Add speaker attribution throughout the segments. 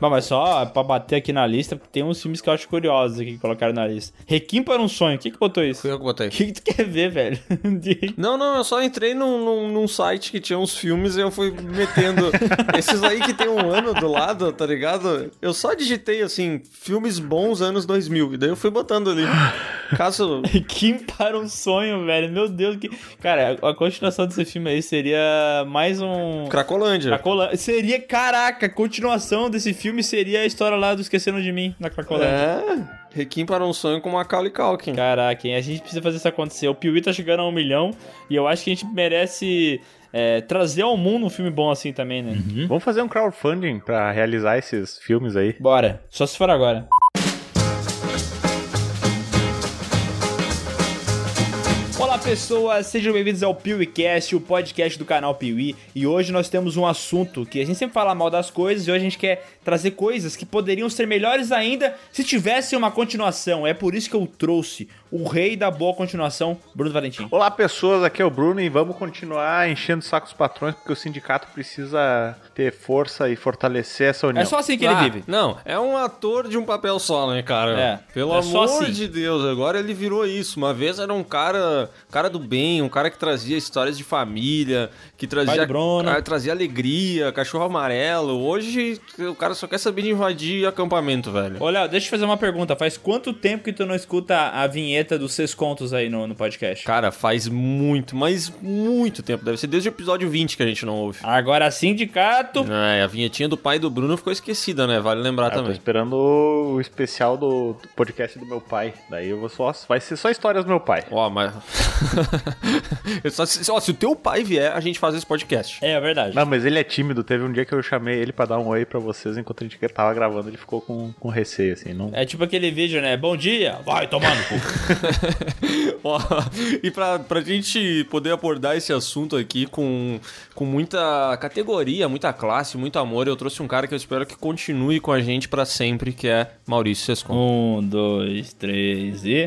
Speaker 1: Bom, mas só pra bater aqui na lista, tem uns filmes que eu acho curiosos aqui que colocaram na lista. Requiem para um sonho. O que que botou isso?
Speaker 2: Fui eu que botei.
Speaker 1: O que, que tu quer ver, velho?
Speaker 2: Não, não, eu só entrei num, num, num site que tinha uns filmes e eu fui metendo esses aí que tem um ano do lado, tá ligado? Eu só digitei assim, filmes bons anos 2000, e daí eu fui botando ali. Caso.
Speaker 1: Requiem para um sonho, velho. Meu Deus, que. Cara, a continuação desse filme aí seria mais um.
Speaker 2: Cracolândia.
Speaker 1: Cracolândia. Seria, caraca, a continuação desse filme seria a história lá do Esqueceram de Mim, na Cracolândia.
Speaker 2: É. Requiem para um sonho com Macaulay Culkin.
Speaker 1: Caraca, hein? a gente precisa fazer isso acontecer. O Piuí tá chegando a um milhão e eu acho que a gente merece é, trazer ao mundo um filme bom assim também, né?
Speaker 3: Vamos fazer um crowdfunding pra realizar esses filmes aí.
Speaker 1: Bora, só se for agora. Pessoas, sejam bem-vindos ao PeeWeeCast, o podcast do canal Piuí. E hoje nós temos um assunto que a gente sempre fala mal das coisas e hoje a gente quer trazer coisas que poderiam ser melhores ainda se tivesse uma continuação. É por isso que eu trouxe o rei da boa continuação, Bruno Valentim.
Speaker 3: Olá pessoas, aqui é o Bruno e vamos continuar enchendo o saco dos patrões porque o sindicato precisa ter força e fortalecer essa união.
Speaker 1: É só assim que
Speaker 2: Ah,
Speaker 1: ele vive.
Speaker 2: Não, é um ator de um papel só, né, cara?
Speaker 1: É,
Speaker 2: Pelo
Speaker 1: é só
Speaker 2: amor
Speaker 1: assim.
Speaker 2: de Deus, agora ele virou isso. Uma vez era um cara, cara do bem, um cara que trazia histórias de família, que trazia, trazia alegria, cachorro amarelo. Hoje o cara só quer saber de invadir acampamento, velho.
Speaker 1: Léo, deixa eu fazer uma pergunta. Faz quanto tempo que tu não escuta a vinheta dos seus contos aí no, no podcast?
Speaker 2: Cara, faz muito, mas muito tempo. Deve ser desde o episódio 20 que a gente não ouve.
Speaker 1: Agora, sindicato.
Speaker 2: É, a vinhetinha do pai do Bruno ficou esquecida, né? Vale lembrar
Speaker 3: Ah, eu tô
Speaker 2: também.
Speaker 3: esperando o especial do, do podcast do meu pai. Daí eu vou só. Vai ser só histórias do meu pai.
Speaker 2: Ó, mas. Só- se, ó, se o teu pai vier, a gente faz esse podcast.
Speaker 1: É, é verdade.
Speaker 3: Não, mas ele é tímido. Teve um dia que eu chamei ele pra dar um oi pra vocês enquanto a gente tava gravando. Ele ficou com, com receio, assim. Não...
Speaker 1: É tipo aquele vídeo, né? Bom dia, vai tomando cu.
Speaker 2: Ó, e pra, pra gente poder abordar esse assunto aqui com, com muita categoria, muita classe, muito amor, eu trouxe um cara que eu espero que continue com a gente pra sempre, que é Maurício Sescon.
Speaker 1: Um, dois, três e.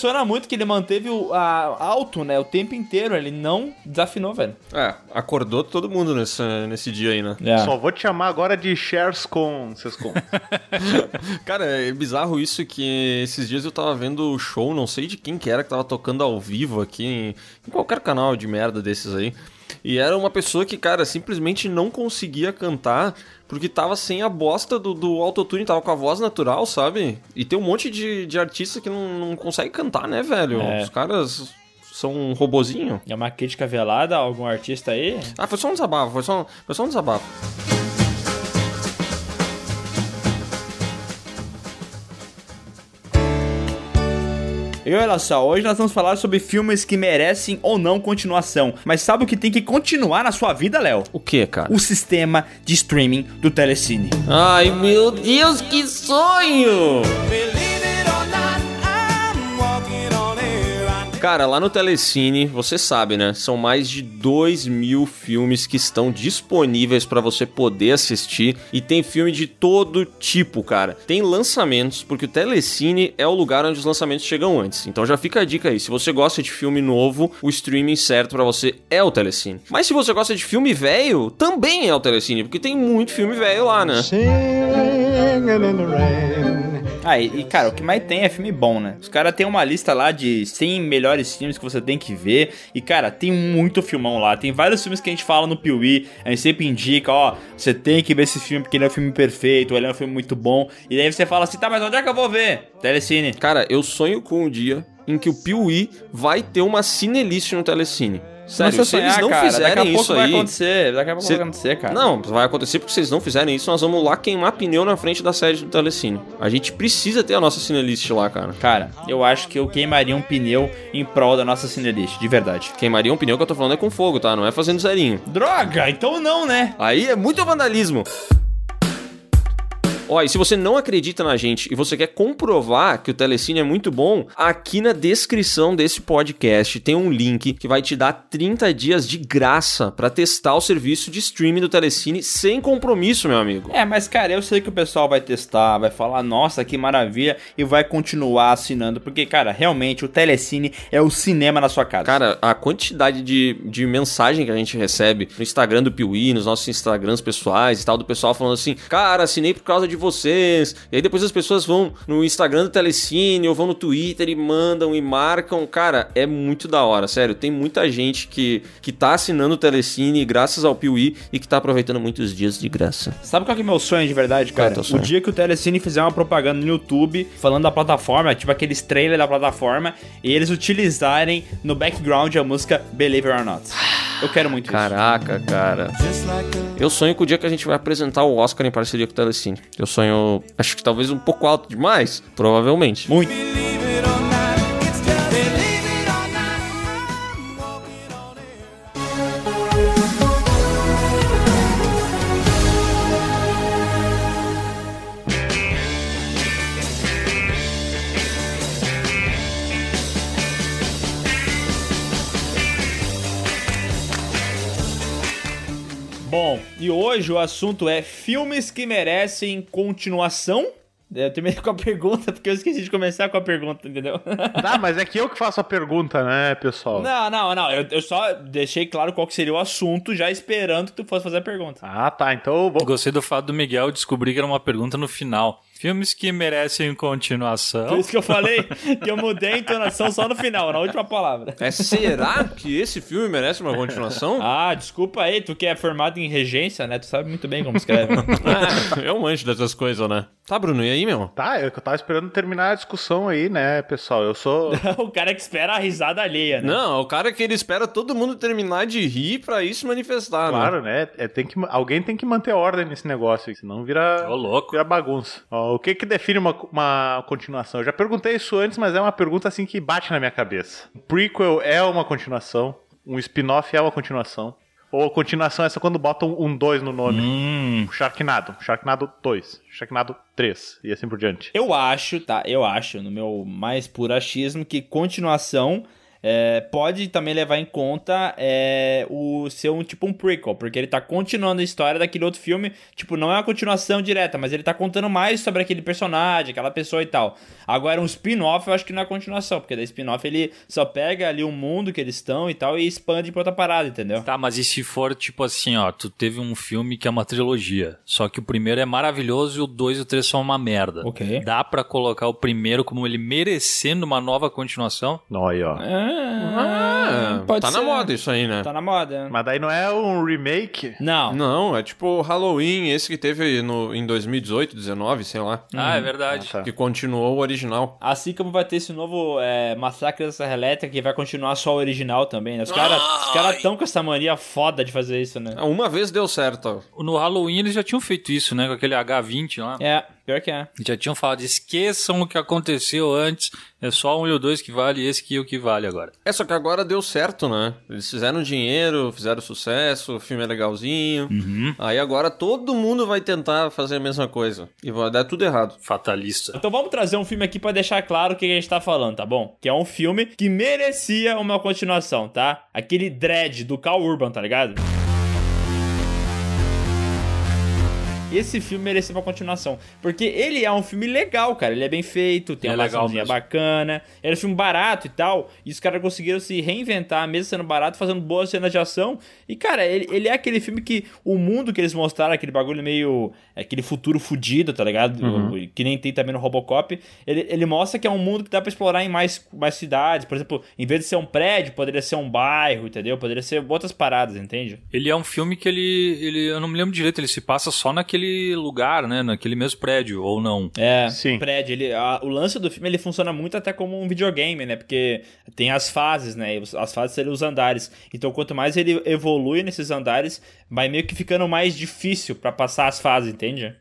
Speaker 1: impressiona muito que ele manteve o a, alto, né? O tempo inteiro. Ele não desafinou, velho.
Speaker 2: É, acordou todo mundo nesse, nesse dia aí, né?
Speaker 1: É.
Speaker 3: Só vou te chamar agora de Shares com Sescon.
Speaker 2: Cara, é bizarro isso que esses dias eu tava vendo o show, não sei de quem que era que tava tocando ao vivo aqui em, em qualquer canal de merda desses aí. E era uma pessoa que, cara, simplesmente não conseguia cantar porque tava sem a bosta do, do autotune, tava com a voz natural, sabe? E tem um monte de, de artista que não, não consegue cantar, né, velho?
Speaker 1: É.
Speaker 2: Os caras são um robozinho.
Speaker 1: É uma crítica velada a algum artista aí?
Speaker 2: Ah, foi só um desabafo, foi só, foi só um desabafo.
Speaker 1: E olha só, hoje nós vamos falar sobre filmes que merecem ou não continuação. Mas sabe o que tem que continuar na sua vida, Léo?
Speaker 2: O que, cara?
Speaker 1: O sistema de streaming do Telecine.
Speaker 2: Ai, meu Deus, que sonho! Cara, lá no Telecine, você sabe, né? São mais de 2 mil filmes que estão disponíveis pra você poder assistir. E tem filme de todo tipo, cara. Tem lançamentos, porque o Telecine é o lugar onde os lançamentos chegam antes. Então já fica a dica aí. Se você gosta de filme novo, o streaming certo pra você é o Telecine. Mas se você gosta de filme velho, também é o Telecine, porque tem muito filme velho lá, né?
Speaker 1: Ah, e, e, cara, o que mais tem é filme bom, né? Os caras têm uma lista lá de 100 melhores filmes que você tem que ver. E, cara, tem muito filmão lá. Tem vários filmes que a gente fala no Piuí. A gente sempre indica, ó, você tem que ver esse filme porque ele é um filme perfeito, ele é um filme muito bom. E daí você fala assim, tá, mas onde é que eu vou ver? Telecine.
Speaker 2: Cara, eu sonho com o dia em que o Piuí vai ter uma cinelist no Telecine. Sério, se eles
Speaker 1: sonhar,
Speaker 2: não
Speaker 1: cara.
Speaker 2: fizerem
Speaker 1: Daqui a pouco
Speaker 2: isso
Speaker 1: vai
Speaker 2: aí.
Speaker 1: acontecer. Daqui a pouco
Speaker 2: Cê-
Speaker 1: vai acontecer, cara.
Speaker 2: Não, vai acontecer porque vocês não fizerem isso, nós vamos lá queimar pneu na frente da sede do Telecine. A gente precisa ter a nossa cinelist lá, cara.
Speaker 1: Cara, eu acho que eu queimaria um pneu em prol da nossa cinelist, de verdade.
Speaker 2: Queimaria um pneu que eu tô falando é com fogo, tá? Não é fazendo zerinho.
Speaker 1: Droga, então não, né?
Speaker 2: Aí é muito vandalismo. Ó, e se você não acredita na gente e você quer comprovar que o Telecine é muito bom, aqui na descrição desse podcast tem um link que vai te dar 30 dias de graça pra testar o serviço de streaming do Telecine sem compromisso, meu amigo.
Speaker 1: É, mas cara, eu sei que o pessoal vai testar, vai falar, nossa, que maravilha, e vai continuar assinando, porque, cara, realmente o Telecine é o cinema na sua casa.
Speaker 2: Cara, a quantidade de, de mensagem que a gente recebe no Instagram do Piuí, nos nossos Instagrams pessoais e tal, do pessoal falando assim, cara, assinei por causa de vocês. E aí depois as pessoas vão no Instagram do Telecine ou vão no Twitter e mandam e marcam. Cara, é muito da hora, sério. Tem muita gente que, que tá assinando o Telecine graças ao Piuí e que tá aproveitando muitos dias de graça.
Speaker 1: Sabe qual que é meu sonho de verdade,
Speaker 2: é
Speaker 1: cara? o dia que o Telecine fizer uma propaganda no YouTube falando da plataforma, tipo aqueles trailers da plataforma, e eles utilizarem no background a música Believe It or Not. Eu quero muito isso.
Speaker 2: Caraca, cara. Eu sonho com o dia que a gente vai apresentar o Oscar em parceria com o Telecine. Eu sonho, acho que talvez um pouco alto demais, provavelmente.
Speaker 1: Muito. Bom, e hoje o assunto é filmes que merecem continuação. Eu terminei com a pergunta porque eu esqueci de começar com a pergunta, entendeu?
Speaker 3: Ah, mas é que eu que faço a pergunta, né, pessoal?
Speaker 1: Não, não, não. Eu, eu só deixei claro qual que seria o assunto, já esperando que tu fosse fazer a pergunta.
Speaker 3: Ah, tá. Então vou.
Speaker 4: Gostei do fato do Miguel descobrir que era uma pergunta no final. Filmes que merecem continuação.
Speaker 1: Por isso que eu falei que eu mudei a entonação só no final, na última palavra.
Speaker 2: É, será que esse filme merece uma continuação?
Speaker 1: Ah, desculpa aí, tu que é formado em regência, né? Tu sabe muito bem como escreve.
Speaker 2: É, eu manjo dessas coisas, né? Tá, Bruno, e aí, meu?
Speaker 3: Tá, eu que eu tava esperando terminar a discussão aí, né, pessoal? Eu sou.
Speaker 1: o cara que espera a risada alheia, né?
Speaker 2: Não, é o cara que ele espera todo mundo terminar de rir pra isso manifestar, né?
Speaker 3: Claro, né? É, tem que, alguém tem que manter ordem nesse negócio, aí, senão vira,
Speaker 4: Ô, louco.
Speaker 3: vira bagunça. Ó, o que que define uma, uma continuação? Eu já perguntei isso antes, mas é uma pergunta assim que bate na minha cabeça. Um prequel é uma continuação, um spin-off é uma continuação. Ou a continuação é só quando botam um 2 no nome.
Speaker 4: Hum,
Speaker 3: Sharknado, Sharknado 2, Sharknado 3 e assim por diante.
Speaker 1: Eu acho, tá? Eu acho, no meu mais puro achismo, que continuação é, pode também levar em conta é, o ser um tipo um prequel, porque ele tá continuando a história daquele outro filme. Tipo, não é uma continuação direta, mas ele tá contando mais sobre aquele personagem, aquela pessoa e tal. Agora, um spin-off eu acho que não é continuação, porque da spin-off ele só pega ali o mundo que eles estão e tal e expande pra outra parada, entendeu?
Speaker 4: tá, mas e se for tipo assim, ó, tu teve um filme que é uma trilogia, só que o primeiro é maravilhoso e o dois e o três são uma merda.
Speaker 1: Ok.
Speaker 4: Dá pra colocar o primeiro como ele merecendo uma nova continuação?
Speaker 3: Ó, aí, ó.
Speaker 2: Ah,
Speaker 1: pode
Speaker 2: tá
Speaker 1: ser.
Speaker 2: na moda isso aí, né?
Speaker 1: Tá na moda.
Speaker 3: Mas daí não é um remake?
Speaker 1: Não.
Speaker 2: Não, é tipo o Halloween, esse que teve no, em 2018, 19, sei lá.
Speaker 4: Ah, é verdade.
Speaker 3: Ah, tá.
Speaker 2: Que continuou o original.
Speaker 1: Assim como vai ter esse novo é, Massacre da Serra Elétrica, que vai continuar só o original também, né? Os caras cara tão com essa mania foda de fazer isso, né?
Speaker 2: Uma vez deu certo.
Speaker 4: No Halloween eles já tinham feito isso, né? Com aquele H20 lá.
Speaker 1: É, pior que é.
Speaker 4: Já tinham falado, esqueçam o que aconteceu antes, é só um e o dois que vale, esse que é o que vale agora.
Speaker 2: É, só que agora deu certo, né? Eles fizeram dinheiro, fizeram sucesso, o filme é legalzinho. Aí agora todo mundo vai tentar fazer a mesma coisa. E vai dar tudo errado.
Speaker 4: Fatalista.
Speaker 1: Então vamos trazer um filme aqui pra deixar claro o que a gente tá falando, tá bom? Que é um filme que merecia uma continuação, tá? Aquele Dread do Cal Urban, tá ligado? Esse filme merecia uma continuação. Porque ele é um filme legal, cara. Ele é bem feito, tem
Speaker 4: É
Speaker 1: uma açãozinha bacana. Era um filme barato e tal. E os caras conseguiram se reinventar, mesmo sendo barato, fazendo boas cenas de ação. E, cara, ele, ele é aquele filme que o mundo que eles mostraram, aquele bagulho meio. aquele futuro fudido, tá ligado? O- Que nem tem também no Robocop. Ele, ele mostra que é um mundo que dá pra explorar em mais, mais cidades. Por exemplo, em vez de ser um prédio, poderia ser um bairro, entendeu? Poderia ser outras paradas, entende?
Speaker 4: Ele é um filme que ele, ele. Eu não me lembro direito, ele se passa só naquele naquele lugar, né? Naquele mesmo prédio, ou não.
Speaker 1: É,
Speaker 3: Sim.
Speaker 1: prédio. Ele, a- o lance do filme ele funciona muito até como um videogame, né? Porque tem as fases, né? E As fases seriam os andares. Então, quanto mais ele evolui nesses andares, vai meio que ficando mais difícil pra passar as fases, entende?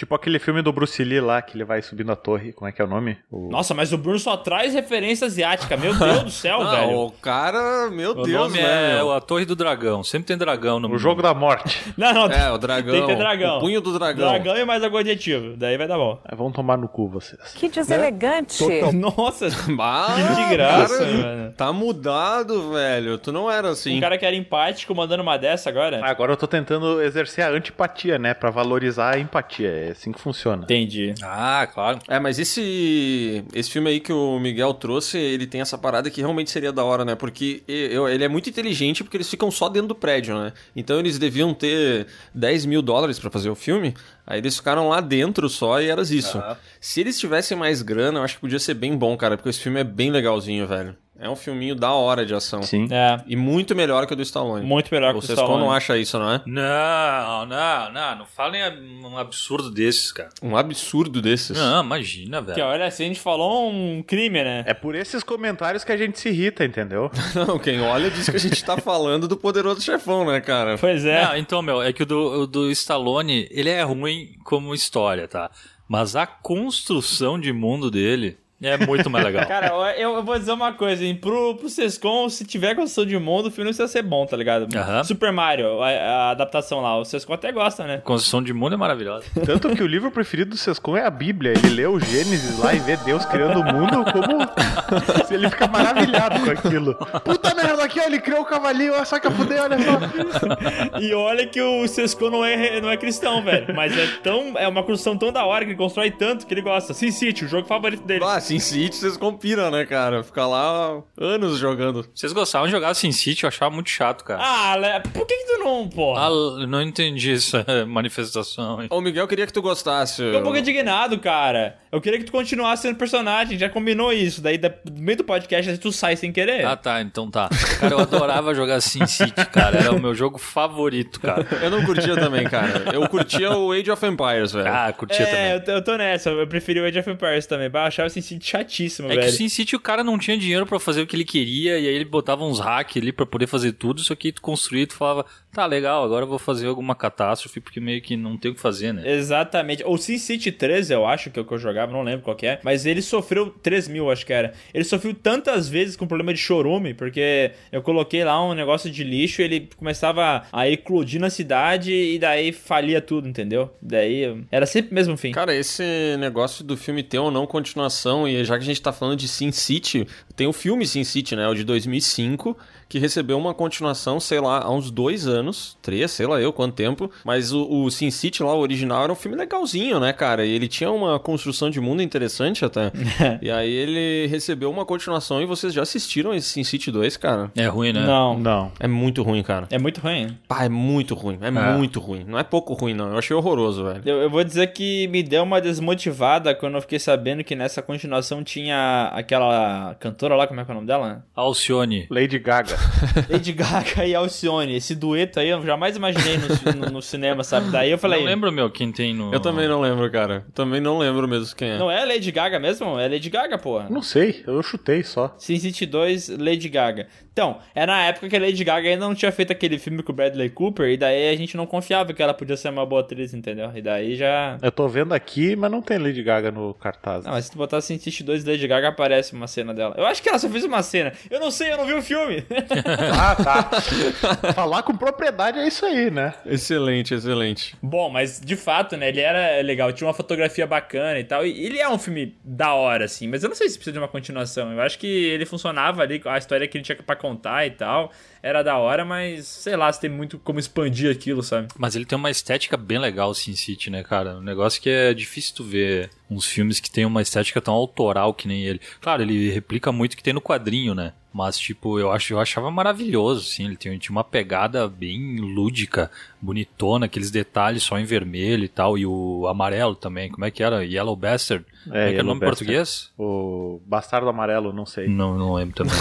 Speaker 3: Tipo aquele filme do Bruce Lee lá, que ele vai subindo a torre. Como é que é o nome? O...
Speaker 1: Nossa, mas o Bruno só traz referência asiática. Meu Deus do céu,
Speaker 2: Não,
Speaker 1: velho.
Speaker 2: o cara, meu
Speaker 4: O
Speaker 2: Deus,
Speaker 4: nome
Speaker 2: né?
Speaker 4: é a Torre do Dragão. Sempre tem dragão no
Speaker 3: O jogo da morte.
Speaker 1: Não, não.
Speaker 2: É, o dragão.
Speaker 1: Tem que ter dragão.
Speaker 2: O punho do dragão.
Speaker 1: Dragão e mais algum adjetivo. Daí vai dar bom.
Speaker 3: Ah, Vão tomar no cu vocês.
Speaker 5: Que deselegante.
Speaker 1: Nossa,
Speaker 2: Ah,
Speaker 1: que graça,
Speaker 2: cara,
Speaker 1: mano.
Speaker 2: Tá mudado, velho. Tu não era assim.
Speaker 1: Um cara que era empático mandando uma dessa agora.
Speaker 3: Agora eu tô tentando exercer a antipatia, né? Pra valorizar a empatia. É assim que funciona.
Speaker 1: Entendi.
Speaker 4: Ah, claro.
Speaker 2: É, mas esse esse filme aí que o Miguel trouxe, ele tem essa parada que realmente seria da hora, né? Porque ele é muito inteligente porque eles ficam só dentro do prédio, né? Então eles deviam ter 10 mil dólares pra fazer o filme, aí eles ficaram lá dentro só e era isso. Se eles tivessem mais grana, eu acho que podia ser bem bom, cara, porque esse filme é bem legalzinho, velho. É um filminho da hora de ação.
Speaker 3: Sim.
Speaker 1: É,
Speaker 2: E muito melhor que o do Stallone.
Speaker 1: muito melhor que o
Speaker 2: Vocês
Speaker 1: Stallone.
Speaker 2: não acham isso, não é?
Speaker 4: Não, não, não. Não falem um absurdo desses, cara.
Speaker 2: Um absurdo desses.
Speaker 4: Não, imagina, velho.
Speaker 1: Que olha, assim, a gente falou um crime, né?
Speaker 3: É por esses comentários que a gente se irrita, entendeu?
Speaker 2: Não, quem olha diz que a gente tá falando do poderoso chefão, né, cara?
Speaker 1: Pois é.
Speaker 4: Não, então, meu, é que o do, o do Stallone, ele é ruim como história, tá? Mas a construção de mundo dele é muito mais legal.
Speaker 1: Cara, eu, eu vou dizer uma coisa, hein? Pro, pro Sescom, se tiver construção de mundo, o filme não precisa ser bom, tá ligado?
Speaker 4: Aham.
Speaker 1: Super Mario, a, a adaptação lá, o Sescom até gosta, né?
Speaker 4: A construção de mundo é maravilhosa.
Speaker 3: Tanto que o livro preferido do Sescon é a Bíblia. Ele lê o Gênesis lá e vê Deus criando o mundo como. ele fica maravilhado com aquilo. Puta merda, aqui, ó, ele criou o cavalinho, olha só que eu fudei, olha só.
Speaker 1: E olha que o Sescom não é, não é cristão, velho. Mas é tão. É uma construção tão da hora que ele constrói tanto que ele gosta. Sin City, o jogo favorito dele.
Speaker 2: Ah, Sin City vocês compiram, né, cara? Ficar lá anos jogando.
Speaker 4: Vocês gostavam de jogar Sin City? Eu achava muito chato, cara.
Speaker 1: Ah, Le- por que, que tu não, porra?
Speaker 4: Ah, eu não entendi essa manifestação. hein?
Speaker 2: Ô, Miguel queria que tu gostasse.
Speaker 1: Tô um pouco indignado, cara. Eu queria que tu continuasse sendo personagem, já combinou isso. Daí, da- no meio do podcast, tu sai sem querer.
Speaker 4: Ah, tá, então tá. Cara, eu adorava jogar Sin City, cara. Era o meu jogo favorito, cara.
Speaker 2: Eu não curtia também, cara. Eu curtia o Age of Empires, velho.
Speaker 4: Ah, curtia
Speaker 1: é,
Speaker 4: também.
Speaker 1: eu tô, eu tô nessa. Eu preferi o Age of Empires também. Bah, Eu sentido chatíssimo,
Speaker 4: É
Speaker 1: velho.
Speaker 4: que o Sin City o cara não tinha dinheiro pra fazer o que ele queria e aí ele botava uns hacks ali pra poder fazer tudo, só que tu construía e tu falava, tá legal, agora eu vou fazer alguma catástrofe porque meio que não tem o que fazer, né?
Speaker 1: Exatamente. O Sin City 13, eu acho que é o que eu jogava, não lembro qual que é. Mas ele sofreu 3 mil, acho que era. Ele sofreu tantas vezes com problema de chorume, porque eu coloquei lá um negócio de lixo, ele começava a eclodir na cidade e daí falia tudo, entendeu? Daí era sempre o mesmo fim.
Speaker 2: Cara, esse negócio do filme ter ou não continuação, e já que a gente tá falando de Sin City, tem o filme Sin City, né? O de 2005, que recebeu uma continuação, sei lá, há uns dois anos, três, sei lá eu quanto tempo. Mas o, o Sin City lá, o original, era um filme legalzinho, né, cara? E ele tinha uma construção de mundo interessante até. e aí ele recebeu uma continuação e vocês já assistiram esse Sin City 2, cara?
Speaker 4: É ruim, né?
Speaker 1: Não.
Speaker 3: Não.
Speaker 2: É muito ruim, cara.
Speaker 1: É muito ruim.
Speaker 2: Pá, é muito ruim. É, muito ruim. Não é pouco ruim, não. Eu achei horroroso, velho.
Speaker 1: Eu, eu vou dizer que me deu uma desmotivada quando eu fiquei sabendo que nessa continuação tinha aquela cantora lá, como é que é o nome dela?
Speaker 4: Alcione.
Speaker 3: Lady Gaga.
Speaker 1: Lady Gaga e Alcione. Esse dueto aí eu jamais imaginei no, no- no cinema, sabe? Daí eu falei.
Speaker 4: Não lembro, meu, quem tem no...
Speaker 2: Eu também não lembro, cara. Também não lembro mesmo quem é.
Speaker 1: Não é Lady Gaga mesmo? É Lady Gaga, porra.
Speaker 3: Não sei, eu chutei só.
Speaker 1: Sin City 2, Lady Gaga. Então, é na época que a Lady Gaga ainda não tinha feito aquele filme com o Bradley Cooper, e daí a gente não confiava que ela podia ser uma boa atriz, entendeu? E daí já.
Speaker 3: Eu tô vendo aqui, mas não tem Lady Gaga no cartaz.
Speaker 1: Não, mas se tu botar Sin City 2 Lady Gaga, aparece uma cena dela. Eu acho que ela só fez uma cena. Eu não sei, eu não vi o filme.
Speaker 3: Ah, tá. Falar com propriedade é isso aí, né?
Speaker 2: Excelente, excelente.
Speaker 1: Bom, mas de fato, né? Ele era legal, tinha uma fotografia bacana e tal. E ele é um filme da hora, assim, mas eu não sei se precisa de uma continuação. Eu acho que ele funcionava ali, a história que ele tinha pra contar e tal. Era da hora, mas sei lá se tem muito como expandir aquilo, sabe?
Speaker 4: Mas ele tem uma estética bem legal, o Sin City, né, cara? Um negócio que é difícil tu ver uns filmes que tem uma estética tão autoral que nem ele. Claro, ele replica muito o que tem no quadrinho, né? Mas, tipo, eu, acho, eu achava maravilhoso, assim. Ele tinha, tinha uma pegada bem lúdica, bonitona, aqueles detalhes só em vermelho e tal. E o amarelo também. Como é que era? Yellow Bastard. Como é, que é o nome em português?
Speaker 3: O Bastardo Amarelo, não sei.
Speaker 4: Não, não lembro também.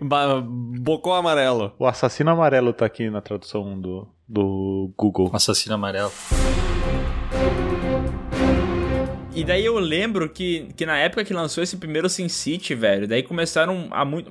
Speaker 2: Bocó amarelo.
Speaker 3: O Assassino Amarelo tá aqui na tradução do, do Google.
Speaker 4: Assassino amarelo.
Speaker 1: E daí eu lembro que, que na época que lançou esse primeiro Sin City, velho, daí começaram a mu-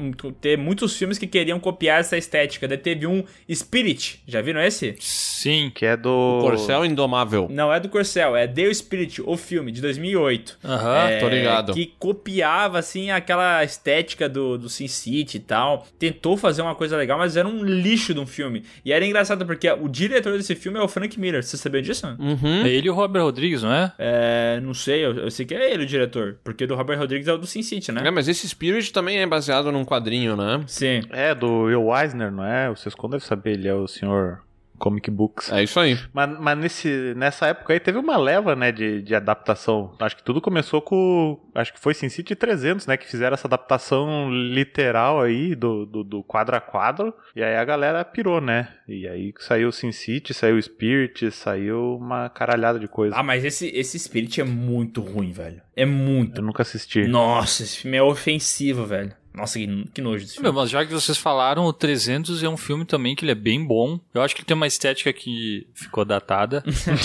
Speaker 1: ter muitos filmes que queriam copiar essa estética. Daí teve um Spirit, já viram esse?
Speaker 4: Sim.
Speaker 3: Que é do.
Speaker 2: Corcel Indomável.
Speaker 1: Não é do Corcel, é The Spirit, o filme, de 2008.
Speaker 4: Aham.
Speaker 1: É,
Speaker 2: tô ligado.
Speaker 1: Que copiava, assim, aquela estética do, do Sin City e tal. Tentou fazer uma coisa legal, mas era um lixo de um filme. E era engraçado porque o diretor desse filme é o Frank Miller. Você sabia disso?
Speaker 2: Uhum.
Speaker 4: É ele e o Robert Rodrigues, não é?
Speaker 1: É, não sei, eu, eu sei que é ele o diretor. Porque do Robert Rodrigues é o do Sin City, né?
Speaker 2: É, mas esse Spirit também é baseado num quadrinho, né?
Speaker 1: Sim.
Speaker 3: É, do Will Eisner, não é? Vocês quando devem saber, ele é o senhor Comic Books.
Speaker 2: É isso aí.
Speaker 3: Mas, mas nesse, nessa época aí teve uma leva, né, de, de adaptação. Acho que tudo começou com. Acho que foi Sin City 300, né? Que fizeram essa adaptação literal aí do, do, do quadro a quadro. E aí a galera pirou, né? E aí saiu Sin City, saiu Spirit, saiu uma caralhada de coisa.
Speaker 1: Ah, mas esse, esse Spirit é muito ruim, velho. É muito.
Speaker 3: Eu nunca assisti.
Speaker 1: Nossa, esse filme é ofensivo, velho. Nossa, que, que nojo desse
Speaker 4: Meu,
Speaker 1: filme.
Speaker 4: mas já que vocês falaram, o 300 é um filme também que ele é bem bom. Eu acho que ele tem uma estética que ficou datada.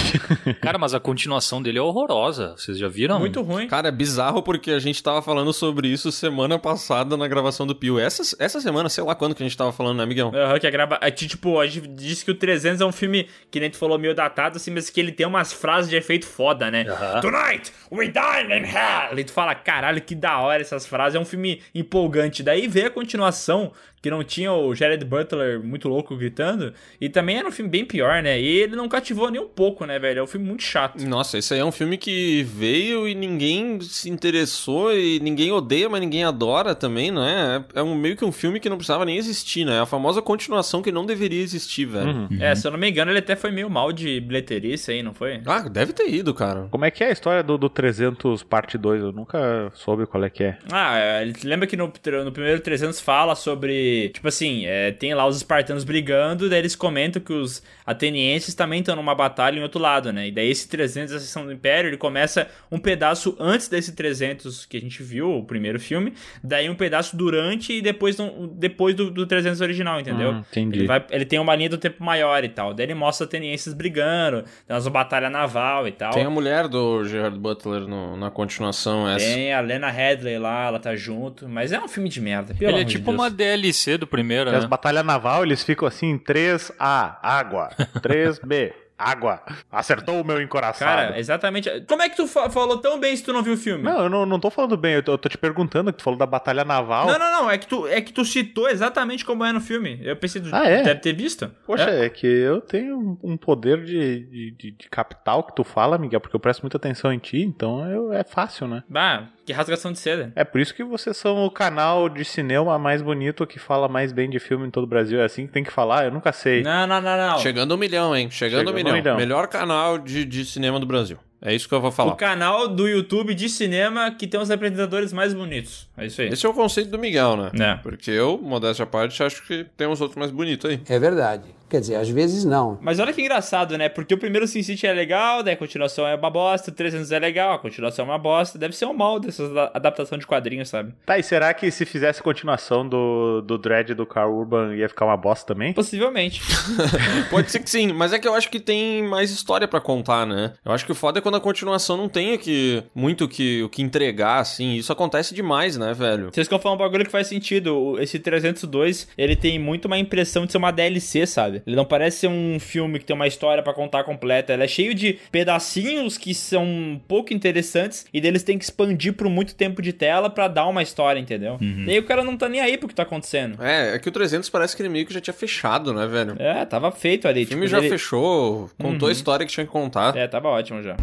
Speaker 4: Cara, mas a continuação dele é horrorosa. Vocês já viram?
Speaker 1: Muito ruim.
Speaker 2: Cara, é bizarro porque a gente tava falando sobre isso semana passada na gravação do Pio. Essa, essa semana, sei lá quando que a gente tava falando, né, Miguel?
Speaker 1: Aham, que a grava... é que, Tipo, a gente disse que o 300 é um filme que nem tu falou meio datado, assim, mas que ele tem umas frases de efeito foda, né?
Speaker 4: Aham.
Speaker 1: Tonight, we dine in hell. E tu fala, caralho, que da hora essas frases. É um filme empolgante. Daí vê a continuação, que não tinha o Jared Butler muito louco gritando. E também era um filme bem pior, né? E ele não cativou nem um pouco, né, velho? É um filme muito chato.
Speaker 2: Nossa, esse aí é um filme que veio e ninguém se interessou e ninguém odeia, mas ninguém adora também, não é? É um, meio que um filme que não precisava nem existir, né? É a famosa continuação que não deveria existir, velho.
Speaker 3: Uhum.
Speaker 1: É, se eu não me engano, ele até foi meio mal de bilheteria isso aí, não foi?
Speaker 2: Ah, deve ter ido, cara.
Speaker 3: Como é que é a história do, do 300 parte 2? Eu nunca soube qual é que é.
Speaker 1: Ah, é, ele lembra que no, no primeiro 300 fala sobre, tipo assim, é, tem lá os espartanos brigando, daí eles comentam que os atenienses também estão numa batalha em outro lado, né? E daí esse 300, a seção do Império, ele começa um pedaço antes desse 300 que a gente viu, o primeiro filme, daí um pedaço durante e depois, do- depois do, do 300 original, entendeu?
Speaker 3: Hum, entendi.
Speaker 1: Ele, vai, ele tem uma linha do tempo maior e tal, daí ele mostra atenienses brigando, tem umas batalha naval e tal.
Speaker 2: Tem a mulher do Gerard Butler no- na continuação, essa.
Speaker 1: Tem a Lena Headley lá, ela tá junto, mas é um filme de merda. pelo
Speaker 4: Ele é
Speaker 1: de
Speaker 4: tipo
Speaker 1: Deus.
Speaker 4: uma DLC do primeiro,
Speaker 3: E as
Speaker 4: né?
Speaker 3: batalhas naval, eles ficam assim, 3A, água. 3B, água. Acertou o meu encoraçado.
Speaker 1: Cara, exatamente. Como é que tu fa- falou tão bem se tu não viu o filme?
Speaker 3: Não, eu não, não tô falando bem, eu tô, eu tô te perguntando, que tu falou da batalha naval.
Speaker 1: não, não, não, É que, tu, é que tu citou exatamente como é no filme. Eu pensei que tu
Speaker 3: Ah, é?
Speaker 1: deve ter visto.
Speaker 3: Poxa,
Speaker 1: É.
Speaker 3: é. que eu tenho um poder de, de, de, de capital que tu fala, Miguel, porque eu presto muita atenção em ti, então eu, é fácil, né?
Speaker 1: Bah, que rasgação de seda.
Speaker 3: É por isso que vocês são o canal de cinema mais bonito que fala mais bem de filme em todo o Brasil. É assim que tem que falar? Eu nunca sei.
Speaker 1: Não, não, não, não.
Speaker 2: Chegando um milhão, hein? Chegando,
Speaker 3: Chegando
Speaker 2: um
Speaker 3: um
Speaker 2: milhão.
Speaker 3: milhão.
Speaker 2: Melhor canal de, de cinema do Brasil. É isso que eu vou
Speaker 1: O
Speaker 2: falar.
Speaker 1: canal do YouTube de cinema que tem os apresentadores mais bonitos. É isso aí.
Speaker 2: Esse é o conceito do Miguel, né?
Speaker 1: É.
Speaker 2: Porque eu, modéstia à parte, acho que tem uns outros mais bonitos aí.
Speaker 5: É verdade. Quer dizer, às vezes não.
Speaker 1: Mas olha que engraçado, né? Porque o primeiro Sin City é legal, daí a continuação é uma bosta, o 300 é legal, a continuação é uma bosta. Deve ser um mal dessas da- adaptação de quadrinhos, sabe?
Speaker 3: Tá, e será que se fizesse continuação do, do Dread do Carl Urban ia ficar uma bosta também?
Speaker 1: Possivelmente.
Speaker 2: Pode ser que sim, mas é que eu acho que tem mais história pra contar, né? Eu acho que o foda é quando a continuação não tem o que, muito o que, o que entregar, assim. Isso acontece demais, né, velho?
Speaker 1: Vocês eu falar um bagulho que faz sentido. Esse 302, ele tem muito uma impressão de ser uma DLC, sabe? Ele não parece ser um filme que tem uma história pra contar completa. Ele é cheio de pedacinhos que são pouco interessantes e deles tem que expandir por muito tempo de tela pra dar uma história, entendeu? E aí o cara não tá nem aí pro que tá acontecendo.
Speaker 2: É, é que o 300 parece que ele meio que já tinha fechado, né, velho?
Speaker 1: É, tava feito ali.
Speaker 2: O filme
Speaker 1: tipo,
Speaker 2: já
Speaker 1: ele-
Speaker 2: fechou, contou a história que tinha que contar.
Speaker 1: É, tava ótimo já.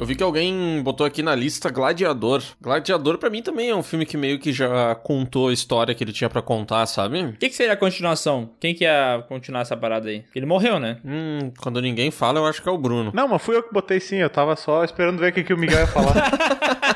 Speaker 2: Eu vi que alguém botou aqui na lista Gladiador. Gladiador pra mim também é um filme que meio que já contou a história que ele tinha pra contar, sabe?
Speaker 1: O que, que seria a continuação? Quem que ia continuar essa parada aí? Ele morreu, né?
Speaker 2: Hum, quando ninguém fala, eu acho que é o Bruno.
Speaker 3: Não, mas fui eu que botei sim, eu tava só esperando ver o que, que o Miguel ia falar.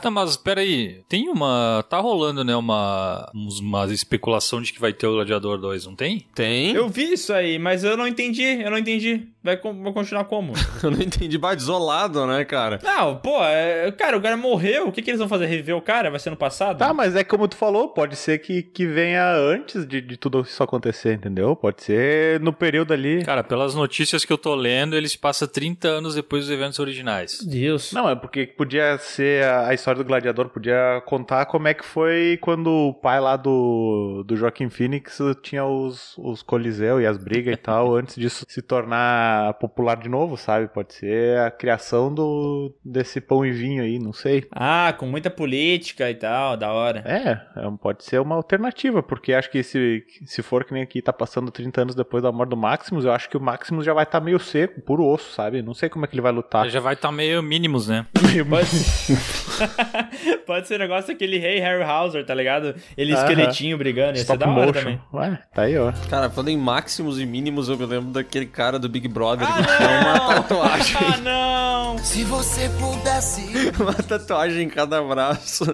Speaker 4: Tá, mas peraí, tem uma. Tá rolando, né? Uma, uns- uma especulação de que vai ter o Gladiador 2, não tem?
Speaker 2: Tem?
Speaker 1: Eu vi isso aí, mas eu não entendi, eu não entendi. Vai, continuar como?
Speaker 2: Eu não entendi. Bah, desolado, né, cara?
Speaker 1: Não, pô, é- cara, o cara morreu. O que, que eles vão fazer? Reviver o cara? Vai ser no passado?
Speaker 3: tá, mas é como tu falou, pode ser que, que venha antes de, de tudo isso acontecer, entendeu? Pode ser no período ali.
Speaker 4: Cara, pelas notícias que eu tô lendo, ele se passa 30 anos depois dos eventos originais.
Speaker 1: Deus.
Speaker 3: Não, é porque podia ser a, a história do gladiador, podia contar como é que foi quando o pai lá do, do Joaquim Phoenix tinha os, os coliseu e as brigas e tal, antes disso se tornar popular de novo, sabe? Pode ser a criação do desse pão e vinho aí, não sei.
Speaker 1: Ah, com muita política e tal, da hora.
Speaker 3: É, é pode ser uma alternativa, porque acho que se, se for que nem aqui tá passando 30 anos depois da morte do Maximus, eu acho que o Maximus já vai estar meio seco, puro osso, sabe? Não sei como é que ele vai lutar.
Speaker 4: Já vai estar meio mínimos, né?
Speaker 1: Pode ser... Pode ser um negócio daquele rei Harryhauser, tá ligado? Ele esqueletinho brigando, ia ser da hora
Speaker 3: motion.
Speaker 1: também.
Speaker 3: Ué, tá aí, ó.
Speaker 2: Cara, falando em máximos e mínimos, eu me lembro daquele cara do Big Brother que tinha uma tatuagem.
Speaker 1: Ah, não!
Speaker 6: Se você pudesse.
Speaker 2: uma tatuagem em cada braço.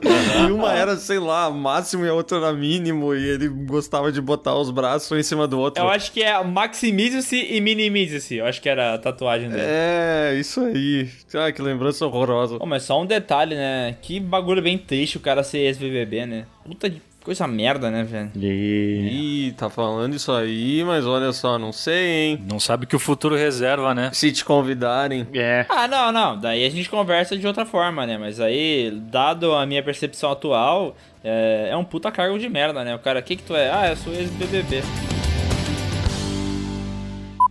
Speaker 2: E uma era, sei lá, máximo e a outra era mínimo. E ele gostava de botar os braços um em cima do outro.
Speaker 1: Eu acho que é maximize-se e minimize-se. Eu acho que era a tatuagem dele.
Speaker 2: É, isso aí. Ah, que lembrança horrorosa.
Speaker 1: Pô, mas só um detalhe, né? Que bagulho bem triste o cara ser ex-BBB, né? Puta de coisa merda, né, velho?
Speaker 3: E...
Speaker 2: Ih, tá falando isso aí, mas olha só, não sei, hein?
Speaker 4: Não sabe o que o futuro reserva, né?
Speaker 2: Se te convidarem.
Speaker 3: É.
Speaker 1: Ah, não, não. Daí a gente conversa de outra forma, né? Mas aí, dado a minha percepção atual, é, é um puta cargo de merda, né? O cara, o que que tu é? Ah, eu sou ex-BBB.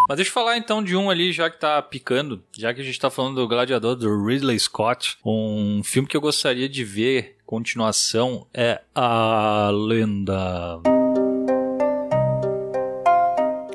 Speaker 4: Mas deixa eu falar então de um ali, já que tá picando, já que a gente tá falando do Gladiador, do Ridley Scott. Um filme que eu gostaria de ver, continuação, é A Lenda.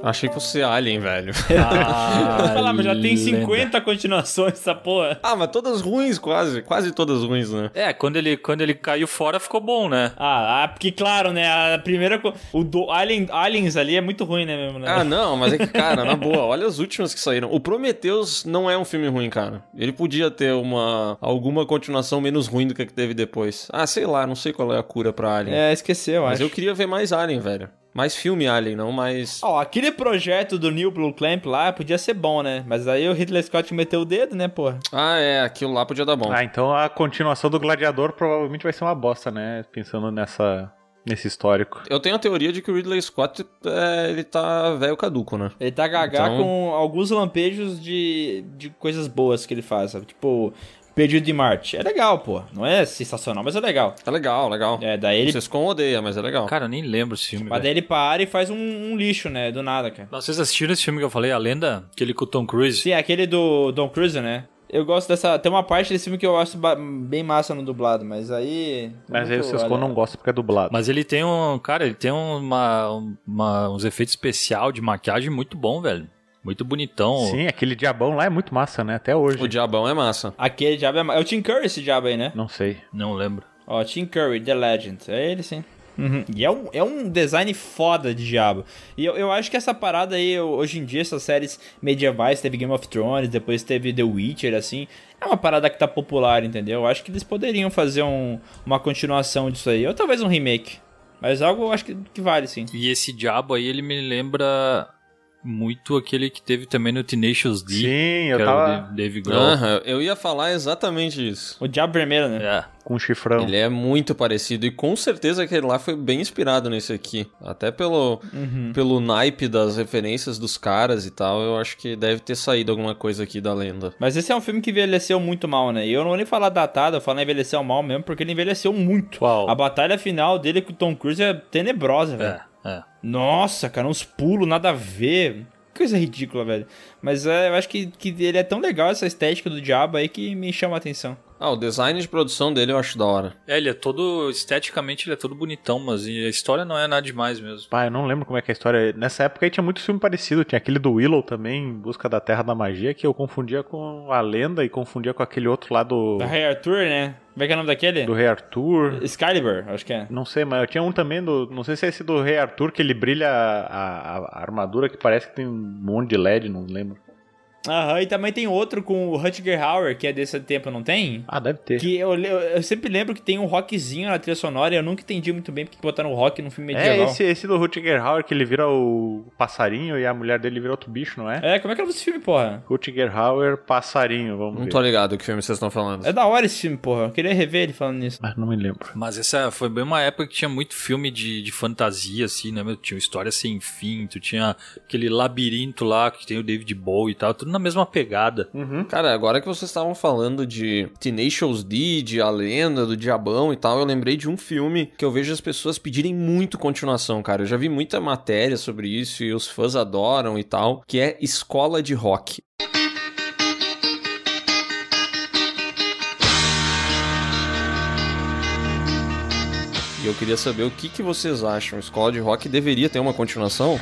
Speaker 2: Achei que fosse Alien, velho.
Speaker 4: A
Speaker 1: Eu vou falar, mas já tem
Speaker 4: Lenda.
Speaker 1: 50 continuações essa porra.
Speaker 2: ah, mas todas ruins, quase. Quase todas ruins, né?
Speaker 4: É, quando ele, quando ele caiu fora ficou bom, né?
Speaker 1: Ah, ah, porque claro, né? A primeira. O do Alien, Aliens ali é muito ruim, né, mesmo? Né?
Speaker 2: Ah, não, mas é que, cara, na boa, olha as últimas que saíram. O Prometheus não é um filme ruim, cara. Ele podia ter uma alguma continuação menos ruim do que a que teve depois. Ah, sei lá, não sei qual é a cura pra Alien.
Speaker 1: É, esqueceu,
Speaker 2: mas
Speaker 1: acho.
Speaker 2: eu queria ver mais Alien, velho. Mais filme Alien, não mais.
Speaker 1: Ó, aquele projeto do Neil Blue Clamp lá podia ser bom, né? Mas aí o Ridley Scott meteu o dedo, né, porra?
Speaker 2: Ah, é, aquilo lá podia dar bom.
Speaker 3: Ah, então a continuação do Gladiador provavelmente vai ser uma bosta, né? Pensando nessa, nesse histórico.
Speaker 2: Eu tenho a teoria de que o Ridley Scott, é, ele tá velho caduco, né?
Speaker 1: Ele tá gagá
Speaker 2: Então-
Speaker 1: com alguns lampejos de, de coisas boas que ele faz, sabe? Tipo, Perdido de Marte. É legal, pô. Não é sensacional, mas é legal.
Speaker 2: É legal, legal.
Speaker 1: É, daí ele.
Speaker 2: Vocês com odeia, mas é legal.
Speaker 4: Cara, eu nem lembro esse filme.
Speaker 1: Mas
Speaker 4: velho.
Speaker 1: daí ele para e faz um, um lixo, né? Do nada, cara.
Speaker 4: Vocês assistiram esse filme que eu falei, A Lenda? Aquele com o Tom Cruise?
Speaker 1: Sim, é aquele do Don Cruise, né? Eu gosto dessa. Tem uma parte desse filme que eu acho bem massa no dublado, mas aí.
Speaker 3: Mas aí o Sescon não gosta porque é dublado.
Speaker 4: Mas ele tem um. Cara, ele tem uma, uma- uns efeitos especial de maquiagem muito bom, velho. Muito bonitão.
Speaker 3: Sim, aquele diabão lá é muito massa, né? Até hoje.
Speaker 2: O diabão é massa.
Speaker 1: Aquele diabo é. ma- É o Tim Curry esse diabo aí, né?
Speaker 3: Não sei.
Speaker 4: Não lembro.
Speaker 1: Ó, Tim Curry, The Legend. É ele sim. Uhum. E é um, é um design foda de diabo. E eu, eu acho que essa parada aí, hoje em dia, essas séries medievais, teve Game of Thrones, depois teve The Witcher, assim, é uma parada que tá popular, entendeu? Eu acho que eles poderiam fazer um, uma continuação disso aí, ou talvez um remake. Mas algo eu acho que, que vale, sim.
Speaker 4: E esse diabo aí, ele me lembra muito aquele que teve também no Tenacious D.
Speaker 3: Sim,
Speaker 4: que
Speaker 3: eu
Speaker 4: era o
Speaker 3: tava
Speaker 4: Dave- Grohl.
Speaker 2: Eu ia falar exatamente isso.
Speaker 1: O Diabo Vermelho, né?
Speaker 4: É.
Speaker 3: com um chifrão.
Speaker 2: Ele é muito parecido e com certeza aquele lá foi bem inspirado nesse aqui. Até pelo, pelo naipe das referências dos caras e tal, eu acho que deve ter saído alguma coisa aqui da lenda.
Speaker 1: Mas esse é um filme que envelheceu muito mal, né? E eu não vou nem falar datado, eu falo envelheceu mal mesmo, porque ele envelheceu muito.
Speaker 4: Qual?
Speaker 1: A batalha final dele com o Tom Cruise é tenebrosa, velho.
Speaker 4: É, é.
Speaker 1: Nossa, cara, uns pulos, nada a ver. Coisa ridícula, velho. Mas é, eu acho que, que ele é tão legal, essa estética do diabo aí, que me chama a atenção.
Speaker 2: Ah, o design de produção dele eu acho da hora.
Speaker 4: É, ele é todo. Esteticamente ele é todo bonitão, mas a história não é nada demais mesmo.
Speaker 3: Pá, eu não lembro como é que é a história. Nessa época aí tinha muito filme parecido. Tinha aquele do Willow também, Em Busca da Terra da Magia, que eu confundia com a lenda e confundia com aquele outro lá do,
Speaker 1: Da Rei Arthur, né? Como é que é o nome daquele?
Speaker 3: do Rei Arthur.
Speaker 1: Excalibur, acho que é.
Speaker 3: Não sei, mas eu tinha um também do. Não sei se é esse do Rei Arthur, que ele brilha a, a- a armadura que parece que tem um monte de LED, não lembro.
Speaker 1: Aham, e também tem outro com o Rutger Hauer, que é desse tempo, não tem?
Speaker 3: Ah, deve ter.
Speaker 1: Que eu, le- eu sempre lembro que tem um rockzinho na trilha sonora e eu nunca entendi muito bem porque que botaram rock num filme
Speaker 3: É
Speaker 1: medieval.
Speaker 3: esse, esse do Rutger Hauer que ele vira o passarinho e a mulher dele vira outro bicho, não é?
Speaker 1: É, como é que é desse filme, porra?
Speaker 3: Rutger Hauer, passarinho, vamos
Speaker 2: Não
Speaker 3: ver.
Speaker 2: tô ligado o que filme vocês estão falando.
Speaker 1: É da hora esse filme, porra. Eu queria rever ele falando nisso.
Speaker 3: Mas não me lembro.
Speaker 4: Mas essa foi bem uma época que tinha muito filme de, de fantasia, assim, né? Tinha história sem fim, tu tinha aquele labirinto lá que tem o David Bowie e tal, tudo na mesma pegada.
Speaker 2: Cara, agora que vocês estavam falando de Tenacious D, de A Lenda, do Diabão e tal, eu lembrei de um filme que eu vejo as pessoas pedirem muito continuação, cara. Eu já vi muita matéria sobre isso e os fãs adoram e tal, que é Escola de Rock. E eu queria saber o que, que vocês acham. Escola de Rock deveria ter uma continuação?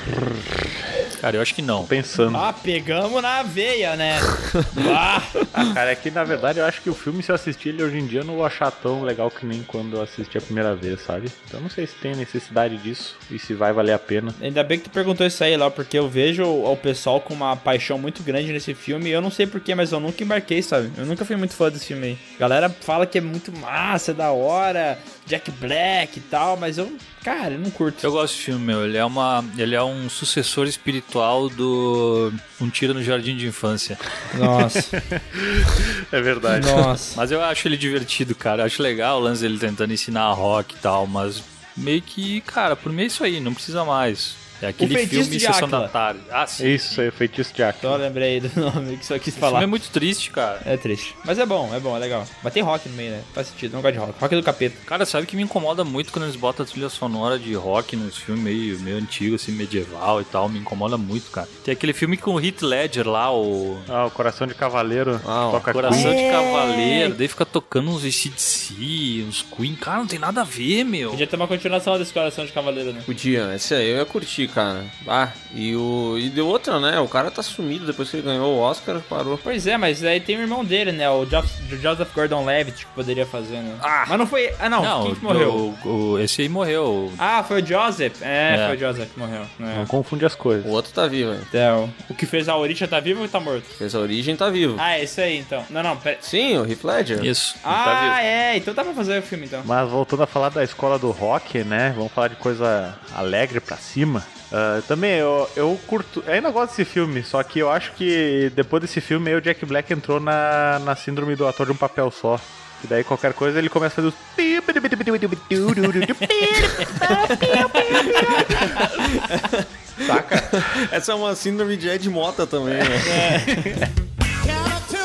Speaker 4: Cara, eu acho que não.
Speaker 3: Pensando.
Speaker 1: Ah, pegamos na veia, né? ah,
Speaker 3: Ah, cara, é que na verdade eu acho que o filme, se eu assistir ele hoje em dia, eu não vou achar tão legal que nem quando eu assisti a primeira vez, sabe? Então eu não sei se tem necessidade disso e se vai valer a pena.
Speaker 1: ainda bem que tu perguntou isso aí, lá, porque eu vejo o pessoal com uma paixão muito grande nesse filme e eu não sei porquê, mas eu nunca embarquei, sabe? Eu nunca fui muito fã desse filme aí. Galera fala que é muito massa, é da hora, Jack Black e tal, mas eu, cara, eu não curto.
Speaker 4: Eu gosto desse filme, meu. Ele é, uma, ele é um sucessor espiritual do Um Tiro no Jardim de Infância.
Speaker 1: Nossa,
Speaker 3: É verdade.
Speaker 1: nossa.
Speaker 4: Mas eu acho ele divertido, cara. Eu acho legal o lance dele tentando ensinar rock e tal, mas meio que, cara, por mim é isso aí, não precisa mais. É aquele
Speaker 1: Feitiço
Speaker 4: filme
Speaker 1: de
Speaker 4: Sessão da Tarde. Ah, sim.
Speaker 3: Isso aí, feitiço Jack.
Speaker 1: Só lembrei do nome que só quis
Speaker 4: Esse filme
Speaker 1: falar.
Speaker 4: é muito triste, cara.
Speaker 1: É triste. Mas é bom, é bom, é legal. Mas tem rock no meio, né? Faz sentido, não gosto de rock. Rock é do capeta.
Speaker 4: Cara, sabe que me incomoda muito quando eles botam a trilha sonora de rock nos filmes meio, meio antigo, assim, medieval e tal. Me incomoda muito, cara. Tem aquele filme com o Heath Ledger lá, o
Speaker 3: Ah, o Coração de Cavaleiro
Speaker 2: Ah, o
Speaker 3: toca
Speaker 4: Coração
Speaker 3: Queen.
Speaker 4: de Cavaleiro. Daí fica tocando uns ACDC, uns Queen. Cara, não tem nada a ver, meu.
Speaker 1: Podia ter uma continuação desse Coração de Cavaleiro, né?
Speaker 2: Podia, esse aí eu ia curtir, cara. Ah, e o. E deu outra, né? O cara tá sumido depois que ele ganhou o Oscar, parou.
Speaker 1: Pois é, mas aí tem o irmão dele, né? O Jo- o Joseph Gordon-Levitt que poderia fazer, né? Ah! Mas não foi... Ah, não.
Speaker 4: Não,
Speaker 1: quem que morreu?
Speaker 4: o- o- esse aí morreu.
Speaker 1: Ah, foi o Joseph? É,
Speaker 4: É.
Speaker 1: foi o Joseph que morreu.
Speaker 3: Não
Speaker 1: É.
Speaker 3: confunde as coisas.
Speaker 2: O outro tá vivo, hein?
Speaker 1: Então, o que fez a Orisha tá vivo ou tá morto?
Speaker 2: Fez a origem, tá vivo.
Speaker 1: Ah, é isso aí, então. Não, não, pera...
Speaker 2: Sim, o Heath Ledger.
Speaker 4: Isso.
Speaker 1: Ah,
Speaker 4: tá vivo.
Speaker 1: é. Então dá pra fazer o filme, então.
Speaker 3: Mas voltando a falar da escola do rock, né? Vamos falar de coisa alegre pra cima. Ah, também eu, eu curto. Eu ainda gosto desse filme, só que eu acho que depois desse filme o Jack Black entrou na, na síndrome do ator de um papel só. E daí qualquer coisa ele começa a fazer os. Saca?
Speaker 2: Essa é uma síndrome de Ed Mota também, né?
Speaker 1: É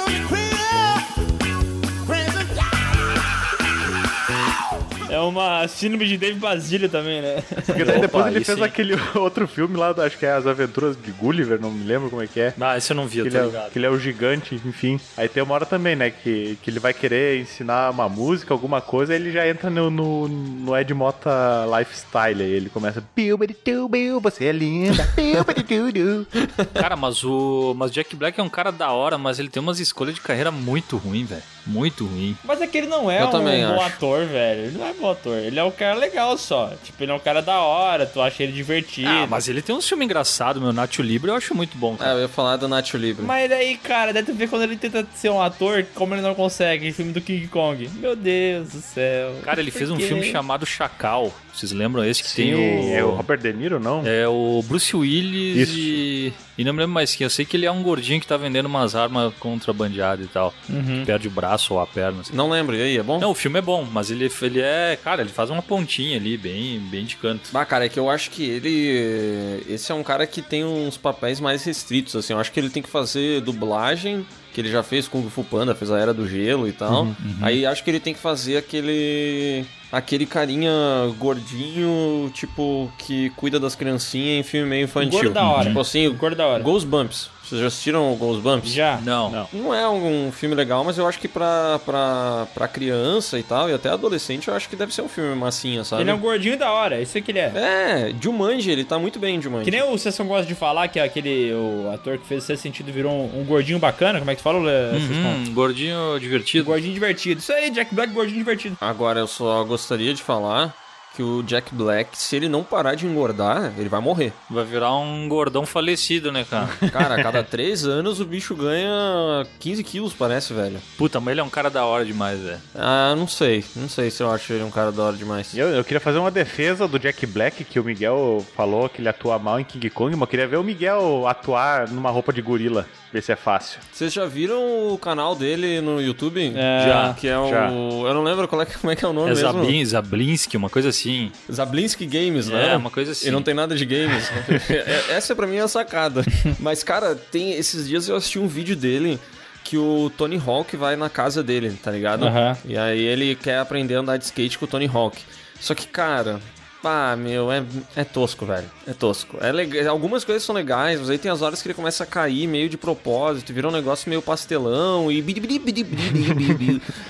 Speaker 1: uma síndrome de Dave Basílio também, né?
Speaker 3: Porque daí depois ele fez
Speaker 2: sim.
Speaker 3: aquele outro filme lá, acho que é As Aventuras de Gulliver, não me lembro como é que é.
Speaker 4: Ah, esse eu não vi, eu
Speaker 3: Que
Speaker 4: tô
Speaker 3: ele, é,
Speaker 4: ligado.
Speaker 3: que ele é o gigante, enfim. Aí tem uma hora também, né? Que, que ele vai querer ensinar uma música, alguma coisa, aí ele já entra no, no, no Ed Mota Lifestyle. Aí ele começa. "Biu, bidi, tu, biu, Você é linda. Biu, bidi, tu, du."
Speaker 4: Cara, mas o. Mas Jack Black é um cara da hora, mas ele tem umas escolhas de carreira muito ruim, velho. Muito ruim.
Speaker 1: Mas é que ele não é
Speaker 2: Eu
Speaker 1: um bom ator, velho. Ele não é bom ator. Ele é um cara legal só. Tipo, ele é um cara da hora, tu acha ele divertido.
Speaker 4: Ah, mas ele tem um filme engraçado, meu. Nacho Libre eu acho muito bom,
Speaker 2: É,
Speaker 4: cara.
Speaker 2: eu ia falar do Nacho Libre.
Speaker 1: Mas daí, cara, deve ver quando ele tenta ser um ator, como ele não consegue, em filme do King Kong. Meu Deus do céu.
Speaker 4: Cara, ele fez um
Speaker 1: Por quê?
Speaker 4: filme chamado Chacal. Vocês lembram esse que
Speaker 3: Sim,
Speaker 4: tem o.
Speaker 3: é o Robert De Niro, não?
Speaker 4: É o Bruce Willis
Speaker 3: Isso.
Speaker 4: e. E não me lembro mais quem. Eu sei que ele é um gordinho que tá vendendo umas armas contrabandeadas e tal.
Speaker 1: Uhum.
Speaker 4: Perde o braço ou a perna. assim.
Speaker 2: Não lembro, e aí, é bom?
Speaker 4: Não, o filme é bom, mas ele, ele é. Cara, ele faz uma pontinha ali, bem, bem de canto.
Speaker 2: Ah, cara, é que eu acho que ele. Esse é um cara que tem uns papéis mais restritos, assim. Eu acho que ele tem que fazer dublagem, que ele já fez com o Fu Panda, fez a Era do Gelo e tal. Aí acho que ele tem que fazer aquele. Aquele carinha gordinho, tipo, que cuida das criancinhas em filme meio infantil.
Speaker 1: Gordo da hora.
Speaker 2: Tipo assim,
Speaker 1: Gordo da hora.
Speaker 2: Goosebumps. Vocês já assistiram o Ghostbumps?
Speaker 1: Já.
Speaker 4: Não.
Speaker 3: Não.
Speaker 2: Não é um filme legal, mas eu acho que pra, pra, pra criança e tal, e até adolescente, eu acho que deve ser um filme massinha, sabe?
Speaker 1: Ele é um gordinho da hora, isso é que ele é.
Speaker 2: É, Jumanji, ele tá muito bem, Jumanji.
Speaker 1: Que nem o Sessão gosta de falar, que é aquele o ator que fez esse sentido virou um, um gordinho bacana, como é que tu fala?
Speaker 4: Uhum, gordinho divertido.
Speaker 1: Gordinho divertido. Isso aí, Jack Black, gordinho divertido.
Speaker 2: Agora, eu só gostaria de falar que o Jack Black, se ele não parar de engordar, ele vai morrer.
Speaker 4: Vai virar um gordão falecido, né, cara?
Speaker 2: Cara, a cada três anos o bicho ganha 15 quilos, parece, velho.
Speaker 4: Puta, mas ele é um cara da hora demais, velho.
Speaker 2: Ah, não sei. Não sei se eu acho ele um cara da hora demais.
Speaker 3: Eu, eu queria fazer uma defesa do Jack Black, que o Miguel falou que ele atua mal em King Kong, mas eu queria ver o Miguel atuar numa roupa de gorila, ver se é fácil.
Speaker 2: Vocês já viram o canal dele no YouTube?
Speaker 1: É,
Speaker 2: já. Que é o.
Speaker 3: já.
Speaker 2: Eu não lembro qual é, como é que é o nome
Speaker 4: É
Speaker 2: mesmo.
Speaker 4: Zablin, Zablinski, uma coisa assim.
Speaker 2: Zablinski Games, né?
Speaker 4: É, uma coisa assim.
Speaker 2: E não tem nada de games. É- Essa pra mim é a sacada. Mas, cara, tem esses dias eu assisti um vídeo dele que o Tony Hawk vai na casa dele, tá ligado?
Speaker 1: Aham.
Speaker 2: E aí ele quer aprender a andar de skate com o Tony Hawk. Só que, cara, pá, meu, é, é tosco, velho. É tosco. É legal. Algumas coisas são legais, mas aí tem as horas que ele começa a cair meio de propósito, vira um negócio meio pastelão e.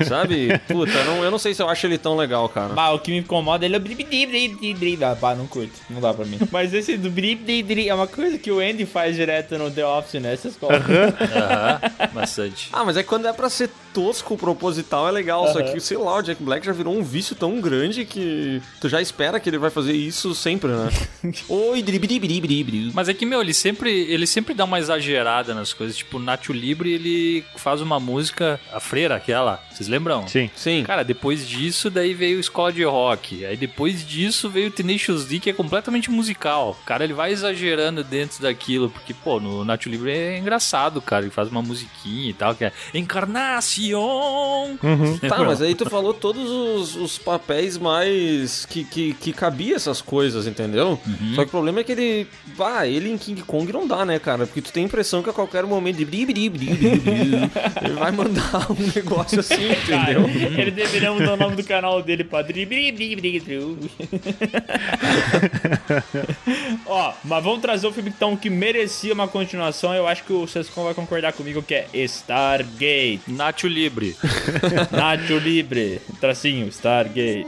Speaker 2: Sabe? Puta, eu não, eu não sei se eu acho ele tão legal, cara.
Speaker 1: Bah, o que me incomoda ele é. Ah, pá, não curto. Não dá pra mim. Mas esse do é uma coisa que o Andy faz direto no The Office, né? Essas coisas.
Speaker 4: Aham, bastante.
Speaker 2: Ah, mas é que quando é pra ser tosco, proposital, é legal. Só que, sei lá, o Jack Black já virou um vício tão grande que tu já espera que ele vai fazer isso sempre, né? Oi, bri.
Speaker 4: Mas é que, meu, ele sempre, ele sempre dá uma exagerada nas coisas. Tipo, Nacho Libre, ele faz uma música, a freira, aquela, vocês lembram?
Speaker 3: Sim.
Speaker 2: Sim.
Speaker 4: Cara, depois disso, daí veio Escola de Rock. Aí depois disso veio Tenacious D, que é completamente musical. Cara, ele vai exagerando dentro daquilo, porque, pô, no Nacho Libre é engraçado, cara. Ele faz uma musiquinha e tal, que é Encarnacion.
Speaker 2: Tá, mas aí tu falou todos os, os papéis mais que, que, que cabia essas coisas, entendeu? Só que o problema é que ele. Bah, ele em King Kong não dá, né, cara? Porque tu tem a impressão que a qualquer momento de ele vai mandar um negócio assim,
Speaker 1: Cara,
Speaker 2: entendeu?
Speaker 1: ele deveria mudar o nome do canal dele pra. Ó, mas vamos trazer o filme então que merecia uma continuação. Eu acho que o Sescon vai concordar comigo que é Stargate.
Speaker 4: Nacho Libre.
Speaker 1: Nacho Libre. Tracinho, Stargate.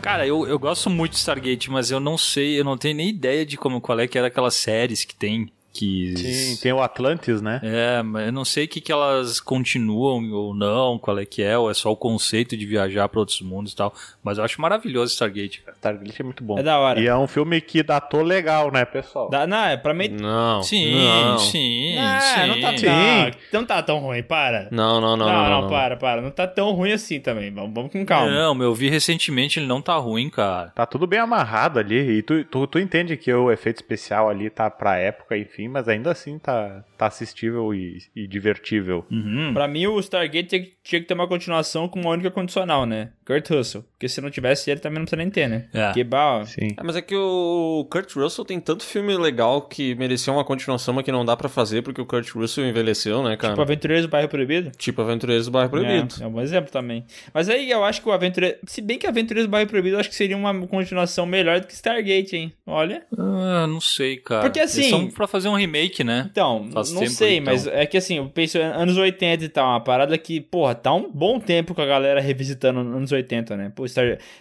Speaker 4: Cara, eu, eu gosto muito de Stargate, mas eu não sei, eu não tenho nem ideia de como qual é que era aquelas séries que tem. Que.
Speaker 3: Sim, tem o Atlantis, né?
Speaker 4: É, mas eu não sei o que, que elas continuam ou não, qual é que é, ou é só o conceito de viajar para outros mundos e tal. Mas eu acho maravilhoso Stargate, cara.
Speaker 3: Stargate é muito bom.
Speaker 1: É da hora.
Speaker 3: E é um filme que datou legal, né, pessoal?
Speaker 1: Dá, não, é pra mim.
Speaker 2: Não.
Speaker 4: Sim,
Speaker 2: não.
Speaker 4: sim,
Speaker 1: Ah,
Speaker 4: sim.
Speaker 1: não tá,
Speaker 3: Sim.
Speaker 1: não, não tá tão ruim, para.
Speaker 2: Não, não, não,
Speaker 1: não,
Speaker 2: não,
Speaker 1: não,
Speaker 2: não.
Speaker 1: para, para. Não tá tão ruim assim também. Vamos, vamos com calma.
Speaker 4: Não, meu, eu vi recentemente, ele não tá ruim, cara.
Speaker 3: Tá tudo bem amarrado ali. E tu, tu, tu entende que o efeito especial ali tá pra época, enfim, mas ainda assim tá, tá assistível e, e divertível.
Speaker 4: Uhum.
Speaker 1: Pra mim, o Stargate tinha, que- tinha que ter uma continuação com uma única condicional, né? Kurt Russell. Porque se não tivesse ele, também não precisa nem ter, né?
Speaker 4: É.
Speaker 1: Que
Speaker 3: Sim.
Speaker 2: É, mas é que o Kurt Russell tem tanto filme legal que merecia uma continuação, mas que não dá pra fazer porque o Kurt Russell envelheceu, né, cara?
Speaker 1: Tipo Aventureiros do Bairro Proibido.
Speaker 2: Tipo Aventureiros do Bairro Proibido.
Speaker 1: É, é um bom exemplo também. Mas aí eu acho que o Aventureiro. Se bem que Aventureiros do Bairro Proibido, eu acho que seria uma continuação melhor do que Stargate, hein? Olha.
Speaker 4: Ah, não sei, cara.
Speaker 1: Porque, assim-
Speaker 4: Eles são pra fazer um remake, né?
Speaker 1: Então,
Speaker 4: Faz
Speaker 1: não
Speaker 4: tempo,
Speaker 1: sei,
Speaker 4: então.
Speaker 1: mas é que assim, eu penso em anos 80 e tal, uma parada que, porra, tá um bom tempo com a galera revisitando anos 80, né? Pô,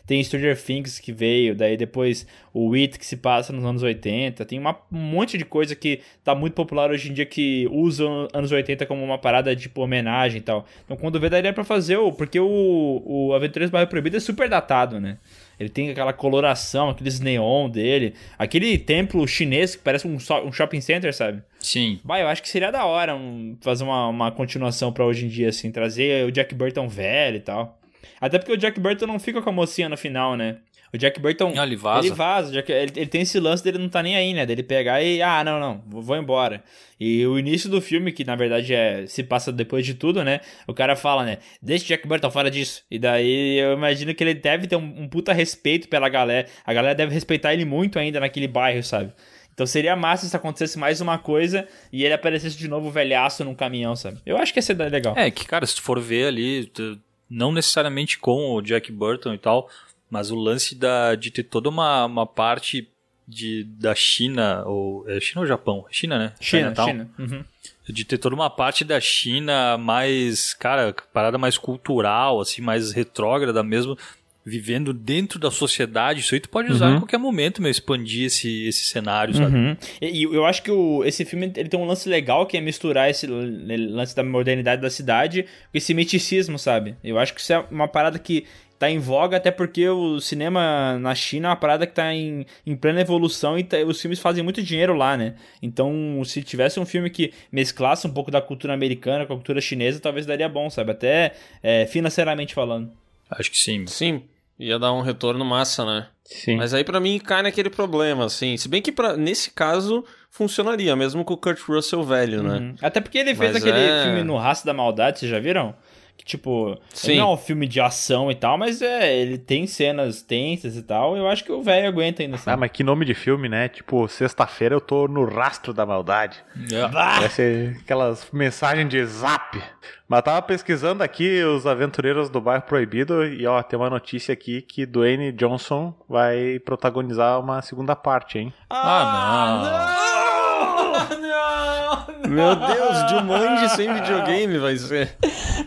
Speaker 1: tem Stranger Things que veio, daí depois o It que se passa nos anos 80, tem uma, um monte de coisa que tá muito popular hoje em dia que usa anos 80 como uma parada tipo homenagem e tal. Então quando vê, daria pra fazer o. Porque o, o Aventureiros do Bairro Proibido é super datado, né? Ele tem aquela coloração, aqueles neon dele, aquele templo chinês que parece um, um shopping center, sabe?
Speaker 4: Sim.
Speaker 1: Bah, eu acho que seria da hora um- fazer uma, uma continuação pra hoje em dia, assim, trazer o Jack Burton velho e tal. Até porque o Jack Burton não fica com a mocinha no final, né? O Jack Burton.
Speaker 4: Ele vaza?
Speaker 1: Ele vaza. ele, ele tem esse lance dele não tá nem aí, né? Dele pegar e. Ah, não, não, vou embora. E o início do filme, que na verdade é se passa depois de tudo, né? O cara fala, né? Deixa o Jack Burton fora disso. E daí eu imagino que ele deve ter um, um puta respeito pela galera. A galera deve respeitar ele muito ainda naquele bairro, sabe? Então seria massa se acontecesse mais uma coisa e ele aparecesse de novo velhaço num caminhão, sabe? Eu acho que ia ser legal.
Speaker 4: É, que, cara, se tu for ver ali, não necessariamente com o Jack Burton e tal, mas o lance da, de ter toda uma, uma parte de, da China, ou. É China ou Japão? China, né?
Speaker 1: China. China. Uhum.
Speaker 4: De ter toda uma parte da China mais, cara, parada mais cultural, assim, mais retrógrada mesmo, vivendo dentro da sociedade. Isso aí tu pode usar
Speaker 3: Uhum.
Speaker 4: em qualquer momento, meu, expandir esse, esse cenário, sabe?
Speaker 1: Uhum. E, e eu acho que o- esse filme ele tem um lance legal que é misturar esse lance da modernidade da cidade com esse miticismo, sabe? Eu acho que isso é uma parada que tá em voga, até porque o cinema na China é uma parada que tá em, em plena evolução e tá- os filmes fazem muito dinheiro lá, né? Então, se tivesse um filme que mesclasse um pouco da cultura americana com a cultura chinesa, talvez daria bom, sabe? Até é, financeiramente falando.
Speaker 4: Acho que sim.
Speaker 2: Sim, ia dar um retorno massa, né?
Speaker 3: Sim.
Speaker 2: Mas aí pra mim cai naquele problema, assim. Se bem que pra, nesse caso funcionaria, mesmo com o Kurt Russell velho, né?
Speaker 1: Uhum. Até porque ele fez
Speaker 2: Mas
Speaker 1: aquele
Speaker 2: é-
Speaker 1: filme No Raça da Maldade, vocês já viram? Que, tipo, não é um filme de ação e tal, mas é, ele tem cenas tensas e tal. Eu acho que o velho aguenta ainda assim.
Speaker 3: Ah, mas que nome de filme, né? Tipo, sexta-feira eu tô no rastro da maldade.
Speaker 4: É.
Speaker 3: Parece aquelas mensagens de zap. Mas tava pesquisando aqui os aventureiros do bairro proibido e ó, tem uma notícia aqui que Dwayne Johnson vai protagonizar uma segunda parte, hein?
Speaker 4: Ah,
Speaker 1: não!
Speaker 2: Meu Deus, Jumanji sem videogame vai ser.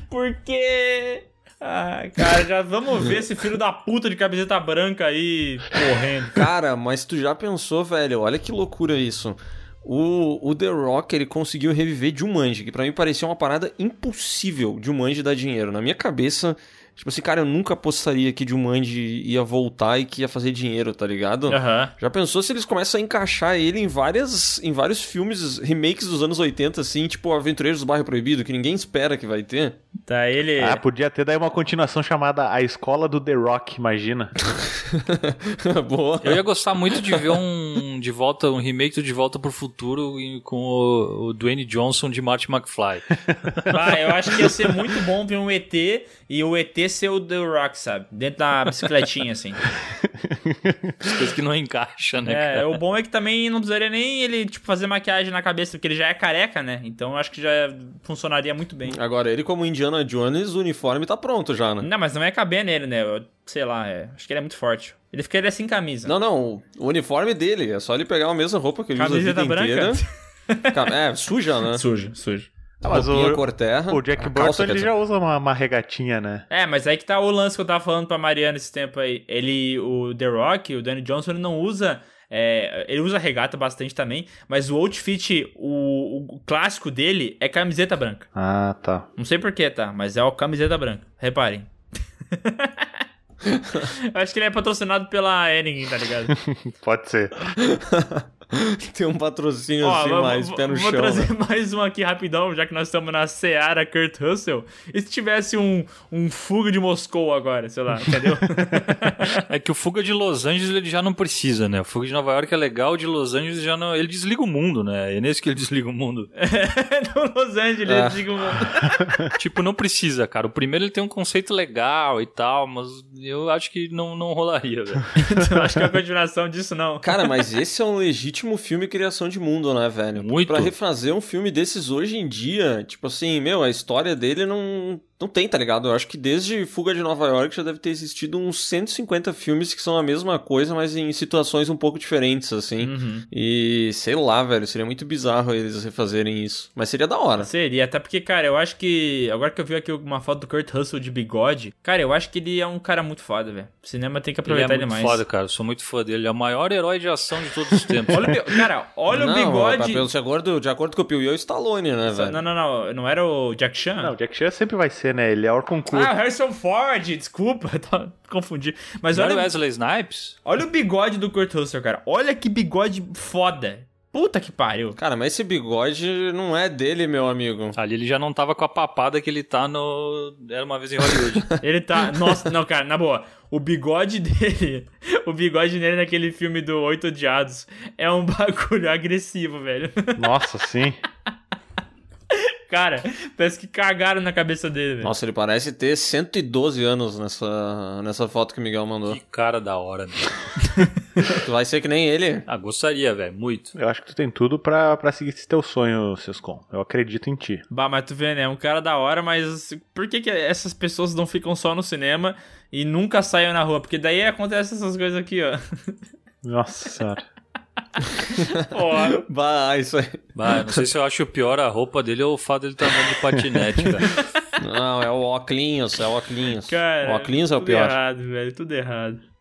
Speaker 1: Por quê? Ah, cara, já vamos ver esse filho da puta de camiseta branca aí correndo.
Speaker 2: Cara, mas tu já pensou, velho? Olha que loucura isso. O, o The Rock, ele conseguiu reviver Jumanji, que pra mim parecia uma parada impossível Jumanji dar dinheiro. Na minha cabeça, tipo assim, cara, eu nunca apostaria que Jumanji ia voltar e que ia fazer dinheiro, tá ligado?
Speaker 1: Aham.
Speaker 2: Já pensou se eles começam a encaixar ele em, várias, em vários filmes, remakes dos anos 80, assim, tipo Aventureiros do Bairro Proibido, que ninguém espera que vai ter?
Speaker 1: Tá, ele.
Speaker 3: Ah, podia ter daí uma continuação chamada A Escola do The Rock, imagina.
Speaker 2: Boa.
Speaker 4: Eu ia gostar muito de ver um de volta, um remake do De Volta pro Futuro com o, o Dwayne Johnson de Marty McFly.
Speaker 1: Ah, eu acho que ia ser muito bom ver um ET e o ET ser o The Rock, sabe? Dentro da bicicletinha, assim.
Speaker 4: Coisa que não encaixa, né?
Speaker 1: É,
Speaker 4: cara?
Speaker 1: o bom é que também não precisaria nem ele, tipo, fazer maquiagem na cabeça, porque ele já é careca, né? Então eu acho que já funcionaria muito bem.
Speaker 2: Agora, ele como Indiana Jones, o uniforme tá pronto já, né?
Speaker 1: Não, mas não ia caber nele, né? Eu- sei lá, é, acho que ele é muito forte. Ele ficaria sem camisa.
Speaker 2: Não, não, o uniforme dele, é só ele pegar a mesma roupa que ele
Speaker 1: Camiseta
Speaker 2: usa a vida
Speaker 1: branca?
Speaker 2: inteira. Ca- É, suja, né?
Speaker 1: Sujo, sujo.
Speaker 3: Ah, mas o-
Speaker 2: cor terra.
Speaker 3: O Jack Burton
Speaker 2: calça,
Speaker 3: ele já usa uma, uma regatinha, né?
Speaker 1: É, mas aí que tá o lance que eu tava falando pra Mariana esse tempo aí. Ele, o The Rock, o Danny Johnson, ele não usa. é, ele usa regata bastante também, mas o outfit, o, o clássico dele é camiseta branca.
Speaker 3: Ah, tá.
Speaker 1: Não sei porquê, tá? Mas é o camiseta branca. Reparem. Eu Acho que ele é patrocinado pela Henning, tá ligado?
Speaker 3: Pode ser.
Speaker 2: Tem um patrocínio
Speaker 1: Ó,
Speaker 2: assim
Speaker 1: vou-
Speaker 2: mais,
Speaker 1: vou-
Speaker 2: pé no
Speaker 1: vou
Speaker 2: chão.
Speaker 1: trazer
Speaker 2: né?
Speaker 1: mais um aqui rapidão, já que nós estamos na Seara Kurt Russell. E se tivesse um, um fuga de Moscou agora, sei lá, entendeu?
Speaker 4: É que o Fuga de Los Angeles ele já não precisa, né? O Fuga de Nova York é legal, o de Los Angeles já não. Ele desliga o mundo, né? É nesse que ele desliga o mundo.
Speaker 1: no Los Angeles,
Speaker 2: É.
Speaker 1: digo,
Speaker 4: tipo, não precisa, cara. O primeiro ele tem um conceito legal e tal, mas eu acho que não, não rolaria, velho.
Speaker 1: eu acho que é a continuação disso não.
Speaker 2: Cara, mas esse é um legítimo filme criação de mundo, né, velho?
Speaker 4: Muito.
Speaker 2: Pra refazer um filme desses hoje em dia, tipo assim, meu, a história dele não, não tem, tá ligado? Eu acho que desde Fuga de Nova York já deve ter existido uns 150 filmes que são a mesma coisa, mas em situações um pouco diferentes, assim.
Speaker 1: Uhum.
Speaker 2: E sei lá, velho, seria muito bizarro eles refazerem isso. Mas seria da hora.
Speaker 1: Seria, até porque, cara, eu acho que. Agora que eu vi aqui uma foto do Kurt Russell de bigode, cara, eu acho que ele é um cara muito foda, velho. O cinema tem que
Speaker 4: Ele é
Speaker 1: aproveitar ele,
Speaker 4: muito
Speaker 1: mais.
Speaker 4: foda, cara. Eu sou muito fã dele. Ele é o maior herói de ação de todos os tempos.
Speaker 1: Olha o, cara, olha
Speaker 2: não,
Speaker 1: o bigode.
Speaker 2: Pelo, de, acordo, de acordo com o Piuí, é o Stallone, né, velho?
Speaker 1: Não, não, não. Não era o Jack Chan?
Speaker 3: Não, o Jack Chan sempre vai ser, né? Ele é Orconcourt.
Speaker 1: Ah, o Harrison Ford, desculpa, tá, confundi. Mas
Speaker 4: Não o
Speaker 1: olha,
Speaker 4: Wesley Snipes?
Speaker 1: olha o bigode do Kurt Russell, cara. Olha que bigode foda. Puta que pariu.
Speaker 2: Cara, mas esse bigode não é dele, meu amigo.
Speaker 4: Ali ele já não tava com a papada que ele tá no. Era uma vez em Hollywood.
Speaker 1: Ele tá. Nossa, não, cara, na boa. O bigode dele. O bigode dele naquele filme do Oito Odiados é um bagulho agressivo, velho.
Speaker 3: Nossa, sim.
Speaker 1: Cara, parece que cagaram na cabeça dele, velho.
Speaker 2: Nossa, ele parece ter 112 anos nessa, nessa foto que o Miguel mandou.
Speaker 4: que cara da hora, né?
Speaker 2: Tu vai ser que nem ele.
Speaker 4: Ah, gostaria, velho. Muito.
Speaker 3: Eu acho que tu tem tudo pra, pra seguir esse teu sonho, Sescon. Eu acredito em ti.
Speaker 1: Bah, mas tu vê, né? É um cara da hora, mas por que, que essas pessoas não ficam só no cinema e nunca saem na rua? Porque daí acontece essas coisas aqui, ó.
Speaker 3: Nossa senhora.
Speaker 1: Porra.
Speaker 2: Bah, isso aí.
Speaker 4: Bah, não sei se eu acho pior a roupa dele ou o fato dele estar andando de patinete, cara.
Speaker 2: Não, é o óculos, é o óculos.
Speaker 1: Cara,
Speaker 2: o óculos é o
Speaker 1: tudo
Speaker 2: pior.
Speaker 1: errado, velho, tudo errado.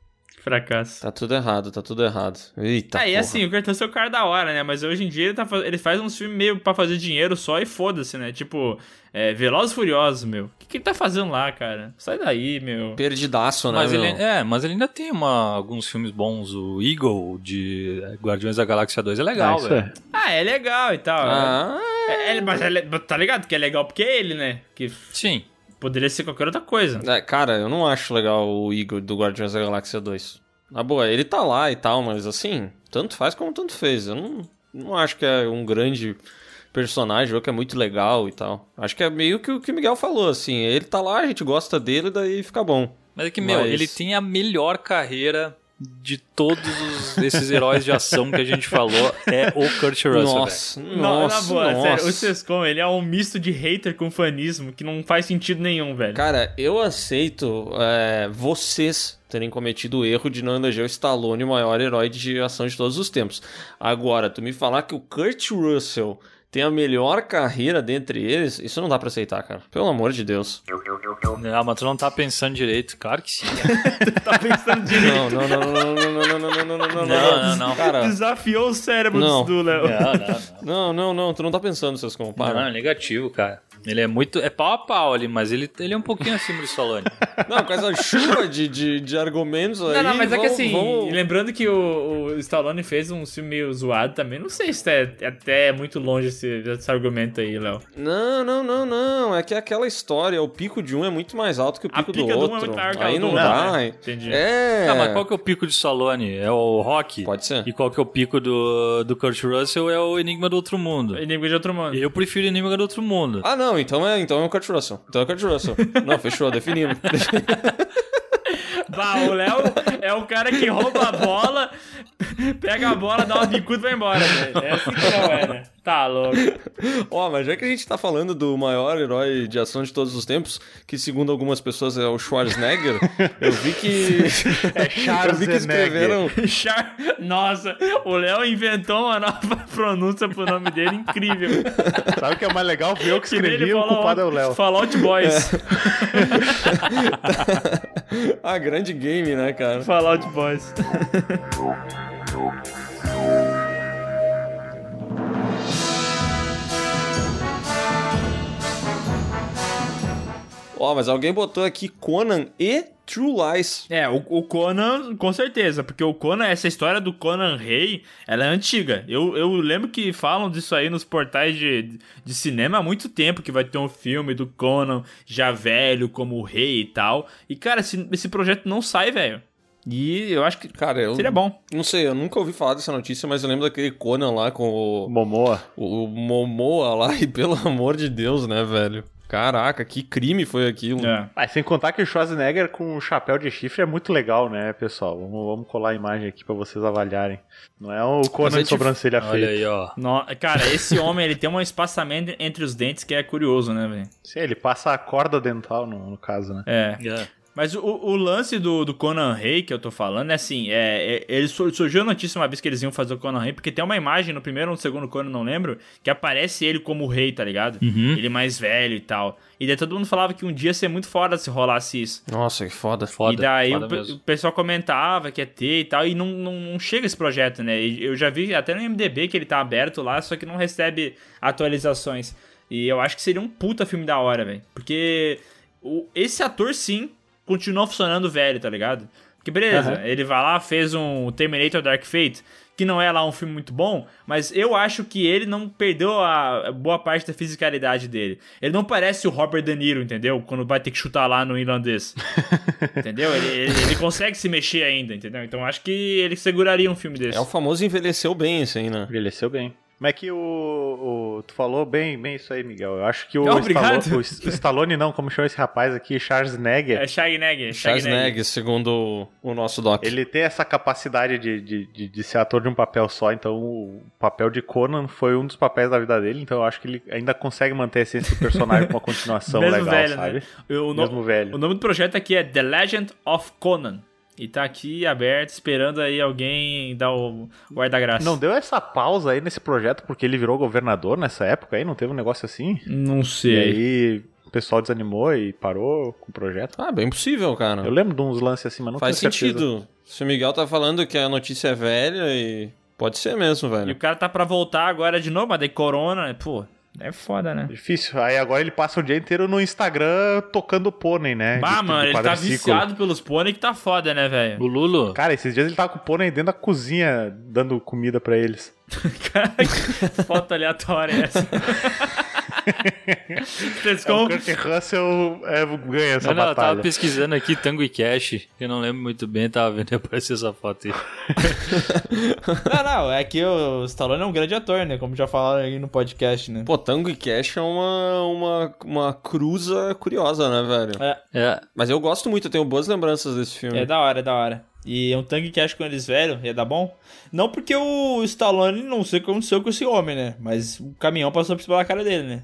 Speaker 1: Fracasso.
Speaker 2: Tá tudo errado, tá tudo errado. Eita,
Speaker 1: Aí,
Speaker 2: porra.
Speaker 1: assim, o Cartão é o cara da hora, né? Mas hoje em dia ele, tá, faz- ele faz uns filmes meio pra fazer dinheiro só e foda-se, né? Tipo, é, Velozes e Furiosos, meu. O que, que ele tá fazendo lá, cara? Sai daí, meu.
Speaker 2: Perdidaço, né,
Speaker 4: Mas
Speaker 2: meu?
Speaker 4: ele, é, mas ele ainda tem uma- alguns filmes bons. O Eagle de Guardiões da Galáxia 2 é legal,
Speaker 3: Ah, isso
Speaker 4: velho.
Speaker 3: é.
Speaker 1: Ah, é legal e tal.
Speaker 2: Ah,
Speaker 1: É, é- mas é, tá ligado que é legal porque é ele, né? Que
Speaker 4: Sim.
Speaker 1: Poderia ser qualquer outra coisa.
Speaker 2: é, cara, eu não acho legal o Igor do Guardiões da Galáxia 2. Na boa, ele tá lá e tal, mas assim, tanto faz como tanto fez. Eu não, não acho que é um grande personagem ou que é muito legal e tal. Acho que é meio que o que o Miguel falou, assim. Ele tá lá, a gente gosta dele, daí fica bom.
Speaker 4: Mas é que, meu,
Speaker 2: Mas-
Speaker 4: ele tem a melhor carreira de todos os- esses heróis de ação que a gente falou. É o Kurt Russell, velho.
Speaker 2: nossa,
Speaker 1: Não,
Speaker 2: nossa,
Speaker 1: na boa,
Speaker 2: nossa.
Speaker 1: sério, o Sescom, ele é um misto de hater com fanismo que não faz sentido nenhum, velho.
Speaker 2: Cara, eu aceito é, vocês terem cometido o erro de não eleger o Stallone o maior herói de ação de todos os tempos. Agora, tu me falar que o Kurt Russell tem a melhor carreira dentre eles, isso não dá pra aceitar, cara. Pelo amor de Deus.
Speaker 4: Ah, mas tu não tá pensando direito. Claro que sim.
Speaker 1: tá pensando direito.
Speaker 2: Não, não, não, não, não, não, não, não, não, não, não, não,
Speaker 4: Não, não, não.
Speaker 2: Cara,
Speaker 1: Desafiou o cérebro
Speaker 2: Não.
Speaker 1: do Léo.
Speaker 4: Não, não, não.
Speaker 2: não, não, não, tu não tá pensando, seus
Speaker 4: Não,
Speaker 2: comparas.
Speaker 4: é negativo, cara. Ele é muito. É pau a pau ali, mas ele, ele é um pouquinho acima do Stallone.
Speaker 2: Não, com essa chuva de, de, de argumentos aí.
Speaker 1: Não, não, mas é que assim,
Speaker 2: vamos-
Speaker 1: lembrando que o, o Stallone fez um filme meio zoado também, não sei se é, é até muito longe esse, esse argumento aí, Léo.
Speaker 2: Não, não, não, não. É que aquela história, o pico de um é muito mais alto que o
Speaker 1: A
Speaker 2: pico
Speaker 1: pica
Speaker 2: do
Speaker 1: do um é
Speaker 2: outro. aí não
Speaker 1: outro,
Speaker 2: dá.
Speaker 1: né? Entendi.
Speaker 2: É.
Speaker 4: Tá, mas qual que é o pico de Stallone? É o Rock?
Speaker 2: Pode ser.
Speaker 4: E qual que é o pico do, do Kurt Russell? É o Enigma do Outro Mundo.
Speaker 1: Inimigo de outro mundo.
Speaker 4: Eu prefiro Enigma do Outro Mundo.
Speaker 2: Ah, não, então é, então é o Kurt Russell. Então é o Kurt Russell. não, fechou, definimos.
Speaker 1: Bah, o Léo é o cara que rouba a bola, pega a bola, dá uma bicuda e vai embora, velho. É assim que não é, né? Tá louco.
Speaker 2: Ó, mas já que a gente tá falando do maior herói de ação de todos os tempos, que segundo algumas pessoas é o Schwarzenegger, eu vi que.
Speaker 3: É
Speaker 2: eu vi que escreveram.
Speaker 1: Char... Nossa, o Léo inventou uma nova pronúncia pro nome dele, incrível.
Speaker 3: Sabe o que é mais legal? Fui eu que escrevi,
Speaker 1: ele
Speaker 3: o
Speaker 1: falou
Speaker 3: culpado é o Léo.
Speaker 1: Fallout Boys.
Speaker 2: ah, grande game, né, cara?
Speaker 1: Fallout Boys.
Speaker 2: Ó, mas alguém botou aqui Conan e True Lies.
Speaker 1: É, o, o Conan, com certeza, porque o Conan, essa história do Conan Rei, ela é antiga. Eu, eu lembro que falam disso aí nos portais de, de cinema há muito tempo, que vai ter um filme do Conan já velho, como o rei e tal. E, cara, esse, esse projeto não sai, velho. E eu acho que
Speaker 2: Cara, eu.
Speaker 1: seria bom.
Speaker 2: Não sei, eu nunca ouvi falar dessa notícia, mas eu lembro daquele Conan lá com o,
Speaker 3: Momoa.
Speaker 2: o Momoa lá, e pelo amor de Deus, né, velho? Caraca, que crime foi aquilo.
Speaker 1: É.
Speaker 3: Ah, sem contar que o Schwarzenegger com o chapéu de chifre é muito legal, né, pessoal? Vamos, vamos colar a imagem aqui pra vocês avaliarem. Não é o Conan
Speaker 2: é
Speaker 3: de sobrancelha
Speaker 4: Olha
Speaker 3: feia.
Speaker 4: aí, ó.
Speaker 1: No- cara, esse homem, ele tem um espaçamento entre os dentes que é curioso, né, velho?
Speaker 3: Sim, ele passa a corda dental, no, no caso, né?
Speaker 1: É.
Speaker 4: É.
Speaker 1: Mas o, o lance do, do Conan Rei que eu tô falando é assim: é, é- ele sur- surgiu a notícia uma vez que eles iam fazer o Conan Rei, porque tem uma imagem no primeiro ou no segundo Conan, não lembro, que aparece ele como rei, tá ligado?
Speaker 4: Uhum.
Speaker 1: Ele mais velho e tal. E daí todo mundo falava que um dia ia ser muito foda se rolasse isso.
Speaker 2: Nossa, que foda.
Speaker 4: Foda,
Speaker 1: e daí
Speaker 4: foda
Speaker 1: o, o pessoal comentava que ia ter e tal, e não, não, não chega esse projeto, né? E eu já vi até no MDB que ele tá aberto lá, só que não recebe atualizações. E eu acho que seria um puta filme da hora, velho. Porque o, esse ator, sim, continua funcionando velho, tá ligado? Porque beleza,
Speaker 3: Aham.
Speaker 1: ele vai lá, fez um Terminator Dark Fate, que não é lá um filme muito bom, mas eu acho que ele não perdeu a boa parte da fisicalidade dele. Ele não parece o Robert De Niro, entendeu? Quando vai ter que chutar lá no irlandês. entendeu? Ele, ele- ele consegue se mexer ainda, entendeu? Então acho que ele seguraria um filme desse.
Speaker 2: É o famoso envelheceu bem esse aí, né?
Speaker 3: Envelheceu bem. Mas é que o, o- Tu falou bem, bem isso aí, Miguel. Eu acho que o,
Speaker 1: Não, obrigado.
Speaker 3: Stallone, o Stallone, não, como chama esse rapaz aqui, Schwarzenegger,
Speaker 1: É Schwarzenegger.
Speaker 2: Schwarzenegger, segundo o nosso doc.
Speaker 3: ele tem essa capacidade de, de, de, de ser ator de um papel só, então o papel de Conan foi um dos papéis da vida dele, então eu acho que ele ainda consegue manter a essência do personagem com uma continuação
Speaker 1: Mesmo
Speaker 3: legal,
Speaker 1: velho,
Speaker 3: sabe?
Speaker 1: né? O, no-
Speaker 3: Mesmo velho.
Speaker 1: o nome do projeto aqui é The Legend of Conan. E tá aqui aberto, esperando aí alguém dar o guarda-graça.
Speaker 3: Não deu essa pausa aí nesse projeto porque ele virou governador nessa época aí? Não teve um negócio assim?
Speaker 1: Não
Speaker 3: E
Speaker 1: sei.
Speaker 3: aí o pessoal desanimou e parou com o projeto?
Speaker 2: Ah, bem possível, cara.
Speaker 3: Eu lembro de uns lances assim, mas não
Speaker 2: Faz
Speaker 3: tenho certeza.
Speaker 2: sentido. Se o Miguel tá falando que a notícia é velha e. Pode ser mesmo,
Speaker 1: E
Speaker 2: velho.
Speaker 1: o cara tá pra voltar agora de novo, mas daí corona, né? Pô, é foda, né?
Speaker 3: Difícil. Aí agora ele passa o dia inteiro no Instagram tocando pônei, né?
Speaker 1: Bah,
Speaker 3: De-
Speaker 1: mano,
Speaker 3: de
Speaker 1: ele tá viciado pelos pônei que tá foda, né, velho?
Speaker 4: O Lulo,
Speaker 3: Cara, esses dias ele tava com o pônei dentro da cozinha dando comida pra eles.
Speaker 1: Cara, que foto aleatória é essa. Vocês
Speaker 3: É, o
Speaker 1: como...
Speaker 3: Kurt Russell é, ganha essa
Speaker 4: não, não, eu tava
Speaker 3: batalha.
Speaker 4: pesquisando aqui Tango e Cash, eu não lembro muito bem, tava vendo aparecer essa foto aí.
Speaker 1: Não, não, é que o Stallone é um grande ator, né? Como já falaram aí no podcast, né?
Speaker 2: Pô, Tango e Cash é uma, uma, uma cruza curiosa, né, velho?
Speaker 1: É,
Speaker 4: É,
Speaker 2: Mas eu gosto muito, eu tenho boas lembranças desse filme.
Speaker 1: é da hora, é da hora. E um tanque que acha com eles velho, ia dar bom? Não porque o Stallone não sei o que aconteceu com esse homem, né? Mas o caminhão passou por cima da cara dele, né?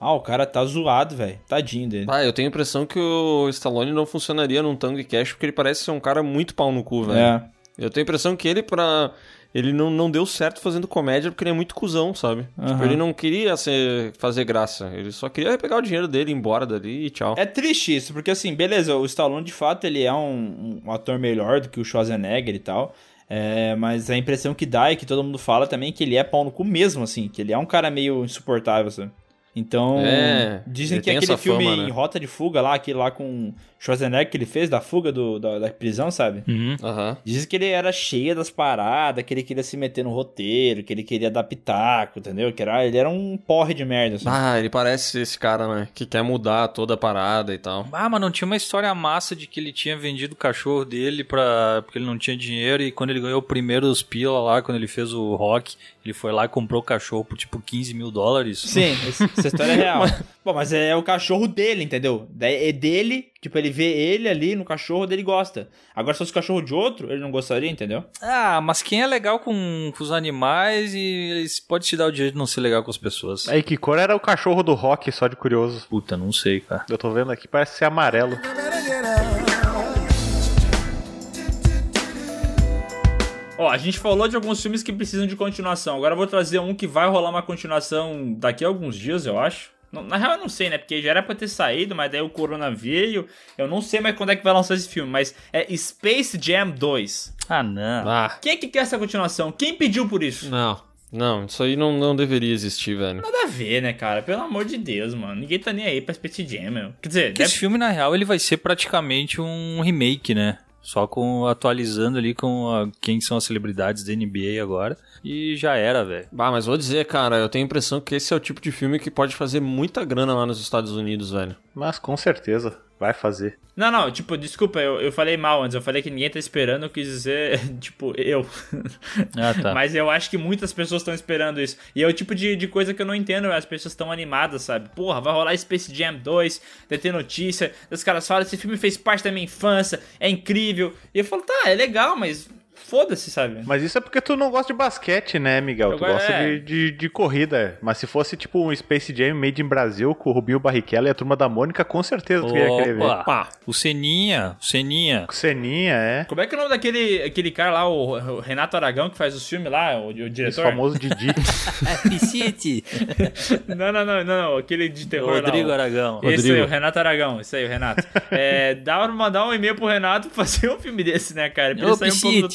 Speaker 1: Ah, o cara tá zoado, velho. Tadinho dele.
Speaker 2: Ah, eu tenho a impressão que o Stallone não funcionaria num Tango e Cash porque ele parece ser um cara muito pau no cu, velho.
Speaker 1: É.
Speaker 2: Eu tenho a impressão que ele, pra. Ele não, não deu certo fazendo comédia porque ele é muito cuzão, sabe? Tipo,
Speaker 1: Aham.
Speaker 2: ele não queria ser, fazer graça. Ele só queria pegar o dinheiro dele, ir embora dali e tchau.
Speaker 1: É triste isso, porque assim, beleza, o Stallone de fato ele é um, um ator melhor do que o Schwarzenegger e tal. É, mas a impressão que dá é que todo mundo fala também que ele é pau no cu mesmo, assim, que ele é um cara meio insuportável, sabe? Então,
Speaker 2: É,
Speaker 1: dizem que aquele filme
Speaker 2: fama, né?
Speaker 1: em Rota de Fuga lá, aquele lá com Schwarzenegger que ele fez da fuga do, da, da prisão, sabe?
Speaker 4: uhum.
Speaker 2: Aham.
Speaker 1: Dizem que ele era cheio das paradas, que ele queria se meter no roteiro, que ele queria dar pitaco, entendeu? Que era, ele era um porre de merda, assim.
Speaker 2: Ah, ele parece esse cara, né? Que quer mudar toda a parada e tal.
Speaker 4: Ah, mas não tinha uma história massa de que ele tinha vendido o cachorro dele pra... porque ele não tinha dinheiro e quando ele ganhou o primeiro os pila lá, quando ele fez o rock, ele foi lá e comprou o cachorro por tipo 15 mil dólares.
Speaker 1: Sim, esse- essa história é real. Bom, mas é o cachorro dele, entendeu? É dele, tipo, ele vê ele ali no cachorro dele gosta. Agora, se fosse o cachorro de outro, ele não gostaria, entendeu?
Speaker 4: Ah, mas quem é legal com, com os animais e eles pode te dar o direito de não ser legal com as pessoas.
Speaker 3: Aí, que cor era o cachorro do Rock, só de curioso?
Speaker 4: Puta, não sei, cara.
Speaker 3: Eu tô vendo aqui, parece ser amarelo.
Speaker 1: Ó, a gente falou de alguns filmes que precisam de continuação. Agora eu vou trazer um que vai rolar uma continuação daqui a alguns dias, eu acho. Na real, eu não sei, né? Porque já era pra ter saído, mas daí o Corona veio. Eu não sei mais quando é que vai lançar esse filme, mas é Space Jam 2.
Speaker 4: Ah, não.
Speaker 2: Ah,
Speaker 1: Quem é que quer essa continuação? Quem pediu por isso?
Speaker 2: não. Não, isso aí não, não deveria existir, velho.
Speaker 1: Nada a ver, né, cara? Pelo amor de Deus, mano. Ninguém tá nem aí pra Space Jam, meu. Quer dizer,
Speaker 4: Porque esse
Speaker 1: deve...
Speaker 4: filme, na real, ele vai ser praticamente um remake, né? Só com atualizando ali com a- quem são as celebridades da NBA agora. E já era, velho.
Speaker 2: Bah, mas vou dizer, cara, eu tenho a impressão que esse é o tipo de filme que pode fazer muita grana lá nos Estados Unidos, velho.
Speaker 3: Mas com certeza vai fazer.
Speaker 1: Não, não, tipo, desculpa, eu, eu falei mal antes. Eu falei que ninguém tá esperando, eu quis dizer, tipo, eu.
Speaker 4: Ah, tá.
Speaker 1: Mas eu acho que muitas pessoas estão esperando isso. E é o tipo de, de coisa que eu não entendo. As pessoas estão animadas, sabe? Porra, vai rolar Space Jam 2, vai ter notícia. Os caras falam, esse filme fez parte da minha infância, é incrível. E eu falo, tá, é legal, mas foda-se, sabe?
Speaker 3: Mas isso é porque tu não gosta de basquete, né, Miguel?
Speaker 1: Eu
Speaker 3: tu
Speaker 1: go-
Speaker 3: gosta
Speaker 1: é.
Speaker 3: de, de, de corrida. Mas se fosse tipo um Space Jam made in Brasil com o Rubinho Barrichello e a turma da Mônica, com certeza tu ia querer ver.
Speaker 4: Opa! O Seninha, o Seninha.
Speaker 3: Com Ceninha, é.
Speaker 1: Como é que é o nome daquele aquele cara lá, o, o Renato Aragão, que faz os filmes lá, o, o
Speaker 3: Esse
Speaker 1: diretor?
Speaker 3: famoso Didi.
Speaker 4: Piscite.
Speaker 1: Não, não, não, não, aquele de terror lá,
Speaker 4: Rodrigo
Speaker 1: o-
Speaker 4: Aragão.
Speaker 1: Esse
Speaker 2: Rodrigo.
Speaker 1: aí, o Renato Aragão, isso aí, o Renato. É, dá pra mandar um e-mail pro Renato fazer um filme desse, né, cara? Pra ele sair um pouco do
Speaker 4: Piscite.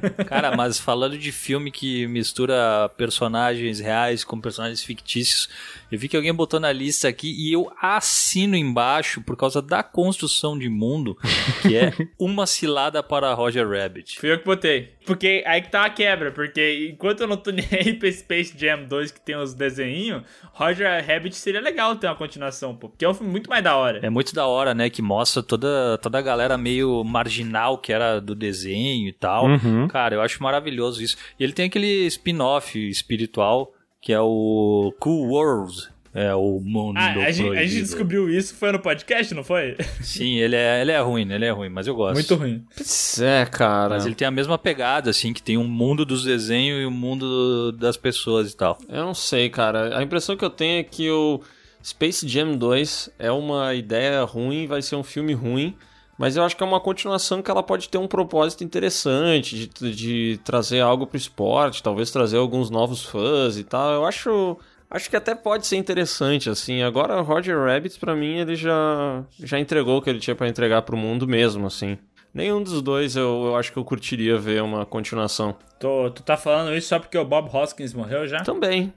Speaker 4: Cara, mas falando de filme que mistura personagens reais com personagens fictícios, eu vi que alguém botou na lista aqui e eu assino embaixo por causa da construção de mundo, que é Uma Cilada para Roger Rabbit.
Speaker 1: Fui eu que botei. Porque aí que tá a quebra, porque enquanto eu não tô nem aí pra Space Jam 2 que tem os desenhinhos, Roger Rabbit seria legal ter uma continuação, pô. Porque é um filme muito mais da hora.
Speaker 4: É muito da hora, né? Que mostra toda, toda a galera meio marginal que era do desenho e tal.
Speaker 3: Uhum.
Speaker 4: Cara, eu acho maravilhoso isso. E ele tem aquele spin-off espiritual que é o Cool World. É o mundo
Speaker 1: Ah, a gente, a gente descobriu isso, foi no podcast, não foi?
Speaker 4: Sim, ele é, ele é ruim, ele é ruim, mas eu gosto.
Speaker 1: Muito ruim.
Speaker 2: Pois é, cara.
Speaker 4: Mas ele tem a mesma pegada, assim, que tem um mundo dos desenhos e um mundo das pessoas e tal.
Speaker 2: Eu não sei, cara. A impressão que eu tenho é que o Space Jam 2 é uma ideia ruim, vai ser um filme ruim, Mas eu acho que é uma continuação que ela pode ter um propósito interessante de, de trazer algo pro esporte, talvez trazer alguns novos fãs e tal. Eu acho. Acho que até pode ser interessante, assim. Agora, o Roger Rabbit, pra mim, ele já, já entregou o que ele tinha para entregar pro mundo mesmo, assim. Nenhum dos dois eu, eu acho que eu curtiria ver uma continuação.
Speaker 1: Tu, tu tá falando isso só porque o Bob Hoskins morreu já?
Speaker 2: Também.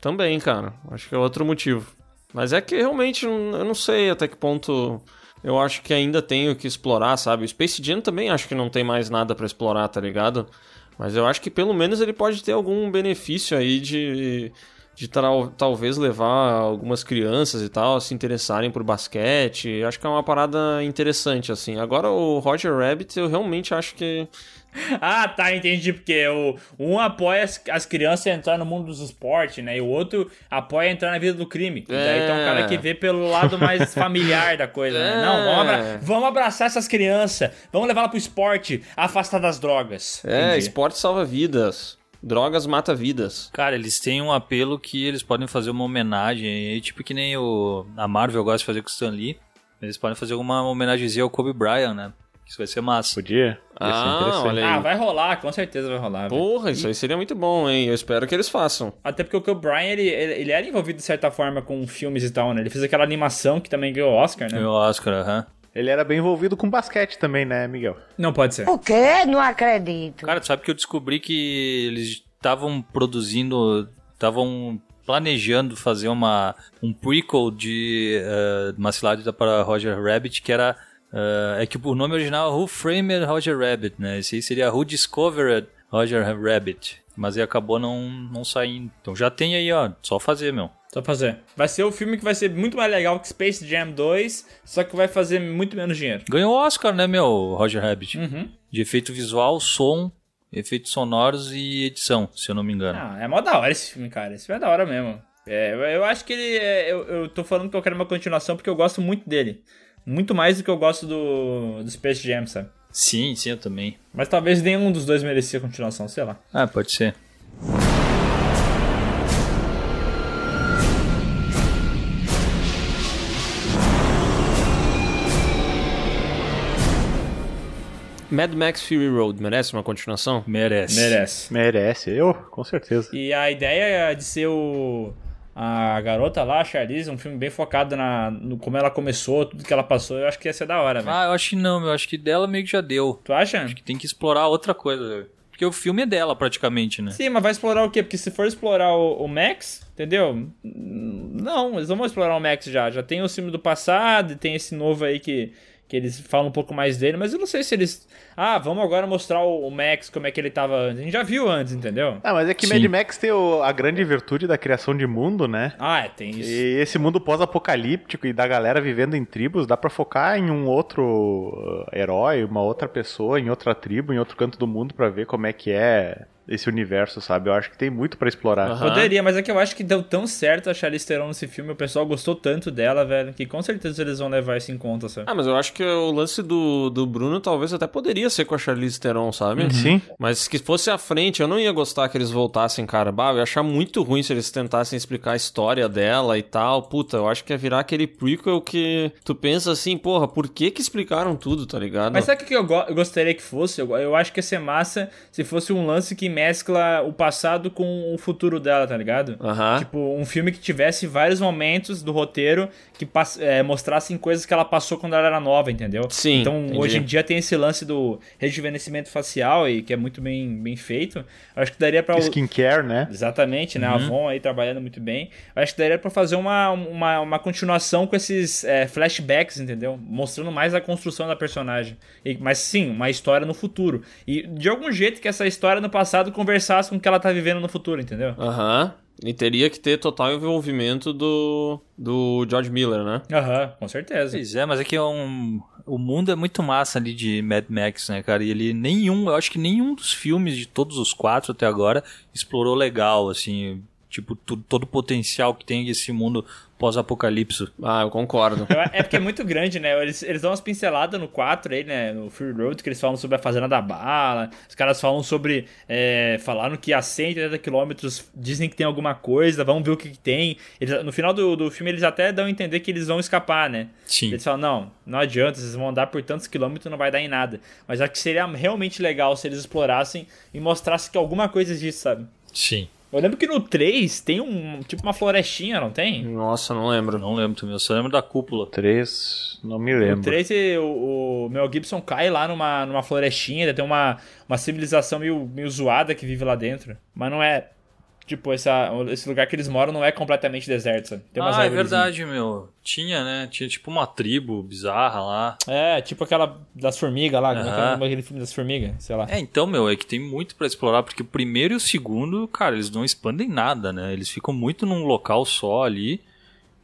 Speaker 2: Também, cara. Acho que é outro motivo. Mas é que realmente eu não sei até que ponto eu acho que ainda tenho que explorar, sabe? O Space Jam também acho que não tem mais nada para explorar, tá ligado? Mas eu acho que pelo menos ele pode ter algum benefício aí de, de tal, talvez levar algumas crianças e tal a se interessarem por basquete. Acho que é uma parada interessante, assim. Agora o Roger Rabbit eu realmente acho que
Speaker 1: ah, tá, entendi. Porque o, um apoia as, as crianças a entrar no mundo dos esportes, né? E o outro apoia entrar na vida do crime. É. Daí tem um cara que vê pelo lado mais familiar da coisa, né? Não, vamos, abra vamos, abraçar essas crianças. Vamos levar pro esporte, afastar das drogas.
Speaker 2: É, entendi. esporte salva vidas. Drogas mata vidas.
Speaker 4: Cara, eles têm um apelo que eles podem fazer uma homenagem tipo que nem o a Marvel gosta de fazer com o Stan Lee. Eles podem fazer uma homenagemzinha ao Kobe Bryant, né? Isso vai ser massa.
Speaker 3: Podia?
Speaker 2: ah, olha aí.
Speaker 1: Ah, vai rolar, com certeza vai rolar.
Speaker 2: Porra, véio. isso aí seria muito bom, hein? Eu espero que eles façam.
Speaker 1: Até porque o Brian, ele, ele era envolvido de certa forma com filmes e tal, né? Ele fez aquela animação que também ganhou Oscar, né?
Speaker 4: Ganhou Oscar, aham. Uhum.
Speaker 3: Ele era bem envolvido com basquete também, né, Miguel?
Speaker 1: Não pode ser.
Speaker 7: O quê? Não acredito.
Speaker 4: Cara, tu sabe que eu descobri que eles estavam produzindo, estavam planejando fazer uma um prequel de uh, uma cilada para Roger Rabbit que era Uh, é que o nome original é Who Framed Roger Rabbit, né? Esse aí seria Who Discovered Roger Rabbit. Mas aí acabou não, não saindo. Então já tem aí, ó. Só fazer, meu.
Speaker 1: Só fazer. Vai ser o filme que vai ser muito mais legal que Space Jam 2, só que vai fazer muito menos dinheiro.
Speaker 4: Ganhou Oscar, né, meu, Roger Rabbit?
Speaker 1: Uhum.
Speaker 4: De efeito visual, som, efeitos sonoros e edição, se eu não me engano.
Speaker 1: Ah, é mó da hora esse filme, cara. Esse filme é da hora mesmo. É, eu acho que ele. É, eu, eu tô falando que eu quero uma continuação porque eu gosto muito dele. Muito mais do que eu gosto do, do Space Jam, sabe?
Speaker 4: Sim, sim, eu também.
Speaker 1: Mas talvez nenhum dos dois merecia continuação, sei lá.
Speaker 4: Ah, pode ser.
Speaker 2: Mad Max Fury Road merece uma continuação?
Speaker 4: Merece.
Speaker 1: Merece.
Speaker 3: Merece, eu, com certeza.
Speaker 1: E a ideia de ser o a garota lá, a Charlize, um filme bem focado na, no como ela começou, tudo que ela passou, eu acho que ia ser da hora, velho.
Speaker 4: Ah, eu acho que não, eu acho que dela meio que já deu.
Speaker 1: Tu acha?
Speaker 4: Acho que tem que explorar outra coisa, Porque o filme é dela, praticamente, né?
Speaker 1: Sim, mas vai explorar o quê? Porque se for explorar o, o Max, entendeu? Não, eles não vão explorar o Max já. Já tem o filme do passado e tem esse novo aí que que eles falam um pouco mais dele, mas eu não sei se eles. Ah, vamos agora mostrar o Max como é que ele tava antes. A gente já viu antes, entendeu?
Speaker 3: Ah, mas é que Sim. Mad Max tem o, a grande virtude da criação de mundo, né?
Speaker 1: Ah, é, tem isso.
Speaker 3: E esse mundo pós-apocalíptico e da galera vivendo em tribos, dá pra focar em um outro uh, herói, uma outra pessoa, em outra tribo, em outro canto do mundo para ver como é que é esse universo, sabe? Eu acho que tem muito para explorar.
Speaker 1: Uhum. Poderia, mas é que eu acho que deu tão certo a Charlize Theron nesse filme, o pessoal gostou tanto dela, velho, que com certeza eles vão levar isso em conta, sabe?
Speaker 2: Ah, mas eu acho que o lance do, do Bruno talvez até poderia ser com a Charlize Theron, sabe?
Speaker 3: Uhum. Sim.
Speaker 2: Mas que fosse à frente, eu não ia gostar que eles voltassem, cara. Bah, eu ia achar muito ruim se eles tentassem explicar a história dela e tal. Puta, eu acho que ia virar aquele prequel que tu pensa assim, porra, por que que explicaram tudo, tá ligado?
Speaker 1: Mas sabe o que eu, go eu gostaria que fosse? Eu, eu acho que ia ser massa se fosse um lance que mescla o passado com o futuro dela, tá ligado?
Speaker 2: Uhum.
Speaker 1: Tipo, um filme que tivesse vários momentos do roteiro que é, mostrassem coisas que ela passou quando ela era nova, entendeu?
Speaker 2: Sim.
Speaker 1: Então, entendi. hoje em dia tem esse lance do rejuvenescimento facial e que é muito bem, bem feito. Eu acho que daria pra.
Speaker 3: Skincare, né?
Speaker 1: Exatamente, né? Uhum. A Avon aí trabalhando muito bem. Eu acho que daria pra fazer uma, uma, uma continuação com esses é, flashbacks, entendeu? Mostrando mais a construção da personagem. E, mas sim, uma história no futuro. E de algum jeito que essa história no passado conversasse com o que ela tá vivendo no futuro, entendeu?
Speaker 2: Aham. Uhum. E teria que ter total envolvimento do, do George Miller, né?
Speaker 1: Aham, uhum, com certeza.
Speaker 4: Pois é, mas é que é um, o mundo é muito massa ali de Mad Max, né, cara? E ele nenhum, eu acho que nenhum dos filmes de todos os quatro até agora explorou legal, assim. Tipo, todo o potencial que tem esse mundo pós-apocalipse.
Speaker 2: Ah, eu concordo.
Speaker 1: É porque é muito grande, né? Eles, eles dão umas pinceladas no 4 aí, né? No Fury Road, que eles falam sobre a Fazenda da Bala. Os caras falam sobre. É, falaram que a 180 quilômetros dizem que tem alguma coisa, vamos ver o que, que tem. Eles- no final do, do filme, eles até dão a entender que eles vão escapar, né?
Speaker 4: Sim.
Speaker 1: Eles falam, não, não adianta, vocês vão andar por tantos quilômetros não vai dar em nada. Mas acho que seria realmente legal se eles explorassem e mostrassem que alguma coisa existe, sabe?
Speaker 4: Sim.
Speaker 1: Eu lembro que no 3 tem um. Tipo uma florestinha, não tem?
Speaker 2: Nossa, não lembro.
Speaker 4: Não lembro também, eu só lembro da cúpula.
Speaker 3: Três, não me
Speaker 1: No
Speaker 3: lembro.
Speaker 1: 3 o, o Mel Gibson cai lá numa, numa florestinha, ainda tem uma, uma civilização meio, meio zoada que vive lá dentro. Mas não é. Tipo, essa, esse lugar que eles moram não é completamente deserto, sabe? Tem umas
Speaker 4: ah, é verdade, meu. Tinha, né? Tinha tipo uma tribo bizarra lá.
Speaker 1: É, tipo aquela das formigas lá, é é daquele filme das formigas? Sei lá.
Speaker 4: É, então, meu, é que tem muito pra explorar, porque o primeiro e o segundo, cara, eles não expandem nada, né? Eles ficam muito num local só ali.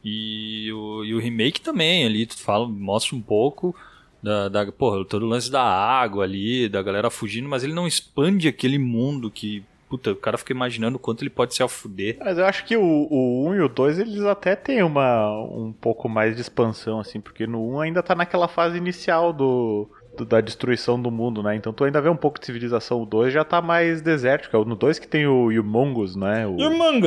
Speaker 4: E o, e o remake também, ali, tu fala, mostra um pouco da, da porra, todo o lance da água ali, da galera fugindo, mas ele não expande aquele mundo que, puta, o cara fica imaginando o quanto ele pode se afuder.
Speaker 3: Mas eu acho que o, o 1 e o 2, eles até têm uma, um pouco mais de expansão, assim, porque no 1 ainda tá naquela fase inicial do, do- da destruição do mundo, né? Então tu ainda vê um pouco de civilização. O 2 já tá mais desértico. É o no 2 que tem o Humongous, né? O...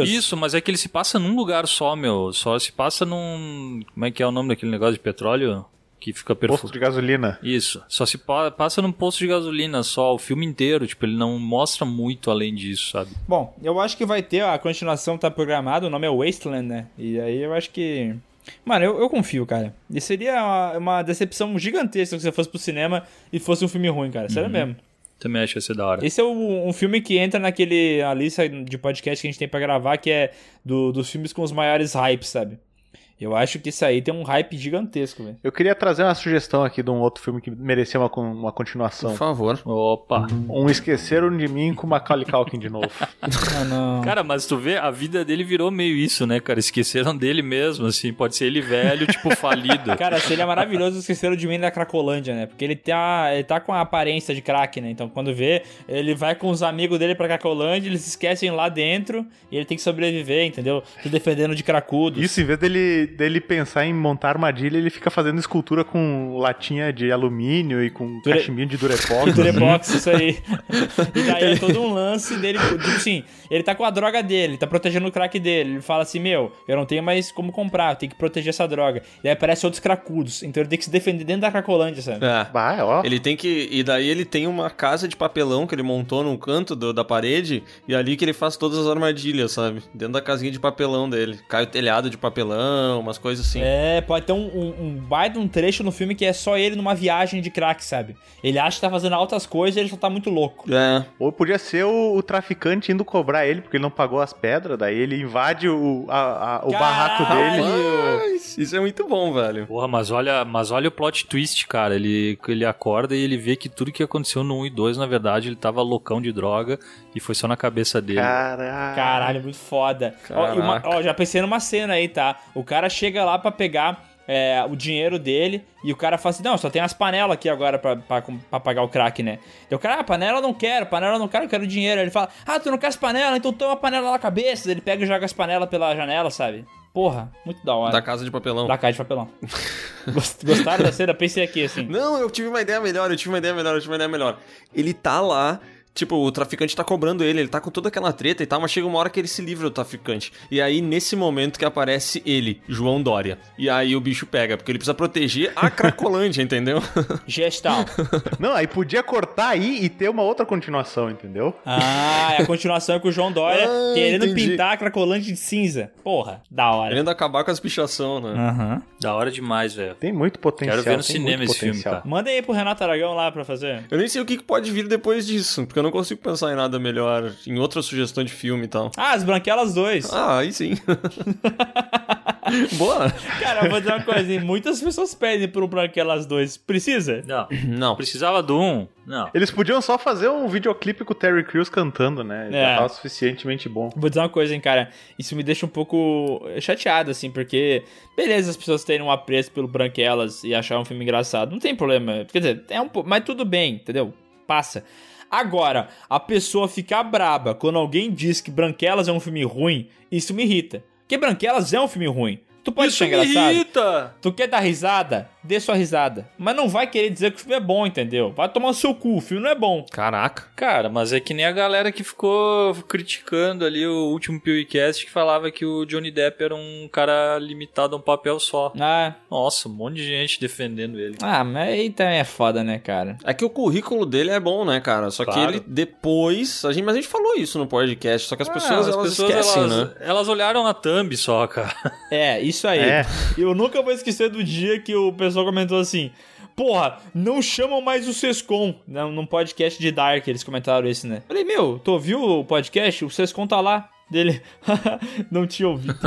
Speaker 4: Isso, mas é que ele se passa num lugar só, meu. Só se passa num. Como é que é o nome daquele negócio de petróleo? Que fica
Speaker 3: Posto
Speaker 4: perfurado.
Speaker 3: de gasolina.
Speaker 4: Isso. Só se pa- passa num posto de gasolina só, o filme inteiro. Tipo, ele não mostra muito além disso, sabe?
Speaker 1: Bom, eu acho que vai ter, a continuação tá programada, o nome é Wasteland, né? E aí eu acho que. Mano, eu, eu confio, cara. E seria uma, uma decepção gigantesca se você fosse pro cinema e fosse um filme ruim, cara. Sério mesmo.
Speaker 4: Também acho que ia ser da hora.
Speaker 1: Esse é o- um filme que entra naquele a lista de podcast que a gente tem pra gravar, que é do- dos filmes com os maiores hypes, sabe? Eu acho que isso aí tem um hype gigantesco, velho.
Speaker 3: Eu queria trazer uma sugestão aqui de um outro filme que merecia uma, uma continuação.
Speaker 2: Por favor.
Speaker 4: Opa.
Speaker 3: Um Esqueceram de Mim com Macaulay Culkin de novo.
Speaker 1: Ah, não.
Speaker 4: Cara, mas tu vê, a vida dele virou meio isso, né, cara? Esqueceram dele mesmo, assim. Pode ser ele velho, tipo, falido.
Speaker 1: Cara, seria maravilhoso esquecer de mim da Cracolândia, né? Porque ele tá, ele tá com a aparência de crack, né? Então quando vê, ele vai com os amigos dele pra Cracolândia, eles se esquecem lá dentro e ele tem que sobreviver, entendeu? Se defendendo de cracudos.
Speaker 3: Isso, em vez dele, dele pensar em montar armadilha, ele fica fazendo escultura com latinha de alumínio e com
Speaker 1: Dure-
Speaker 3: cachimbinho de durepox.
Speaker 1: Durepox, isso aí. E daí é todo um lance dele, tipo assim, ele tá com a droga dele, tá protegendo o crack dele. Ele fala assim, meu, eu não tenho mais como comprar, eu tenho que proteger essa droga. E aí aparecem outros cracudos, então ele tem que se defender dentro da Cracolândia, sabe?
Speaker 2: É.
Speaker 3: Bah, ó.
Speaker 2: Ele tem que. E daí ele tem uma casa de papelão que ele montou num canto do- da parede. E é ali que ele faz todas as armadilhas, sabe? Dentro da casinha de papelão dele. Cai o telhado de papelão, umas coisas assim.
Speaker 1: É, pode ter um, um, um baita um trecho no filme que é só ele numa viagem de crack, sabe? Ele acha que tá fazendo altas coisas e ele só tá muito louco.
Speaker 2: É.
Speaker 3: Ou podia ser o, o traficante indo cobrar ele, porque ele não pagou as pedras, daí ele invade o, a- a- o barraco dele.
Speaker 2: Mas isso é muito bom, velho.
Speaker 4: Porra, mas olha, mas olha o plot twist, cara. Ele, ele acorda e ele vê que tudo que aconteceu no 1 e 2, na verdade, ele tava loucão de droga e foi só na cabeça dele.
Speaker 3: Caralho.
Speaker 1: Caralho, muito foda. Ó, uma- ó, já pensei numa cena aí, tá? O cara chega lá pra pegar é, o dinheiro dele e o cara fala assim: Não, só tem as panelas aqui agora pra, pra, pra pagar o crack, né? E o cara, ah, panela eu não quero, panela eu não quero, eu quero dinheiro. Aí ele fala: Ah, tu não quer as panelas? Então toma a panela na cabeça. Ele pega e joga as panelas pela janela, sabe? Porra, muito da hora.
Speaker 2: Da casa de papelão.
Speaker 1: Da caixa de papelão. Gost- Gostaram da cena? Pensei aqui assim.
Speaker 2: Não, eu tive uma ideia melhor, eu tive uma ideia melhor, eu tive uma ideia melhor. Ele tá lá, tipo, o traficante tá cobrando ele, ele tá com toda aquela treta e tal, mas chega uma hora que ele se livra do traficante. E aí, nesse momento que aparece ele, João Dória. E aí o bicho pega, porque ele precisa proteger a Cracolândia, entendeu?
Speaker 1: Gestal.
Speaker 3: Não, aí podia cortar aí e ter uma outra continuação, entendeu?
Speaker 1: Ah, é a continuação com o João Dória
Speaker 2: Ah,
Speaker 1: querendo
Speaker 2: entendi.
Speaker 1: pintar a Cracolândia de cinza. Porra, da hora.
Speaker 2: Querendo acabar com as pichação, né?
Speaker 1: Aham.
Speaker 4: Da hora demais, velho.
Speaker 3: Tem muito potencial.
Speaker 4: Quero ver no cinema esse filme,
Speaker 3: potencial.
Speaker 4: cara.
Speaker 1: Manda aí pro Renato Aragão lá pra fazer.
Speaker 2: Eu nem sei o que que pode vir depois disso, porque eu não consigo pensar em nada melhor, em outra sugestão de filme e tal.
Speaker 1: Ah, as Branquelas 2.
Speaker 2: Ah, aí sim. Boa.
Speaker 1: Cara, eu vou dizer uma coisa, hein? muitas pessoas pedem por um Branquelas 2. Precisa?
Speaker 4: Não.
Speaker 2: Não.
Speaker 4: Precisava do 1? Não.
Speaker 3: Eles podiam só fazer um videoclipe com o Terry Crews cantando, né?
Speaker 1: É.
Speaker 3: Já tava suficientemente bom.
Speaker 1: Vou dizer uma coisa, hein, cara. Isso me deixa um pouco chateado, assim, porque... Beleza as pessoas terem um apreço pelo Branquelas e achar um filme engraçado. Não tem problema. Quer dizer, é um pouco... Mas tudo bem, entendeu? Passa. Agora, a pessoa ficar braba quando alguém diz que Branquelas é um filme ruim, isso me irrita. Porque Branquelas é um filme ruim. Tu pode
Speaker 4: Isso me
Speaker 1: engraçado.
Speaker 4: irrita!
Speaker 1: Tu quer dar risada? Dê sua risada. Mas não vai querer dizer que o filme é bom, entendeu? Vai tomar o seu cu, o filme não é bom.
Speaker 2: Caraca.
Speaker 4: Cara, mas é que nem a galera que ficou criticando ali o último PewCast que falava que o Johnny Depp era um cara limitado a um papel só.
Speaker 1: Ah,
Speaker 4: Nossa, um monte de gente defendendo ele.
Speaker 1: ah mas aí também é foda, né, cara?
Speaker 2: É que o currículo dele é bom, né, cara? Só que
Speaker 4: Claro.
Speaker 2: ele depois. A gente, mas a gente falou isso no podcast, só que as pessoas,
Speaker 4: Ah,
Speaker 2: elas esquecem,
Speaker 4: elas,
Speaker 2: né?
Speaker 4: elas olharam na thumb só, cara.
Speaker 1: É, isso aí.
Speaker 3: É.
Speaker 1: Eu nunca vou esquecer do dia que o pessoal comentou assim: Porra, não chamam mais o Sescom. Não, num podcast de Dark, eles comentaram isso, né? Falei, meu, tu ouviu o podcast? O Sescom tá lá. Dele, não tinha ouvido.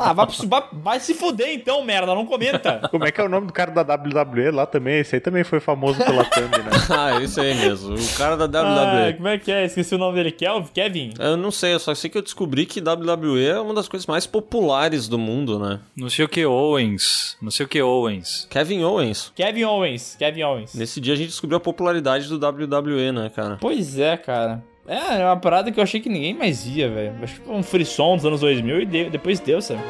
Speaker 1: ah, vai, vai, vai se fuder então, merda, não comenta.
Speaker 3: Como é que é o nome do cara da WWE lá também? Esse aí também foi famoso pela thumb, né?
Speaker 2: ah, isso aí mesmo. O cara da
Speaker 1: Ah,
Speaker 2: WWE.
Speaker 1: como é que é? Esqueci o nome dele. Kevin?
Speaker 2: Eu não sei, eu só sei que eu descobri que WWE é uma das coisas mais populares do mundo, né?
Speaker 4: Não sei o que Owens. Não sei o que Owens.
Speaker 2: Kevin Owens.
Speaker 1: Kevin Owens. Kevin Owens.
Speaker 2: Nesse dia a gente descobriu a popularidade do WWE, né, cara?
Speaker 1: Pois é, cara. É, é uma parada que eu achei que ninguém mais ia, velho. Acho que foi um frisson dos anos 2000 e depois deu, sabe?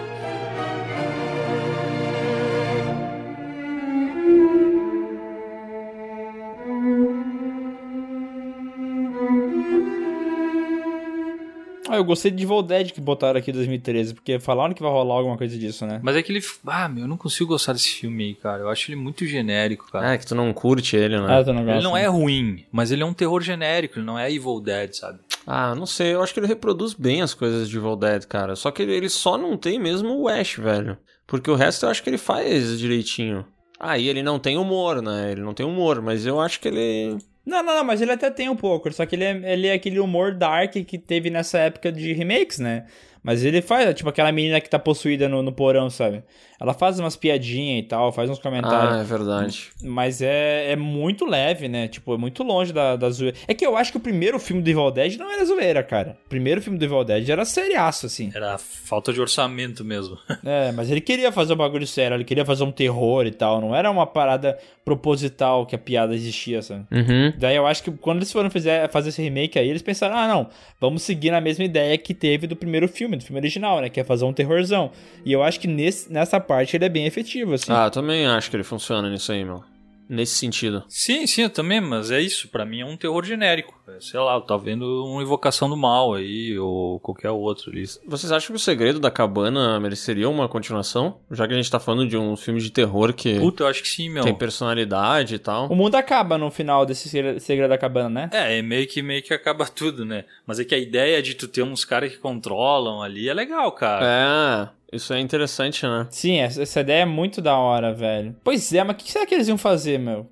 Speaker 1: Ah, eu gostei de Evil Dead que botaram aqui em 2013, porque falaram que vai rolar alguma coisa disso, né?
Speaker 4: Mas é que ele. Ah, meu, eu não consigo gostar desse filme aí, cara. Eu acho ele muito genérico, cara.
Speaker 2: É, que tu não curte ele,
Speaker 1: Ah,
Speaker 2: né?
Speaker 1: tu não gosta.
Speaker 4: Ele não é ruim, mas ele é um terror genérico, ele não é Evil Dead, sabe?
Speaker 2: Ah, não sei, eu acho que ele reproduz bem as coisas de Evil Dead, cara. Só que ele, ele só não tem mesmo o Ash, velho. Porque o resto eu acho que ele faz direitinho. Ah, e ele não tem humor, né? Ele não tem humor, mas eu acho que ele.
Speaker 1: Não, não, não, mas ele até tem um pouco, só que ele é, ele é aquele humor dark que teve nessa época de remakes, né? Mas ele faz, tipo, aquela menina que tá possuída no, no porão, sabe? Ela faz umas piadinhas e tal, faz uns comentários.
Speaker 2: Ah, é verdade.
Speaker 1: Mas é, é muito leve, né? Tipo, é muito longe da, da zoeira. É que eu acho que o primeiro filme do Evil Dead não era zoeira, cara. O primeiro filme do Evil Dead era seriaço, assim.
Speaker 4: Era falta de orçamento mesmo.
Speaker 1: É, mas ele queria fazer um bagulho sério, ele queria fazer um terror e tal. Não era uma parada proposital que a piada existia, sabe?
Speaker 2: Uhum.
Speaker 1: Daí eu acho que quando eles foram fazer, fazer esse remake aí, eles pensaram, ah, não, vamos seguir na mesma ideia que teve do primeiro filme, do filme original, né? Que é fazer um terrorzão. E eu acho que nesse, nessa parte ele é bem efetivo, assim.
Speaker 2: Ah, também acho que ele funciona nisso aí, meu. Nesse sentido.
Speaker 4: Sim, sim, eu também, mas é isso. Pra mim é um terror genérico. É, sei lá, eu tava vendo uma invocação do mal aí, ou qualquer outro ali.
Speaker 2: Vocês acham que o segredo da cabana mereceria uma continuação? Já que a gente tá falando de um filme de terror que
Speaker 4: Puta, eu acho que sim, meu.
Speaker 2: tem personalidade e tal.
Speaker 1: O mundo acaba no final desse segredo, segredo da cabana, né?
Speaker 4: É, é meio que, meio que acaba tudo, né? Mas é que a ideia de tu ter uns caras que controlam ali é legal, cara.
Speaker 2: É, isso é interessante, né?
Speaker 1: Sim, essa, essa ideia é muito da hora, velho. Pois é, mas o que será que eles iam fazer, meu?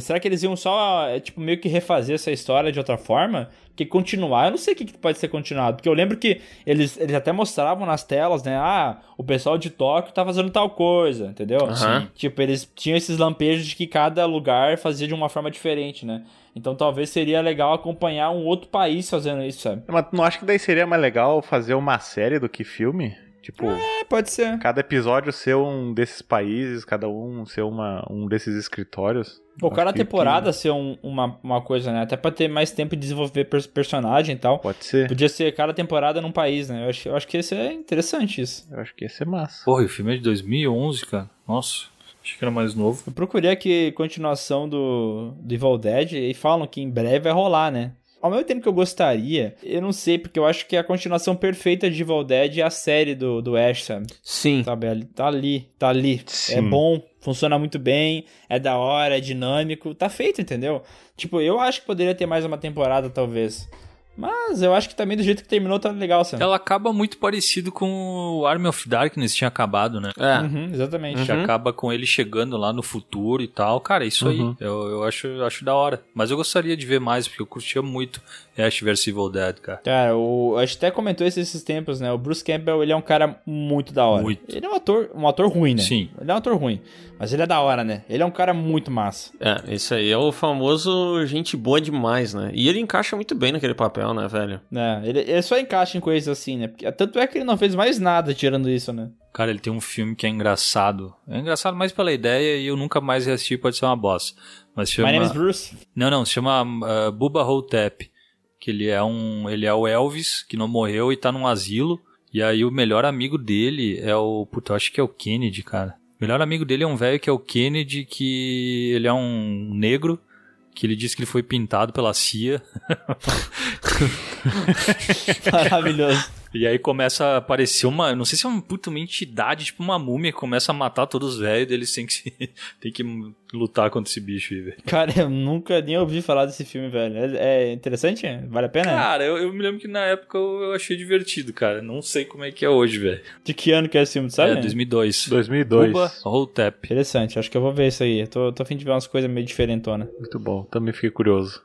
Speaker 1: Será que eles iam só, é, tipo, meio que refazer essa história de outra forma? Porque continuar, eu não sei o que, que pode ser continuado. Porque eu lembro que eles, eles até mostravam nas telas, né? Ah, o pessoal de Tóquio tá fazendo tal coisa, entendeu?
Speaker 2: Aham.
Speaker 1: Sim. Tipo, eles tinham esses lampejos de que cada lugar fazia de uma forma diferente, né? Então talvez seria legal acompanhar um outro país fazendo isso, sabe?
Speaker 3: Mas não acho que daí seria mais legal fazer uma série do que filme? Tipo,
Speaker 1: É, pode ser.
Speaker 3: cada episódio ser um desses países, cada um ser uma, um desses escritórios.
Speaker 1: Pô,
Speaker 3: Acho
Speaker 1: cada
Speaker 3: que-
Speaker 1: temporada ser um- uma, uma coisa, né? Até pra ter mais tempo de desenvolver pers- personagem e tal.
Speaker 3: Pode ser.
Speaker 1: Podia ser cada temporada num país, né? Eu acho, eu acho que isso é interessante isso.
Speaker 3: Eu acho que ia ser massa.
Speaker 4: Porra, e o filme é de 2011, cara. Nossa, achei que era mais novo.
Speaker 1: Eu procurei aqui continuação do, do Evil Dead e falam que em breve vai rolar, né? Ao mesmo tempo que eu gostaria, eu não sei, porque eu acho que a continuação perfeita de Evil Dead é a série do, do Ash, sabe?
Speaker 2: Sim.
Speaker 1: Sabe? Tá ali, tá ali.
Speaker 3: Sim.
Speaker 1: É bom, funciona muito bem, é da hora, é dinâmico, tá feito, entendeu? Tipo, eu acho que poderia ter mais uma temporada, talvez. Mas eu acho que também do jeito que terminou tá legal, sabe?
Speaker 4: Ela acaba muito parecido com o Army of Darkness tinha acabado, né?
Speaker 2: É.
Speaker 1: Uhum, exatamente.
Speaker 4: Que acaba com ele chegando lá no futuro e tal. Cara, isso aí, eu, eu acho, eu acho da hora. Mas eu gostaria de ver mais, porque eu curtia muito Ash vs Evil Dead, cara.
Speaker 1: Cara, o, a gente até comentou isso esses tempos, né? O Bruce Campbell, ele é um cara muito da hora.
Speaker 4: Muito.
Speaker 1: Ele é um ator, um ator ruim, né?
Speaker 4: Sim.
Speaker 1: Ele é um ator ruim. Mas ele é da hora, né? Ele é um cara muito massa.
Speaker 2: É, isso aí é o famoso gente boa demais, né? E ele encaixa muito bem naquele papel, né, velho?
Speaker 1: né? Ele, ele só encaixa em coisas assim, né? Porque, tanto é que ele não fez mais nada tirando isso, né?
Speaker 4: Cara, ele tem um filme que é engraçado. É engraçado mais pela ideia e eu nunca mais assisti, pode ser uma bosta. Mas chama...
Speaker 1: My name is Bruce.
Speaker 4: Não, não, se chama uh, Bubba Hotep. Que ele é um. Ele é o Elvis, que não morreu e tá num asilo. E aí o melhor amigo dele é o. Puta, eu acho que é o Kennedy, cara. O melhor amigo dele é um velho que é o Kennedy, que ele é um negro. Que ele diz que ele foi pintado pela CIA.
Speaker 1: Maravilhoso.
Speaker 4: E aí começa a aparecer uma. Não sei se é uma puta uma entidade, tipo uma múmia, que começa a matar todos os velhos, eles têm que, se, têm que lutar contra esse bicho aí, velho.
Speaker 1: Cara, eu nunca nem ouvi falar desse filme, velho. É, é interessante? Vale a pena?
Speaker 4: Cara, eu, eu me lembro que na época eu, eu achei divertido, cara. Não sei como é que é hoje, velho.
Speaker 1: De que ano que é esse filme, tu sabe?
Speaker 4: É, 2002.
Speaker 3: 2002.
Speaker 4: Cuba Hotep.
Speaker 1: Interessante, acho que eu vou ver isso aí. Eu tô, tô a fim de ver umas coisas meio diferentonas.
Speaker 3: Muito bom, também fiquei curioso.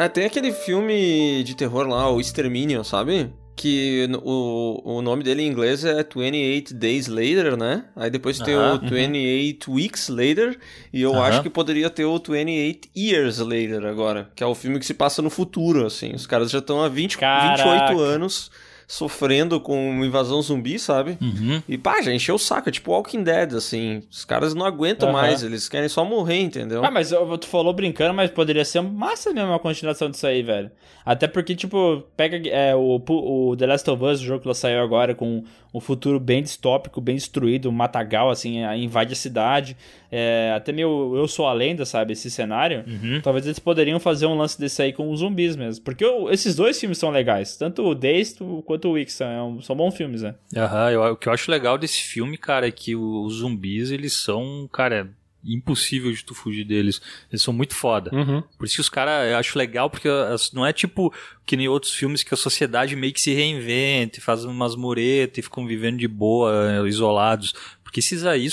Speaker 2: É, tem aquele filme de terror lá, o Exterminio, sabe? Que o, o nome dele em inglês é 28 Days Later, né? Aí depois tem
Speaker 4: Aham,
Speaker 2: o 28 Weeks Later, e eu
Speaker 4: Aham.
Speaker 2: acho que poderia ter o 28 Years Later agora, que é o filme que se passa no futuro, assim. Os caras já estão há 20,
Speaker 1: Caraca.
Speaker 2: 28 anos sofrendo com uma invasão zumbi, sabe?
Speaker 4: Uhum.
Speaker 2: E pá, já encheu o saco, é tipo Walking Dead, assim. Os caras não aguentam
Speaker 1: Aham.
Speaker 2: mais, eles querem só morrer, entendeu?
Speaker 1: Ah, mas eu- tu falou brincando, mas poderia ser massa mesmo uma continuação disso aí, velho. Até porque, tipo, pega é, o, o The Last of Us, o jogo que saiu agora, com um futuro bem distópico, bem destruído, um matagal, assim, aí invade a cidade. É, até meio Eu Sou a Lenda, sabe? Esse cenário.
Speaker 4: Uhum.
Speaker 1: Talvez eles poderiam fazer um lance desse aí com os zumbis mesmo. Porque o- esses dois filmes são legais. Tanto o Days quanto o Wix são, são bons filmes, né?
Speaker 4: Aham, eu- o que eu acho legal desse filme, cara, é que o- os zumbis, eles são, cara, é impossível de tu fugir deles. Eles são muito foda.
Speaker 3: Uhum.
Speaker 4: Por isso que os caras, eu acho legal, porque não é tipo que nem outros filmes que a sociedade meio que se reinventa, e faz umas muretas e ficam vivendo de boa, eh, isolados. Porque esses aí,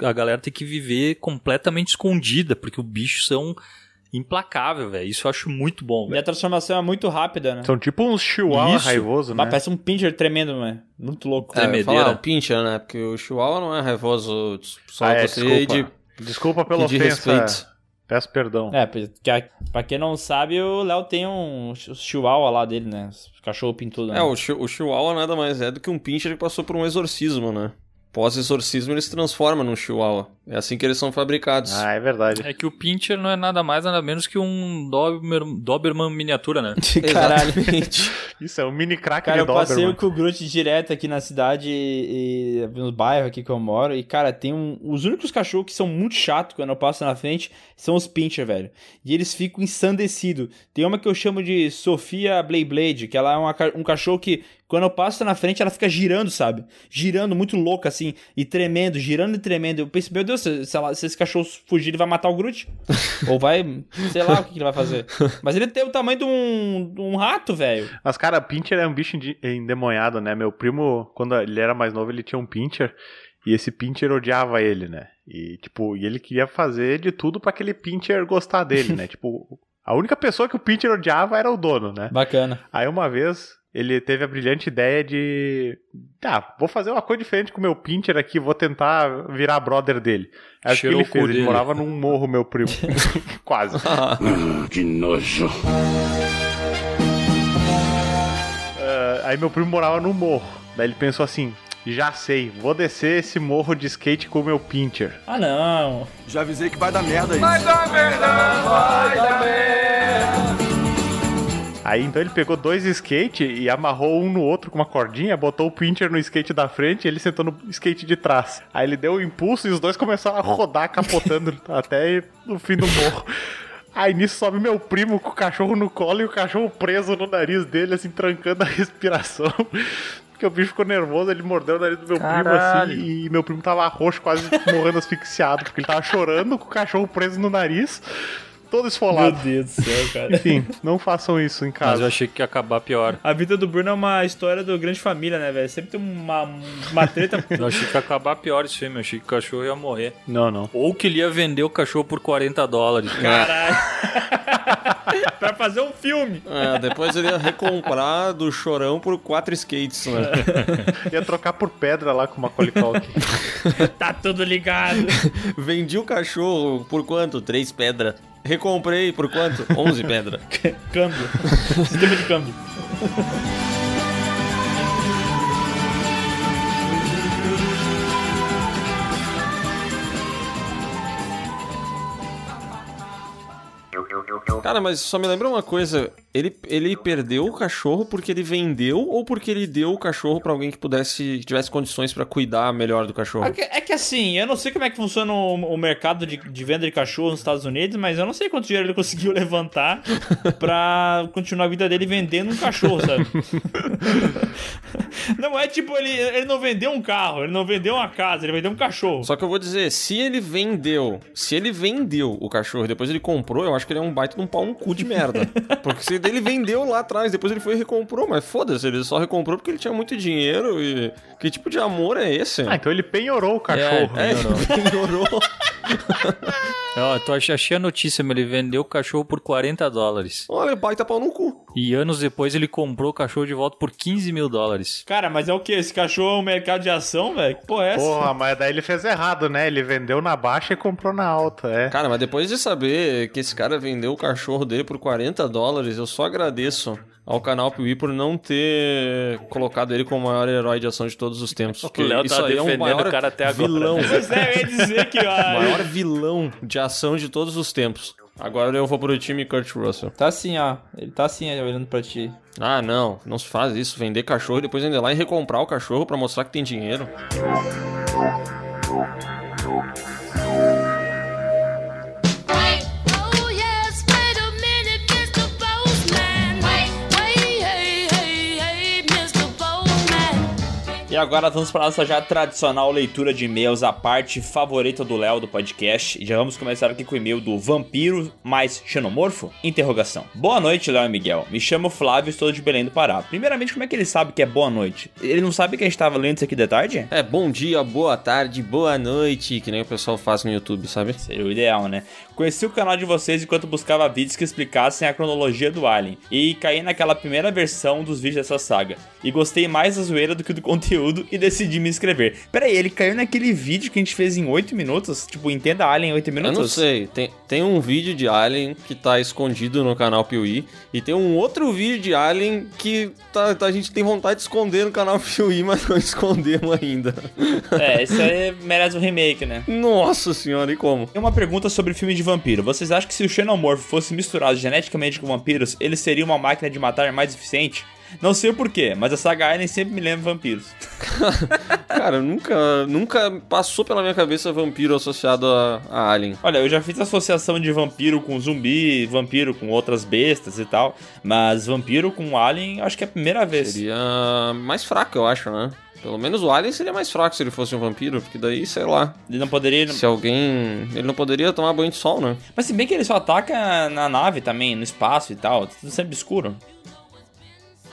Speaker 4: a galera tem que viver completamente escondida, porque os bichos são implacáveis, velho. Isso eu acho muito bom,
Speaker 1: E a transformação é muito rápida, né?
Speaker 3: São tipo uns chihuahua
Speaker 4: Isso.
Speaker 3: raivoso,
Speaker 1: Mas
Speaker 3: né?
Speaker 1: parece um pincher tremendo, mano. Muito louco.
Speaker 2: É,
Speaker 4: tremedeira.
Speaker 2: falar o Pincher, né? Porque o Chihuahua não é raivoso, só
Speaker 3: Ah, é, desculpa.
Speaker 2: de
Speaker 3: Desculpa pela
Speaker 2: pedir
Speaker 3: ofensa.
Speaker 2: respeito.
Speaker 3: Peço perdão.
Speaker 1: É, pra quem não sabe, o Léo tem um ch- chihuahua lá dele, né? Cachorro pintudo. Né?
Speaker 2: É, o, chi- o Chihuahua nada mais é do que um Pinscher que passou por um exorcismo, né? Pós-exorcismo ele se transforma num Chihuahua. É assim que eles são fabricados.
Speaker 3: Ah, é verdade.
Speaker 4: É que o Pincher não é nada mais, nada menos que um Doberman, Doberman miniatura, né?
Speaker 1: Caralho.
Speaker 3: Isso é um mini crack
Speaker 1: Cara,
Speaker 3: de
Speaker 1: eu passei
Speaker 3: Doberman.
Speaker 1: com o Groot direto aqui na cidade e, e no bairro aqui que eu moro. E, cara, tem um. Os únicos cachorros que são muito chatos quando eu passo na frente são os Pincher, velho. E eles ficam ensandecidos. Tem uma que eu chamo de Sofia Blade Blade, que ela é uma um cachorro que, quando eu passo na frente, ela fica girando, sabe? Girando muito louca, assim, e tremendo, girando e tremendo. Eu pensei, meu Deus, se, se, ela- se esse cachorro fugir, ele vai matar o Groot. Ou vai. Sei lá o que, que ele vai fazer. Mas ele tem o tamanho de um, de um rato, velho.
Speaker 3: Mas, cara, Pincher é um bicho ende- endemoniado, né? Meu primo, quando ele era mais novo, ele tinha um Pincher. E esse Pincher odiava ele, né? E, tipo, e ele queria fazer de tudo pra aquele Pincher gostar dele, né? tipo, a única pessoa que o Pincher odiava era o dono, né?
Speaker 1: Bacana.
Speaker 3: Aí uma vez ele teve a brilhante ideia de. Tá, vou fazer uma coisa diferente com o meu Pincher aqui, vou tentar virar brother dele. Aí o que ele fez? Ele
Speaker 4: dele.
Speaker 3: morava num morro, meu primo. Quase. Ah, aí meu primo morava no morro. Daí ele pensou assim: já sei, vou descer esse morro de skate com o meu Pincher.
Speaker 1: Ah, não.
Speaker 6: Já avisei que vai dar merda isso.
Speaker 3: Aí então ele pegou dois skate e amarrou um no outro com uma cordinha, botou o pincher no skate da frente e ele sentou no skate de trás. Aí ele deu o impulso e os dois começaram a rodar, capotando até o fim do morro. Aí nisso sobe meu primo com o cachorro no colo e o cachorro preso no nariz dele, assim, trancando a respiração. Porque o bicho ficou nervoso, ele mordeu o nariz do meu primo assim e meu primo tava roxo, quase morrendo asfixiado, porque ele tava chorando com o cachorro preso no nariz, todo
Speaker 1: Meu
Speaker 3: esfolado.
Speaker 1: Deus do céu, cara.
Speaker 3: Enfim, não façam isso em
Speaker 4: Mas
Speaker 3: casa.
Speaker 4: eu achei que ia acabar pior.
Speaker 1: A vida do Bruno é uma história do grande família, né, velho? Sempre tem uma, uma treta.
Speaker 4: Eu achei que ia acabar pior esse filme. Eu achei que o cachorro ia morrer.
Speaker 3: Não, não.
Speaker 4: Ou que ele ia vender o cachorro por 40 dólares.
Speaker 1: Caralho. pra fazer um filme.
Speaker 2: É, depois ele ia recomprar do chorão por quatro skates, né?
Speaker 3: Ia trocar por pedra lá com uma Culkin.
Speaker 1: Tá tudo ligado.
Speaker 2: Vendi o cachorro por quanto? Três pedras. Recomprei por quanto? Onze pedras.
Speaker 1: câmbio. Sistema de câmbio.
Speaker 2: Cara, mas só me lembra uma coisa. Ele, ele perdeu o cachorro porque ele vendeu ou porque ele deu o cachorro pra alguém que pudesse, que tivesse condições pra cuidar melhor do cachorro?
Speaker 1: É que, é que assim, eu não sei como é que funciona o, o mercado de, de venda de cachorro nos Estados Unidos, mas eu não sei quanto dinheiro ele conseguiu levantar pra continuar a vida dele vendendo um cachorro, sabe? não é tipo, ele, ele não vendeu um carro, ele não vendeu uma casa, ele vendeu um cachorro.
Speaker 2: Só que eu vou dizer, se ele vendeu, se ele vendeu o cachorro e depois ele comprou, eu acho que ele é um baita de um pau no cu de merda. Porque se ele vendeu lá atrás, depois ele foi e recomprou, mas foda-se, ele só recomprou porque ele tinha muito dinheiro e que tipo de amor é esse?
Speaker 3: Ah, então ele penhorou o cachorro.
Speaker 2: É, ignorou.
Speaker 4: Ó, tu ach- achei a notícia, mas ele vendeu o cachorro por 40 dólares.
Speaker 2: Olha, baita pau no cu.
Speaker 4: E anos depois ele comprou o cachorro de volta por 15 mil dólares.
Speaker 1: Cara, mas é o que? Esse cachorro é um mercado de ação, velho? Que porra é essa?
Speaker 3: Porra, mas daí ele fez errado, né? Ele vendeu na baixa e comprou na alta, é.
Speaker 2: Cara, mas depois de saber que esse cara vendeu o cachorro dele por 40 dólares, eu só agradeço ao canal Piuí por não ter colocado ele como o maior herói de ação de todos os tempos. Porque
Speaker 4: Léo
Speaker 2: isso
Speaker 4: tá
Speaker 2: aí é um
Speaker 4: defendendo
Speaker 2: maior
Speaker 4: o cara até agora.
Speaker 2: vilão.
Speaker 1: Pois é, eu ia dizer que...
Speaker 2: o
Speaker 1: ó,
Speaker 2: maior vilão de ação de todos os tempos. Agora eu vou pro time Kurt Russell.
Speaker 1: Tá assim, ó. Ele tá assim, olhando pra ti.
Speaker 2: Ah, não, não se faz isso. Vender cachorro e depois vender lá e recomprar o cachorro pra mostrar que tem dinheiro.
Speaker 1: E agora vamos para nossa já tradicional leitura de e-mails, a parte favorita do Léo do podcast. E já vamos começar aqui com o e-mail do Vampiro mais Xenomorfo? Interrogação. Boa noite, Léo e Miguel. Me chamo Flávio e estou de Belém do Pará. Primeiramente, como é que ele sabe que é boa noite? Ele não sabe que a gente tava lendo isso aqui de tarde?
Speaker 2: É bom dia, boa tarde, boa noite, que nem o pessoal faz no YouTube, sabe?
Speaker 1: Seria o ideal, né? Conheci o canal de vocês enquanto buscava vídeos que explicassem a cronologia do Alien. E caí naquela primeira versão dos vídeos dessa saga. E gostei mais da zoeira do que do conteúdo e decidi me inscrever. Pera aí, ele caiu naquele vídeo que a gente fez em 8 minutos? Tipo, entenda Alien em 8
Speaker 2: Eu
Speaker 1: minutos?
Speaker 2: não sei, tem, tem um vídeo de Alien que tá escondido no canal Piuí e tem um outro vídeo de Alien que tá, tá- a gente tem vontade de esconder no canal Piuí, mas não escondemos ainda.
Speaker 1: É, esse aí merece um remake, né?
Speaker 2: Nossa senhora, e como?
Speaker 1: E uma pergunta sobre filme de vampiro. Vocês acham que se o Xenomorfo fosse misturado geneticamente com vampiros, ele seria uma máquina de matar mais eficiente? Não sei o porquê, mas a saga Alien sempre me lembra vampiros.
Speaker 2: Cara, nunca, nunca passou pela minha cabeça vampiro associado a, a Alien.
Speaker 1: Olha, eu já fiz associação de vampiro com zumbi, vampiro com outras bestas e tal, mas vampiro com alien acho que é a primeira vez.
Speaker 2: Seria mais fraco, eu acho, né? Pelo menos o Alien seria mais fraco se ele fosse um vampiro, porque daí, sei lá,
Speaker 1: Ele não poderia.
Speaker 2: se alguém... Ele não poderia tomar banho de sol, né?
Speaker 1: Mas se bem que ele só ataca na nave também, no espaço e tal, tudo sempre escuro.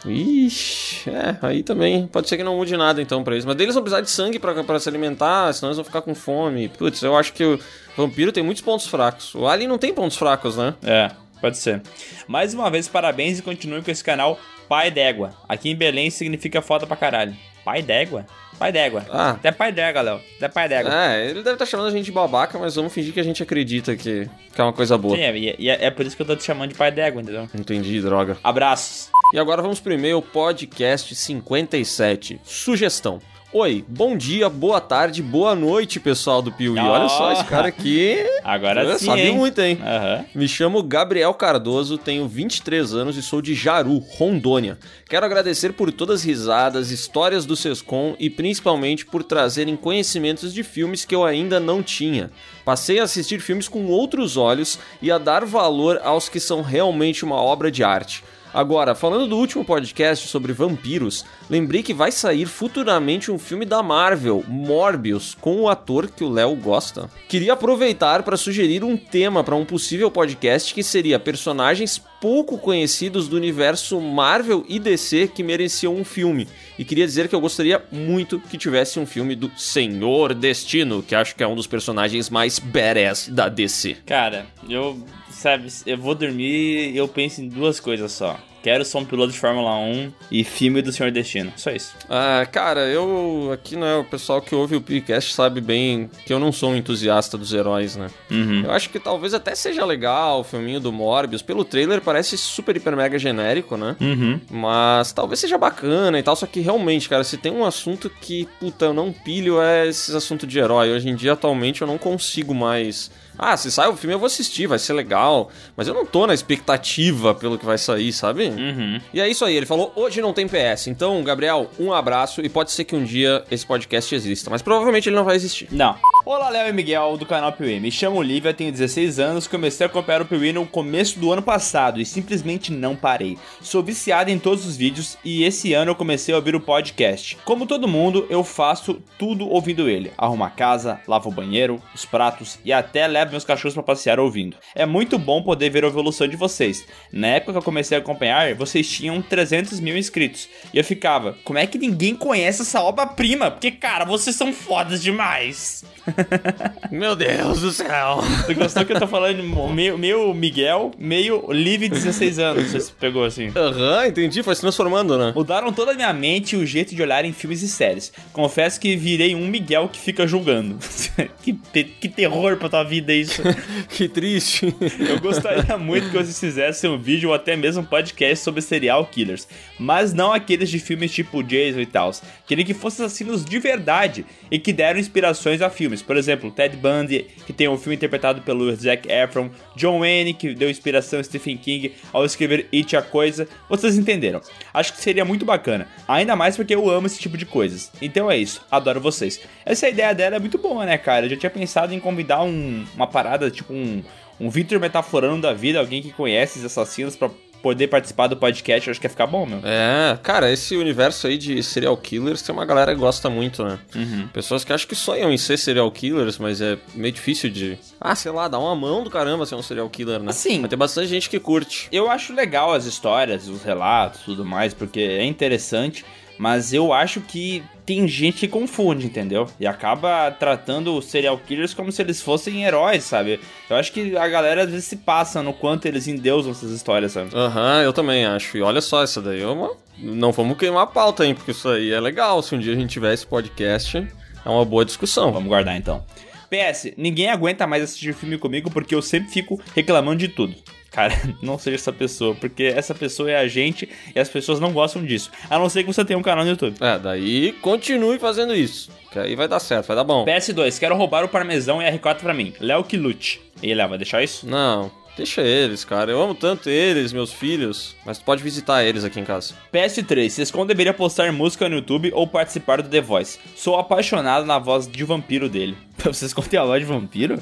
Speaker 2: Ixi, é, aí também pode ser que não mude nada então pra eles. Mas eles vão precisar de sangue pra se alimentar, senão eles vão ficar com fome. Putz, eu acho que o vampiro tem muitos pontos fracos. O Alien não tem pontos fracos, né?
Speaker 1: É, pode ser. Mais uma vez, parabéns e continue com esse canal Pai d'Égua. Aqui em Belém significa foda pra caralho. Pai d'Égua? Pai d'Égua.
Speaker 2: Ah.
Speaker 1: Até pai d'égua, Léo. Até pai d'égua.
Speaker 2: É, ele deve estar chamando a gente de babaca, mas vamos fingir que a gente acredita que, que é uma coisa boa.
Speaker 1: Sim, é, e é, é por isso que eu tô te chamando de pai d'égua, entendeu?
Speaker 2: Entendi, droga.
Speaker 1: Abraços.
Speaker 2: E agora vamos pro e-mail podcast 57. Sugestão. Oi, bom dia, boa tarde, boa noite, pessoal do Piuí. Olha só, esse cara aqui
Speaker 1: Agora
Speaker 2: É,
Speaker 1: sim,
Speaker 2: sabe
Speaker 1: hein?
Speaker 2: muito, hein?
Speaker 1: Aham.
Speaker 2: Me chamo Gabriel Cardoso, tenho 23 anos e sou de Jaru, Rondônia. Quero agradecer por todas as risadas, histórias do Sescom e principalmente por trazerem conhecimentos de filmes que eu ainda não tinha. Passei a assistir filmes com outros olhos e a dar valor aos que são realmente uma obra de arte. Agora, falando do último podcast sobre vampiros, lembrei que vai sair futuramente um filme da Marvel, Morbius, com o ator que o Léo gosta. Queria aproveitar para sugerir um tema para um possível podcast que seria personagens pouco conhecidos do universo Marvel e DC que mereciam um filme. E queria dizer que eu gostaria muito que tivesse um filme do Senhor Destino, que acho que é um dos personagens mais badass da DC.
Speaker 1: Cara, eu. Sabe, eu vou dormir e eu penso em duas coisas só. Quero ser um piloto de Fórmula 1 e filme do Senhor Destino. Só isso.
Speaker 2: Ah, cara, eu aqui, né, o pessoal que ouve o podcast sabe bem que eu não sou um entusiasta dos heróis, né?
Speaker 1: Uhum.
Speaker 2: Eu acho que talvez até seja legal o filminho do Morbius. Pelo trailer parece super, hiper, mega genérico, né?
Speaker 1: Uhum.
Speaker 2: Mas talvez seja bacana e tal. Só que realmente, cara, se tem um assunto que, puta, eu não pilho é esses assuntos de herói. Hoje em dia, atualmente, eu não consigo mais Ah, se sai o filme eu vou assistir, vai ser legal. Mas eu não tô na expectativa pelo que vai sair, sabe?
Speaker 1: Uhum.
Speaker 2: E é isso aí, ele falou, hoje não tem PS. Então, Gabriel, um abraço e pode ser que um dia esse podcast exista. Mas provavelmente ele não vai existir.
Speaker 1: Não. Olá, Léo e Miguel do canal Piuí. Me chamo Olivia, tenho 16 anos, comecei a acompanhar o Piuí no começo do ano passado e simplesmente não parei. Sou viciado em todos os vídeos e esse ano eu comecei a ouvir o podcast. Como todo mundo, eu faço tudo ouvindo ele. Arrumo a casa, lavo o banheiro, os pratos e até levo meus cachorros pra passear ouvindo. É muito bom poder ver a evolução de vocês. Na época que eu comecei a acompanhar, vocês tinham 300 mil inscritos. E eu ficava, como é que ninguém conhece essa obra-prima? Porque, cara, vocês são fodas demais.
Speaker 2: Meu Deus do céu.
Speaker 1: Tu gostou que eu tô falando meio, meio Miguel, meio Live 16 anos, você pegou assim.
Speaker 2: Aham, entendi, foi se transformando, né?
Speaker 1: Mudaram toda a minha mente e o jeito de olhar em filmes e séries. Confesso que virei um Miguel que fica julgando. que, que terror pra tua vida isso.
Speaker 2: que triste.
Speaker 1: Eu gostaria muito que vocês fizessem um vídeo ou até mesmo um podcast sobre serial killers, mas não aqueles de filmes tipo Jason e tal. Queria que fossem assassinos de verdade e que deram inspirações a filmes. Por exemplo, Ted Bundy, que tem um filme interpretado pelo Zac Efron, John Wayne, que deu inspiração a Stephen King ao escrever It a Coisa. Vocês entenderam. Acho que seria muito bacana, ainda mais porque eu amo esse tipo de coisas. Então é isso, adoro vocês. Essa ideia dela é muito boa, né, cara? Eu já tinha pensado em convidar um- uma parada, tipo um, um Victor metaforando da vida, alguém que conhece os assassinos pra poder participar do podcast, eu acho que ia ficar bom, meu.
Speaker 2: É, cara, esse universo aí de serial killers tem uma galera que gosta muito, né?
Speaker 1: Uhum.
Speaker 2: Pessoas que acham que sonham em ser serial killers, mas é meio difícil de. Ah, sei lá, dar uma mão do caramba ser um serial killer, né?
Speaker 1: Assim.
Speaker 2: Mas tem bastante gente que curte.
Speaker 1: Eu acho legal as histórias, os relatos, tudo mais, porque é interessante, mas eu acho que tem gente que confunde, entendeu? E acaba tratando os serial killers como se eles fossem heróis, sabe? Eu acho que a galera às vezes se passa no quanto eles endeusam essas histórias, sabe?
Speaker 2: Aham, eu também acho. E olha só, essa daí é uma. Não vamos queimar a pauta, hein? Porque isso aí é legal. Se um dia a gente tiver esse podcast, é uma boa discussão.
Speaker 1: Vamos guardar então. PS, ninguém aguenta mais assistir filme comigo porque eu sempre fico reclamando de tudo. Cara, não seja essa pessoa, porque essa pessoa é a gente e as pessoas não gostam disso. A não ser que você tenha um canal no YouTube.
Speaker 2: É, daí continue fazendo isso. Que aí vai dar certo, vai dar bom.
Speaker 1: PS2, quero roubar o parmesão e R4 pra mim. Léo que lute. E ele, Léo, vai deixar isso?
Speaker 2: Não, deixa eles, cara. Eu amo tanto eles, meus filhos. Mas tu pode visitar eles aqui em casa.
Speaker 1: PS3, Sescon deveria postar música no YouTube ou participar do The Voice. Sou apaixonado na voz de vampiro dele. Vocês tem a voz de vampiro?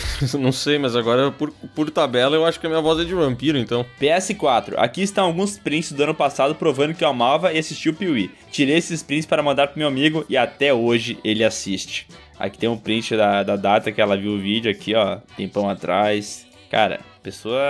Speaker 2: Não sei, mas agora por, por tabela eu acho que a minha voz é de vampiro, então.
Speaker 1: PS4, aqui estão alguns prints do ano passado provando que eu amava e assisti o Piuí. Tirei esses prints para mandar pro meu amigo e até hoje ele assiste. Aqui tem um print da, da data que ela viu o vídeo aqui, ó, tempão atrás. Cara, pessoa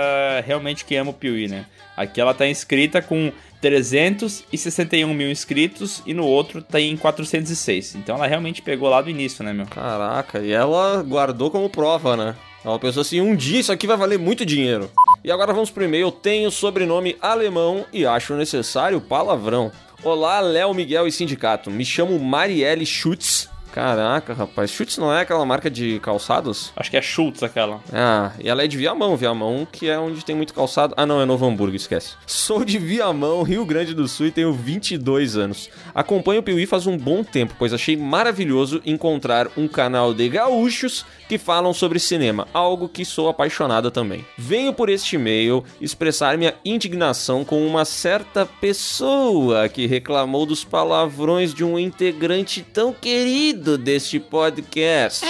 Speaker 1: realmente que ama o Piuí, né? Aqui ela tá inscrita com 361 mil inscritos e no outro tá em 406. Então ela realmente pegou lá do início, né, meu?
Speaker 2: Caraca, e ela guardou como prova, né? Ela pensou assim: um dia isso aqui vai valer muito dinheiro. E agora vamos pro e-mail. Tenho sobrenome alemão e acho necessário palavrão. Olá, Léo, Miguel e sindicato. Me chamo Marielle Schutz. Caraca, rapaz. Schutz não é aquela marca de calçados?
Speaker 1: Acho que é Schultz aquela.
Speaker 2: Ah, e ela é de Viamão, Viamão, que é onde tem muito calçado. Ah, não, é Novo Hamburgo, esquece. Sou de Viamão, Rio Grande do Sul e tenho 22 anos. Acompanho o Piuí faz um bom tempo, pois achei maravilhoso encontrar um canal de gaúchos que falam sobre cinema, algo que sou apaixonada também. Venho por este e-mail expressar minha indignação com uma certa pessoa que reclamou dos palavrões de um integrante tão querido deste podcast.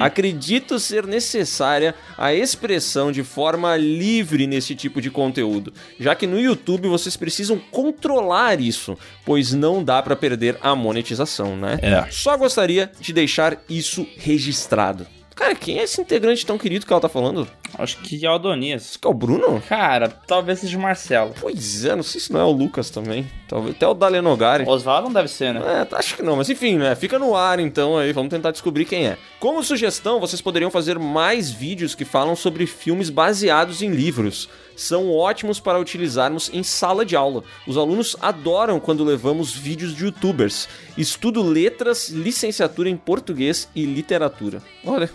Speaker 2: Acredito ser necessária a expressão de forma livre nesse tipo de conteúdo, já que no YouTube vocês precisam controlar isso, pois não dá pra perder a monetização, né?
Speaker 1: É.
Speaker 2: Só gostaria de deixar isso registrado. Cara, quem é esse integrante tão querido que ela tá falando?
Speaker 1: Acho que é o Adonias.
Speaker 2: Esse que é o Bruno?
Speaker 1: Cara, talvez seja o Marcelo.
Speaker 2: Pois é, não sei se não é o Lucas também. Talvez até o Dalenogari.
Speaker 1: Osvaldo não deve ser, né?
Speaker 2: É, acho que não, mas enfim, né? Fica no ar então aí, vamos tentar descobrir quem é. Como sugestão, vocês poderiam fazer mais vídeos que falam sobre filmes baseados em livros. São ótimos para utilizarmos em sala de aula. Os alunos adoram quando levamos vídeos de youtubers. Estudo letras, licenciatura em português e literatura. Olha,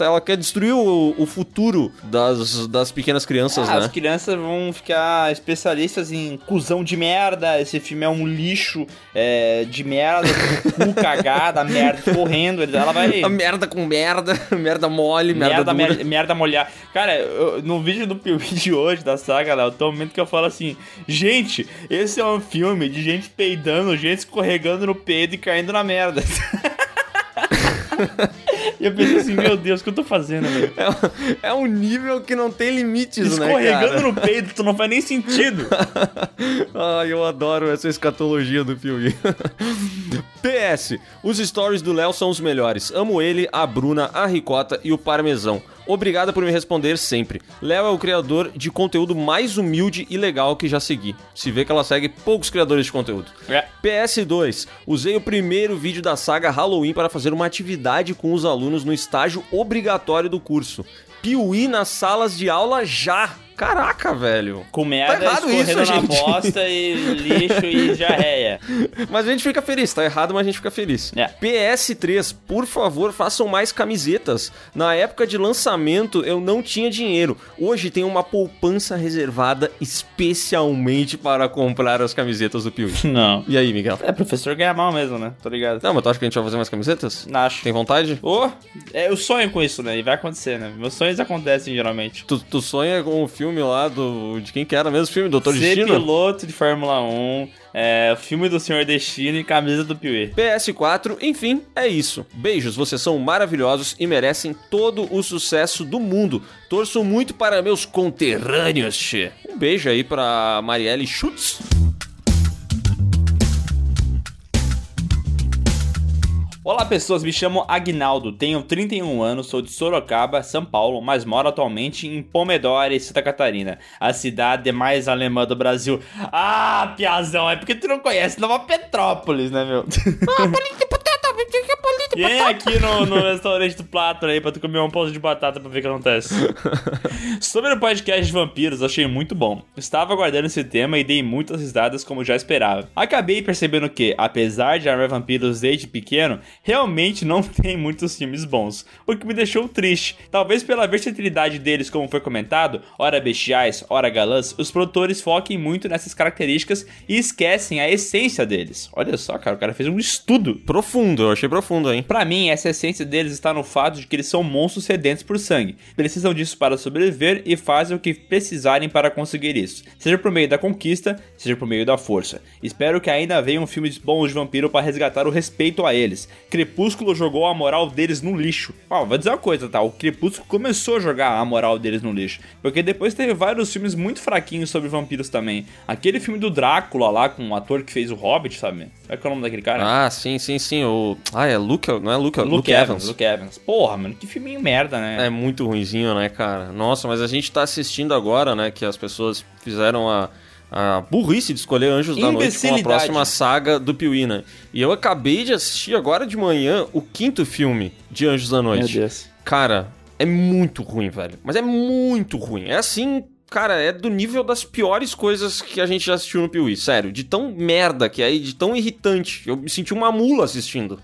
Speaker 2: Ela quer destruir o, o futuro das, das pequenas crianças,
Speaker 1: Ah, As
Speaker 2: né?
Speaker 1: crianças vão ficar especialistas em cuzão de merda. Esse filme é um lixo é, de merda, cu cagada, merda correndo. Ela vai.
Speaker 2: A merda com merda, merda mole, merda,
Speaker 1: Merda, merda, merda molhar. Cara, eu- no vídeo do Piuí de hoje, da saga, Léo, tem um momento que eu falo assim: Gente, esse é um filme de gente peidando, gente escorregando no peido e caindo na merda. E eu pensei assim: Meu Deus, o que eu tô fazendo, velho?
Speaker 2: É, é um nível que não tem limites, né,
Speaker 1: Escorregando no peido, tu não faz nem sentido.
Speaker 2: Ai, eu adoro essa escatologia do filme. PS, os stories do Léo são os melhores. Amo ele, a Bruna, a Ricota e o Parmesão. Obrigada por me responder sempre. Léo é o criador de conteúdo mais humilde e legal que já segui. Se vê que ela segue poucos criadores de conteúdo.
Speaker 1: É.
Speaker 2: PS2. Usei o primeiro vídeo da saga Halloween para fazer uma atividade com os alunos no estágio obrigatório do curso. Piuí nas salas de aula já. Caraca, velho.
Speaker 1: Com merda,
Speaker 2: Tá errado
Speaker 1: escorrendo
Speaker 2: isso,
Speaker 1: na
Speaker 2: gente.
Speaker 1: bosta e lixo e diarreia.
Speaker 2: Mas a gente fica feliz, tá errado, mas a gente fica feliz.
Speaker 1: É.
Speaker 2: PS3, por favor, façam mais camisetas. Na época de lançamento eu não tinha dinheiro. Hoje tem uma poupança reservada especialmente para comprar as camisetas do Piuí.
Speaker 1: Não.
Speaker 2: E aí, Miguel?
Speaker 1: É, professor ganha mal mesmo, né? Tô ligado.
Speaker 2: Não, mas tu acha que a gente vai fazer mais camisetas?
Speaker 1: Acho.
Speaker 2: Tem vontade?
Speaker 1: Ô, é, eu sonho com isso, né? E vai acontecer, né? Meus sonhos acontecem geralmente.
Speaker 2: Tu, tu sonha com o filme lá do. De quem que era mesmo o filme? Doutor
Speaker 1: Ser
Speaker 2: Destino?
Speaker 1: piloto de Fórmula 1, é, filme do Senhor Destino e camisa do Piuí.
Speaker 2: PS4, enfim, é isso. Beijos, vocês são maravilhosos e merecem todo o sucesso do mundo. Torço muito para meus conterrâneos, che. Um beijo aí pra Marielle Schutz.
Speaker 1: Olá pessoas, me chamo Agnaldo, tenho 31 anos, sou de Sorocaba, São Paulo, mas moro atualmente em Pomodoro, Santa Catarina, a cidade mais alemã do Brasil. Ah, piazão, é porque tu não conhece Nova Petrópolis, né, meu? Vem aqui no, no restaurante do Plato aí pra tu comer um pão de batata pra ver o que acontece. Sobre o podcast de vampiros, achei muito bom. Estava aguardando esse tema e dei muitas risadas como já esperava. Acabei percebendo que, apesar de amar vampiros desde pequeno, realmente não tem muitos filmes bons, o que me deixou triste. Talvez pela versatilidade deles, como foi comentado, ora bestiais, ora galãs, os produtores foquem muito nessas características e esquecem a essência deles. Olha só, cara, o cara fez um estudo
Speaker 2: Profundo, eu achei profundo, hein?
Speaker 1: Pra mim, essa essência deles está no fato de que eles são monstros sedentos por sangue. Precisam disso para sobreviver e fazem o que precisarem para conseguir isso. Seja por meio da conquista, seja por meio da força. Espero que ainda venham filmes bons de vampiro para resgatar o respeito a eles. Crepúsculo jogou a moral deles no lixo. Ó, vou dizer uma coisa, tá? O Crepúsculo começou a jogar a moral deles no lixo. Porque depois teve vários filmes muito fraquinhos sobre vampiros também. Aquele filme do Drácula lá, com o ator que fez o Hobbit, sabe? Qual é, que é o nome daquele cara?
Speaker 2: Ah, sim, sim, sim. O... Ah, é Luke, não é Luke,
Speaker 1: Luke,
Speaker 2: Luke,
Speaker 1: Evans.
Speaker 2: Evans.
Speaker 1: Luke Evans. Porra, mano, que filminho merda, né?
Speaker 2: É muito ruinzinho, né, cara? Nossa, mas a gente tá assistindo agora, né, que as pessoas fizeram a, a burrice de escolher Anjos da Noite com a próxima saga do Piuí, né? E eu acabei de assistir agora de manhã o quinto filme de Anjos da Noite.
Speaker 1: Deus.
Speaker 2: Cara, é muito ruim, velho. Mas é muito ruim. É assim, cara, é do nível das piores coisas que a gente já assistiu no Piuí. Sério, de tão merda que é e de tão irritante. Eu me senti uma mula assistindo.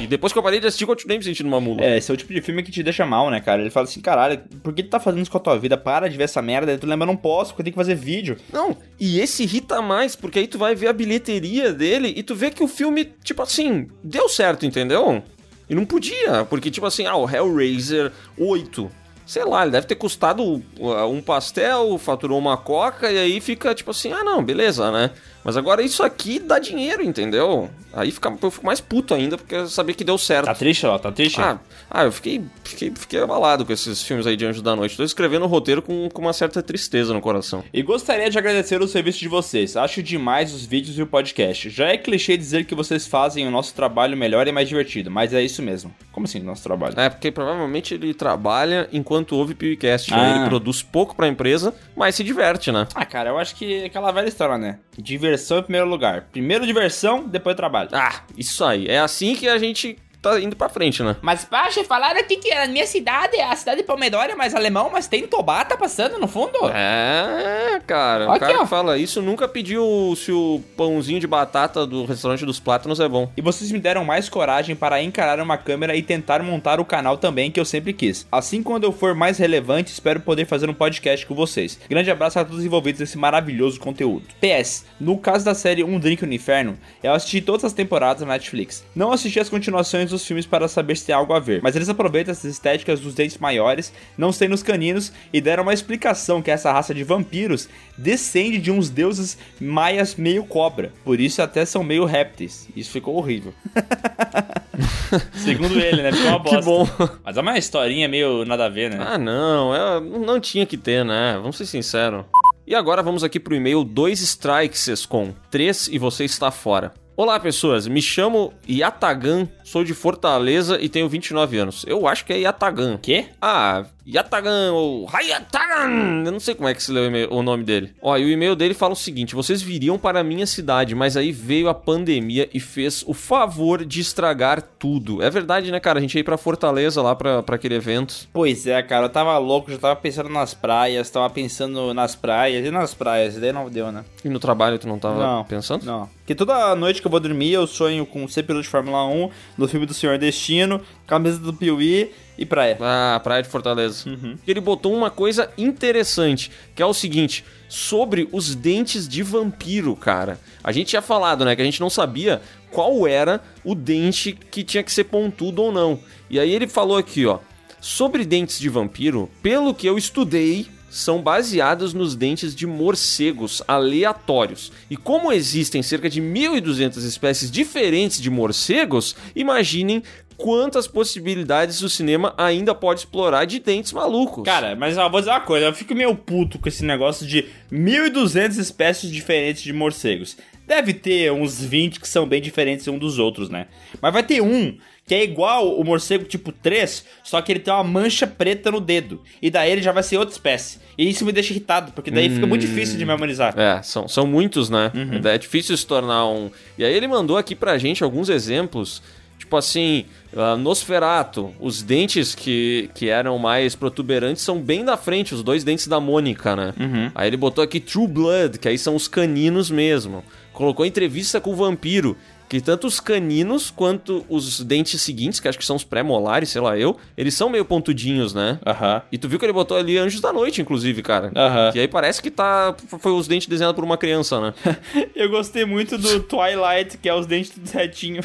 Speaker 2: e depois que eu parei de assistir, eu continuei me sentindo uma mula.
Speaker 1: É, esse é o tipo de filme que te deixa mal, né, cara? Ele fala assim, caralho, por que tu tá fazendo isso com a tua vida? Para de ver essa merda. Aí tu lembra, não posso, porque eu tenho que fazer vídeo.
Speaker 2: Não, e esse irrita mais, porque aí tu vai ver a bilheteria dele e tu vê que o filme, tipo assim, deu certo, entendeu? E não podia, porque, tipo assim, ah, o Hellraiser 8. Sei lá, ele deve ter custado uh, um pastel, faturou uma coca e aí fica tipo assim, ah não, beleza, né? Mas agora isso aqui dá dinheiro, entendeu? Aí fica, eu fico mais puto ainda, porque eu sabia que deu certo.
Speaker 1: Tá triste, ó, tá triste?
Speaker 2: Ah, ah, eu fiquei, fiquei, fiquei abalado com esses filmes aí de Anjo da Noite. Tô escrevendo o roteiro com, com uma certa tristeza no coração.
Speaker 1: E gostaria de agradecer o serviço de vocês. Acho demais os vídeos e o podcast. Já é clichê dizer que vocês fazem o nosso trabalho melhor e mais divertido, mas é isso mesmo. Como assim, nosso trabalho?
Speaker 2: É, porque provavelmente ele trabalha enquanto ouve PewCast.
Speaker 1: Ah.
Speaker 2: Ele produz pouco pra empresa, mas se diverte, né?
Speaker 1: Ah, cara, eu acho que é aquela velha história, né? Diversão em primeiro lugar. Primeiro diversão, depois trabalho.
Speaker 2: Ah, isso aí. É assim que a gente tá indo pra frente, né?
Speaker 1: Mas, Pacha, falaram aqui que a minha cidade é a cidade de Pomedória, mas alemão, mas tem Tobata passando no fundo?
Speaker 2: É, cara. o
Speaker 1: Aqui,
Speaker 2: cara fala isso nunca pediu se o pãozinho de batata do restaurante dos plátanos é bom.
Speaker 1: E vocês me deram mais coragem para encarar uma câmera e tentar montar o canal também que eu sempre quis. Assim, quando eu for mais relevante, espero poder fazer um podcast com vocês. Grande abraço a todos os envolvidos nesse maravilhoso conteúdo. PS, no caso da série Um Drink no Inferno, eu assisti todas as temporadas na Netflix. Não assisti as continuações dos filmes para saber se tem algo a ver, mas eles aproveitam essas estéticas dos dentes maiores, não sei nos caninos, e deram uma explicação que essa raça de vampiros descende de uns deuses maias meio cobra. Por isso até são meio répteis. Isso ficou horrível. Segundo ele, né? Ficou uma bosta.
Speaker 2: Que bom.
Speaker 1: Mas é uma historinha meio nada a ver, né?
Speaker 2: Ah, não, é, não tinha que ter, né? Vamos ser sinceros. E agora vamos aqui pro e-mail 2 strikes com 3 e você está fora. Olá, pessoas. Me chamo Yatagan, sou de Fortaleza e tenho 29 anos. Eu acho que é Yatagan.
Speaker 1: Quê?
Speaker 2: Ah, Yatagan ou Hayatagan. Eu não sei como é que se lê o, nome dele. Ó, e o e-mail dele fala o seguinte: vocês viriam para a minha cidade, mas aí veio a pandemia e fez o favor de estragar tudo. É verdade, né, cara? A gente ia ir pra Fortaleza lá pra, pra aquele evento.
Speaker 1: Pois é, cara, eu tava louco, já tava pensando nas praias, tava pensando nas praias e nas praias, e daí não deu, né?
Speaker 2: E no trabalho tu não tava
Speaker 1: Não.
Speaker 2: pensando?
Speaker 1: Não. Porque toda noite que eu vou dormir, eu sonho com ser piloto de Fórmula 1, no filme do Senhor Destino, camisa do Piuí e praia.
Speaker 2: Ah, Praia de Fortaleza.
Speaker 1: Uhum.
Speaker 2: Ele botou uma coisa interessante, que é o seguinte, sobre os dentes de vampiro, cara. A gente tinha falado, né, que a gente não sabia qual era o dente que tinha que ser pontudo ou não. E aí ele falou aqui, ó, sobre dentes de vampiro, pelo que eu estudei, são baseados nos dentes de morcegos aleatórios. E como existem cerca de 1.200 espécies diferentes de morcegos, imaginem quantas possibilidades o cinema ainda pode explorar de dentes malucos.
Speaker 1: Cara, mas ó, vou dizer uma coisa, eu fico meio puto com esse negócio de 1.200 espécies diferentes de morcegos. Deve ter uns 20 que são bem diferentes um dos outros, né? Mas vai ter um que é igual o morcego tipo 3, só que ele tem uma mancha preta no dedo. E daí ele já vai ser outra espécie. E isso me deixa irritado, porque daí fica muito difícil de memorizar.
Speaker 2: É, são, são muitos, né?
Speaker 1: Uhum.
Speaker 2: É difícil se tornar um. E aí ele mandou aqui pra gente alguns exemplos. Tipo assim, Nosferato, os dentes que, que eram mais protuberantes são bem da frente, os dois dentes da Mônica, né?
Speaker 1: Uhum.
Speaker 2: Aí ele botou aqui True Blood, que aí são os caninos mesmo. Colocou entrevista com o vampiro, que tanto os caninos quanto os dentes seguintes, que acho que são os pré-molares, sei lá eu, eles são meio pontudinhos, né?
Speaker 1: Aham.
Speaker 2: E tu viu que ele botou ali Anjos da Noite, inclusive, cara.
Speaker 1: Aham.
Speaker 2: Que aí parece que tá. Foi os dentes desenhados por uma criança, né?
Speaker 1: Eu gostei muito do Twilight, que é os dentes tudo retinho.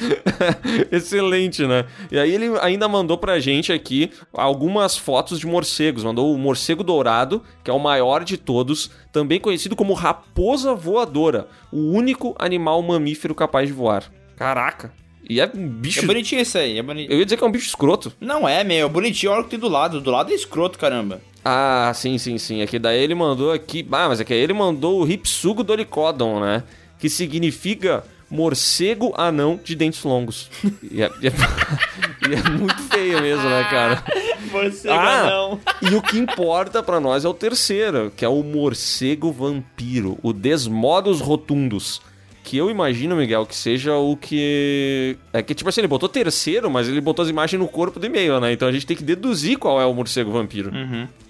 Speaker 2: Excelente, né? E aí ele ainda mandou pra gente aqui algumas fotos de morcegos. Mandou o morcego dourado, que é o maior de todos, também conhecido como raposa voadora, o único animal mamífero capaz de voar. Caraca! E é um bicho.
Speaker 1: É bonitinho esse aí, é bonitinho.
Speaker 2: Eu ia dizer que é um bicho escroto.
Speaker 1: Não é, meu, é bonitinho, olha o que tem do lado. Do lado é escroto, caramba.
Speaker 2: Ah, sim, sim, sim. Aqui daí ele mandou aqui. Ah, mas aqui ele mandou o Ripsugo Dolicodon, né? Que significa morcego anão de dentes longos. E é, e é- e é muito feio mesmo, né, cara?
Speaker 1: Você
Speaker 2: Ah,
Speaker 1: não.
Speaker 2: e o que importa pra nós é o terceiro, que é o morcego vampiro, o Desmodos Rotundus. Que eu imagino, Miguel, que seja o que. É que, tipo assim, ele botou terceiro, mas ele botou as imagens no corpo do e-mail, né? Então a gente tem que deduzir qual é o morcego vampiro.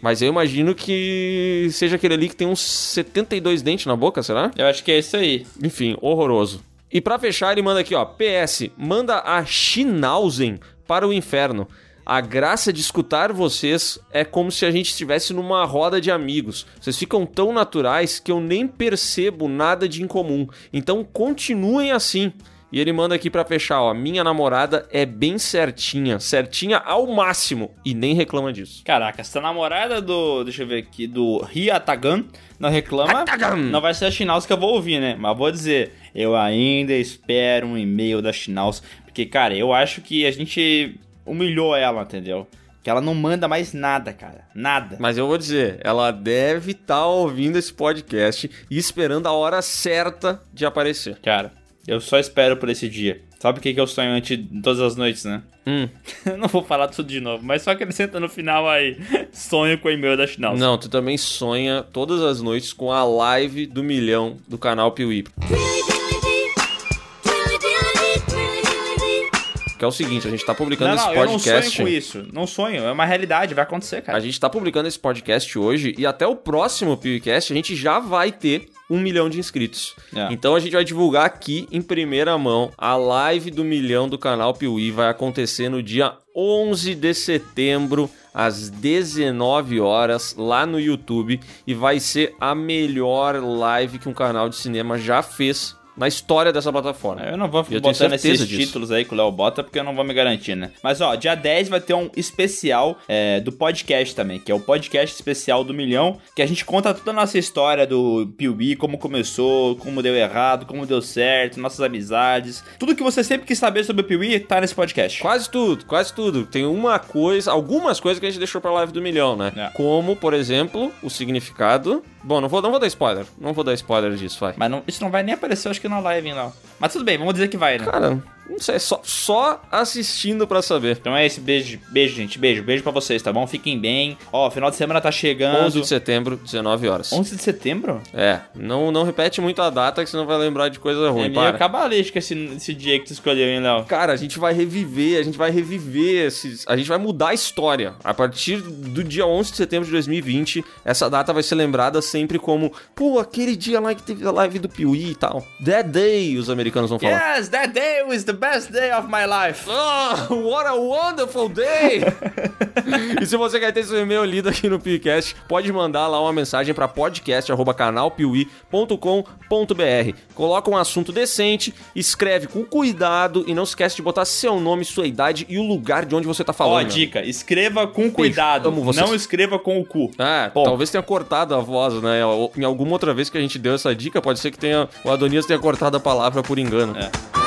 Speaker 2: Mas eu imagino que seja aquele ali que tem uns 72 dentes na boca, será?
Speaker 1: Eu acho que é isso aí.
Speaker 2: Enfim, horroroso. E pra fechar, ele manda aqui, ó. PS, manda a Schnauzen para o inferno. A graça de escutar vocês é como se a gente estivesse numa roda de amigos. Vocês ficam tão naturais que eu nem percebo nada de incomum. Então continuem assim. E ele manda aqui pra fechar, ó. Minha namorada é bem certinha, certinha ao máximo e nem reclama disso.
Speaker 1: Caraca, se a namorada do. Deixa eu ver aqui, do Ryatagan não reclama,
Speaker 2: Ryatagan.
Speaker 1: não vai ser a Schnauz que eu vou ouvir, né? Mas vou dizer, eu ainda espero um e-mail da Schnauz. Porque, cara, eu acho que a gente humilhou ela, entendeu? Que ela não manda mais nada, cara. Nada.
Speaker 2: Mas eu vou dizer, ela deve estar ouvindo esse podcast e esperando a hora certa de aparecer.
Speaker 1: Cara, eu só espero por esse dia. Sabe o que, que eu sonho antes todas as noites, né?
Speaker 2: Hum.
Speaker 1: Não vou falar tudo de novo, mas só acrescenta no final aí. Sonho com o e-mail da Schnauz.
Speaker 2: Não, tu também sonha todas as noites com a live do milhão do canal Piuí. Que é o seguinte, a gente tá publicando
Speaker 1: Não,
Speaker 2: esse
Speaker 1: não, eu não
Speaker 2: podcast.
Speaker 1: sonho com isso. Não sonho, é uma realidade, vai acontecer, cara.
Speaker 2: A gente tá publicando esse podcast hoje e até o próximo PewCast a gente já vai ter um milhão de inscritos.
Speaker 1: É.
Speaker 2: Então a gente vai divulgar aqui em primeira mão a live do milhão do canal Piuí. Vai acontecer no dia 11 de setembro, às 19 horas, lá no YouTube. E vai ser a melhor live que um canal de cinema já fez na história dessa plataforma.
Speaker 1: Eu não vou
Speaker 2: eu tenho
Speaker 1: botando esses
Speaker 2: certeza disso.
Speaker 1: títulos aí que o Léo bota, porque eu não vou me garantir, né? Mas, ó, dia 10 vai ter um especial é, do podcast também, que é o podcast especial do Milhão, que a gente conta toda a nossa história do PUB, como começou, como deu errado, como deu certo, nossas amizades. Tudo que você sempre quis saber sobre o PUB tá nesse podcast.
Speaker 2: Quase tudo, quase tudo. Tem uma coisa, algumas coisas que a gente deixou pra live do milhão, né?
Speaker 1: É.
Speaker 2: Como, por exemplo, o significado. Bom, não vou, não vou dar spoiler. Não vou dar spoiler disso, vai.
Speaker 1: Mas não- isso não vai nem aparecer, eu acho que na live, não. Mas tudo bem, vamos dizer que vai, né?
Speaker 2: Cara, não sei, só, só assistindo pra saber.
Speaker 1: Então é esse beijo, beijo, gente. Beijo, beijo pra vocês, tá bom? Fiquem bem. Ó, final de semana tá chegando.
Speaker 2: 11 de setembro, 19 horas.
Speaker 1: 11 de setembro?
Speaker 2: É, não, não repete muito a data que você não vai lembrar de coisa
Speaker 1: É
Speaker 2: ruim,
Speaker 1: meio
Speaker 2: para.
Speaker 1: cabalístico esse, esse dia que tu escolheu, hein, Léo?
Speaker 2: Cara, a gente vai reviver, a gente vai reviver esses. A gente vai mudar a história. A partir do dia 11 de setembro de 2020, essa data vai ser lembrada sempre como, pô, aquele dia lá que teve a live do Piuí e tal. That day, os americanos vão falar.
Speaker 1: Yes, that day was the best day of my life.
Speaker 2: Oh, what a wonderful day! e se você quer ter seu e-mail lido aqui no Piucast, pode mandar lá uma mensagem para podcast@canalpiuí.com.br. Coloca um assunto decente, escreve com cuidado e não esquece de botar seu nome, sua idade e o lugar de onde você tá
Speaker 1: Ó,
Speaker 2: falando. meu
Speaker 1: dica, escreva com cuidado,
Speaker 2: amo vocês.
Speaker 1: não escreva com o cu.
Speaker 2: É,
Speaker 1: Bom.
Speaker 2: talvez tenha cortado a voz, né? Em alguma outra vez que a gente deu essa dica, pode ser que tenha o Adonias tenha cortado a palavra por engano.
Speaker 1: É.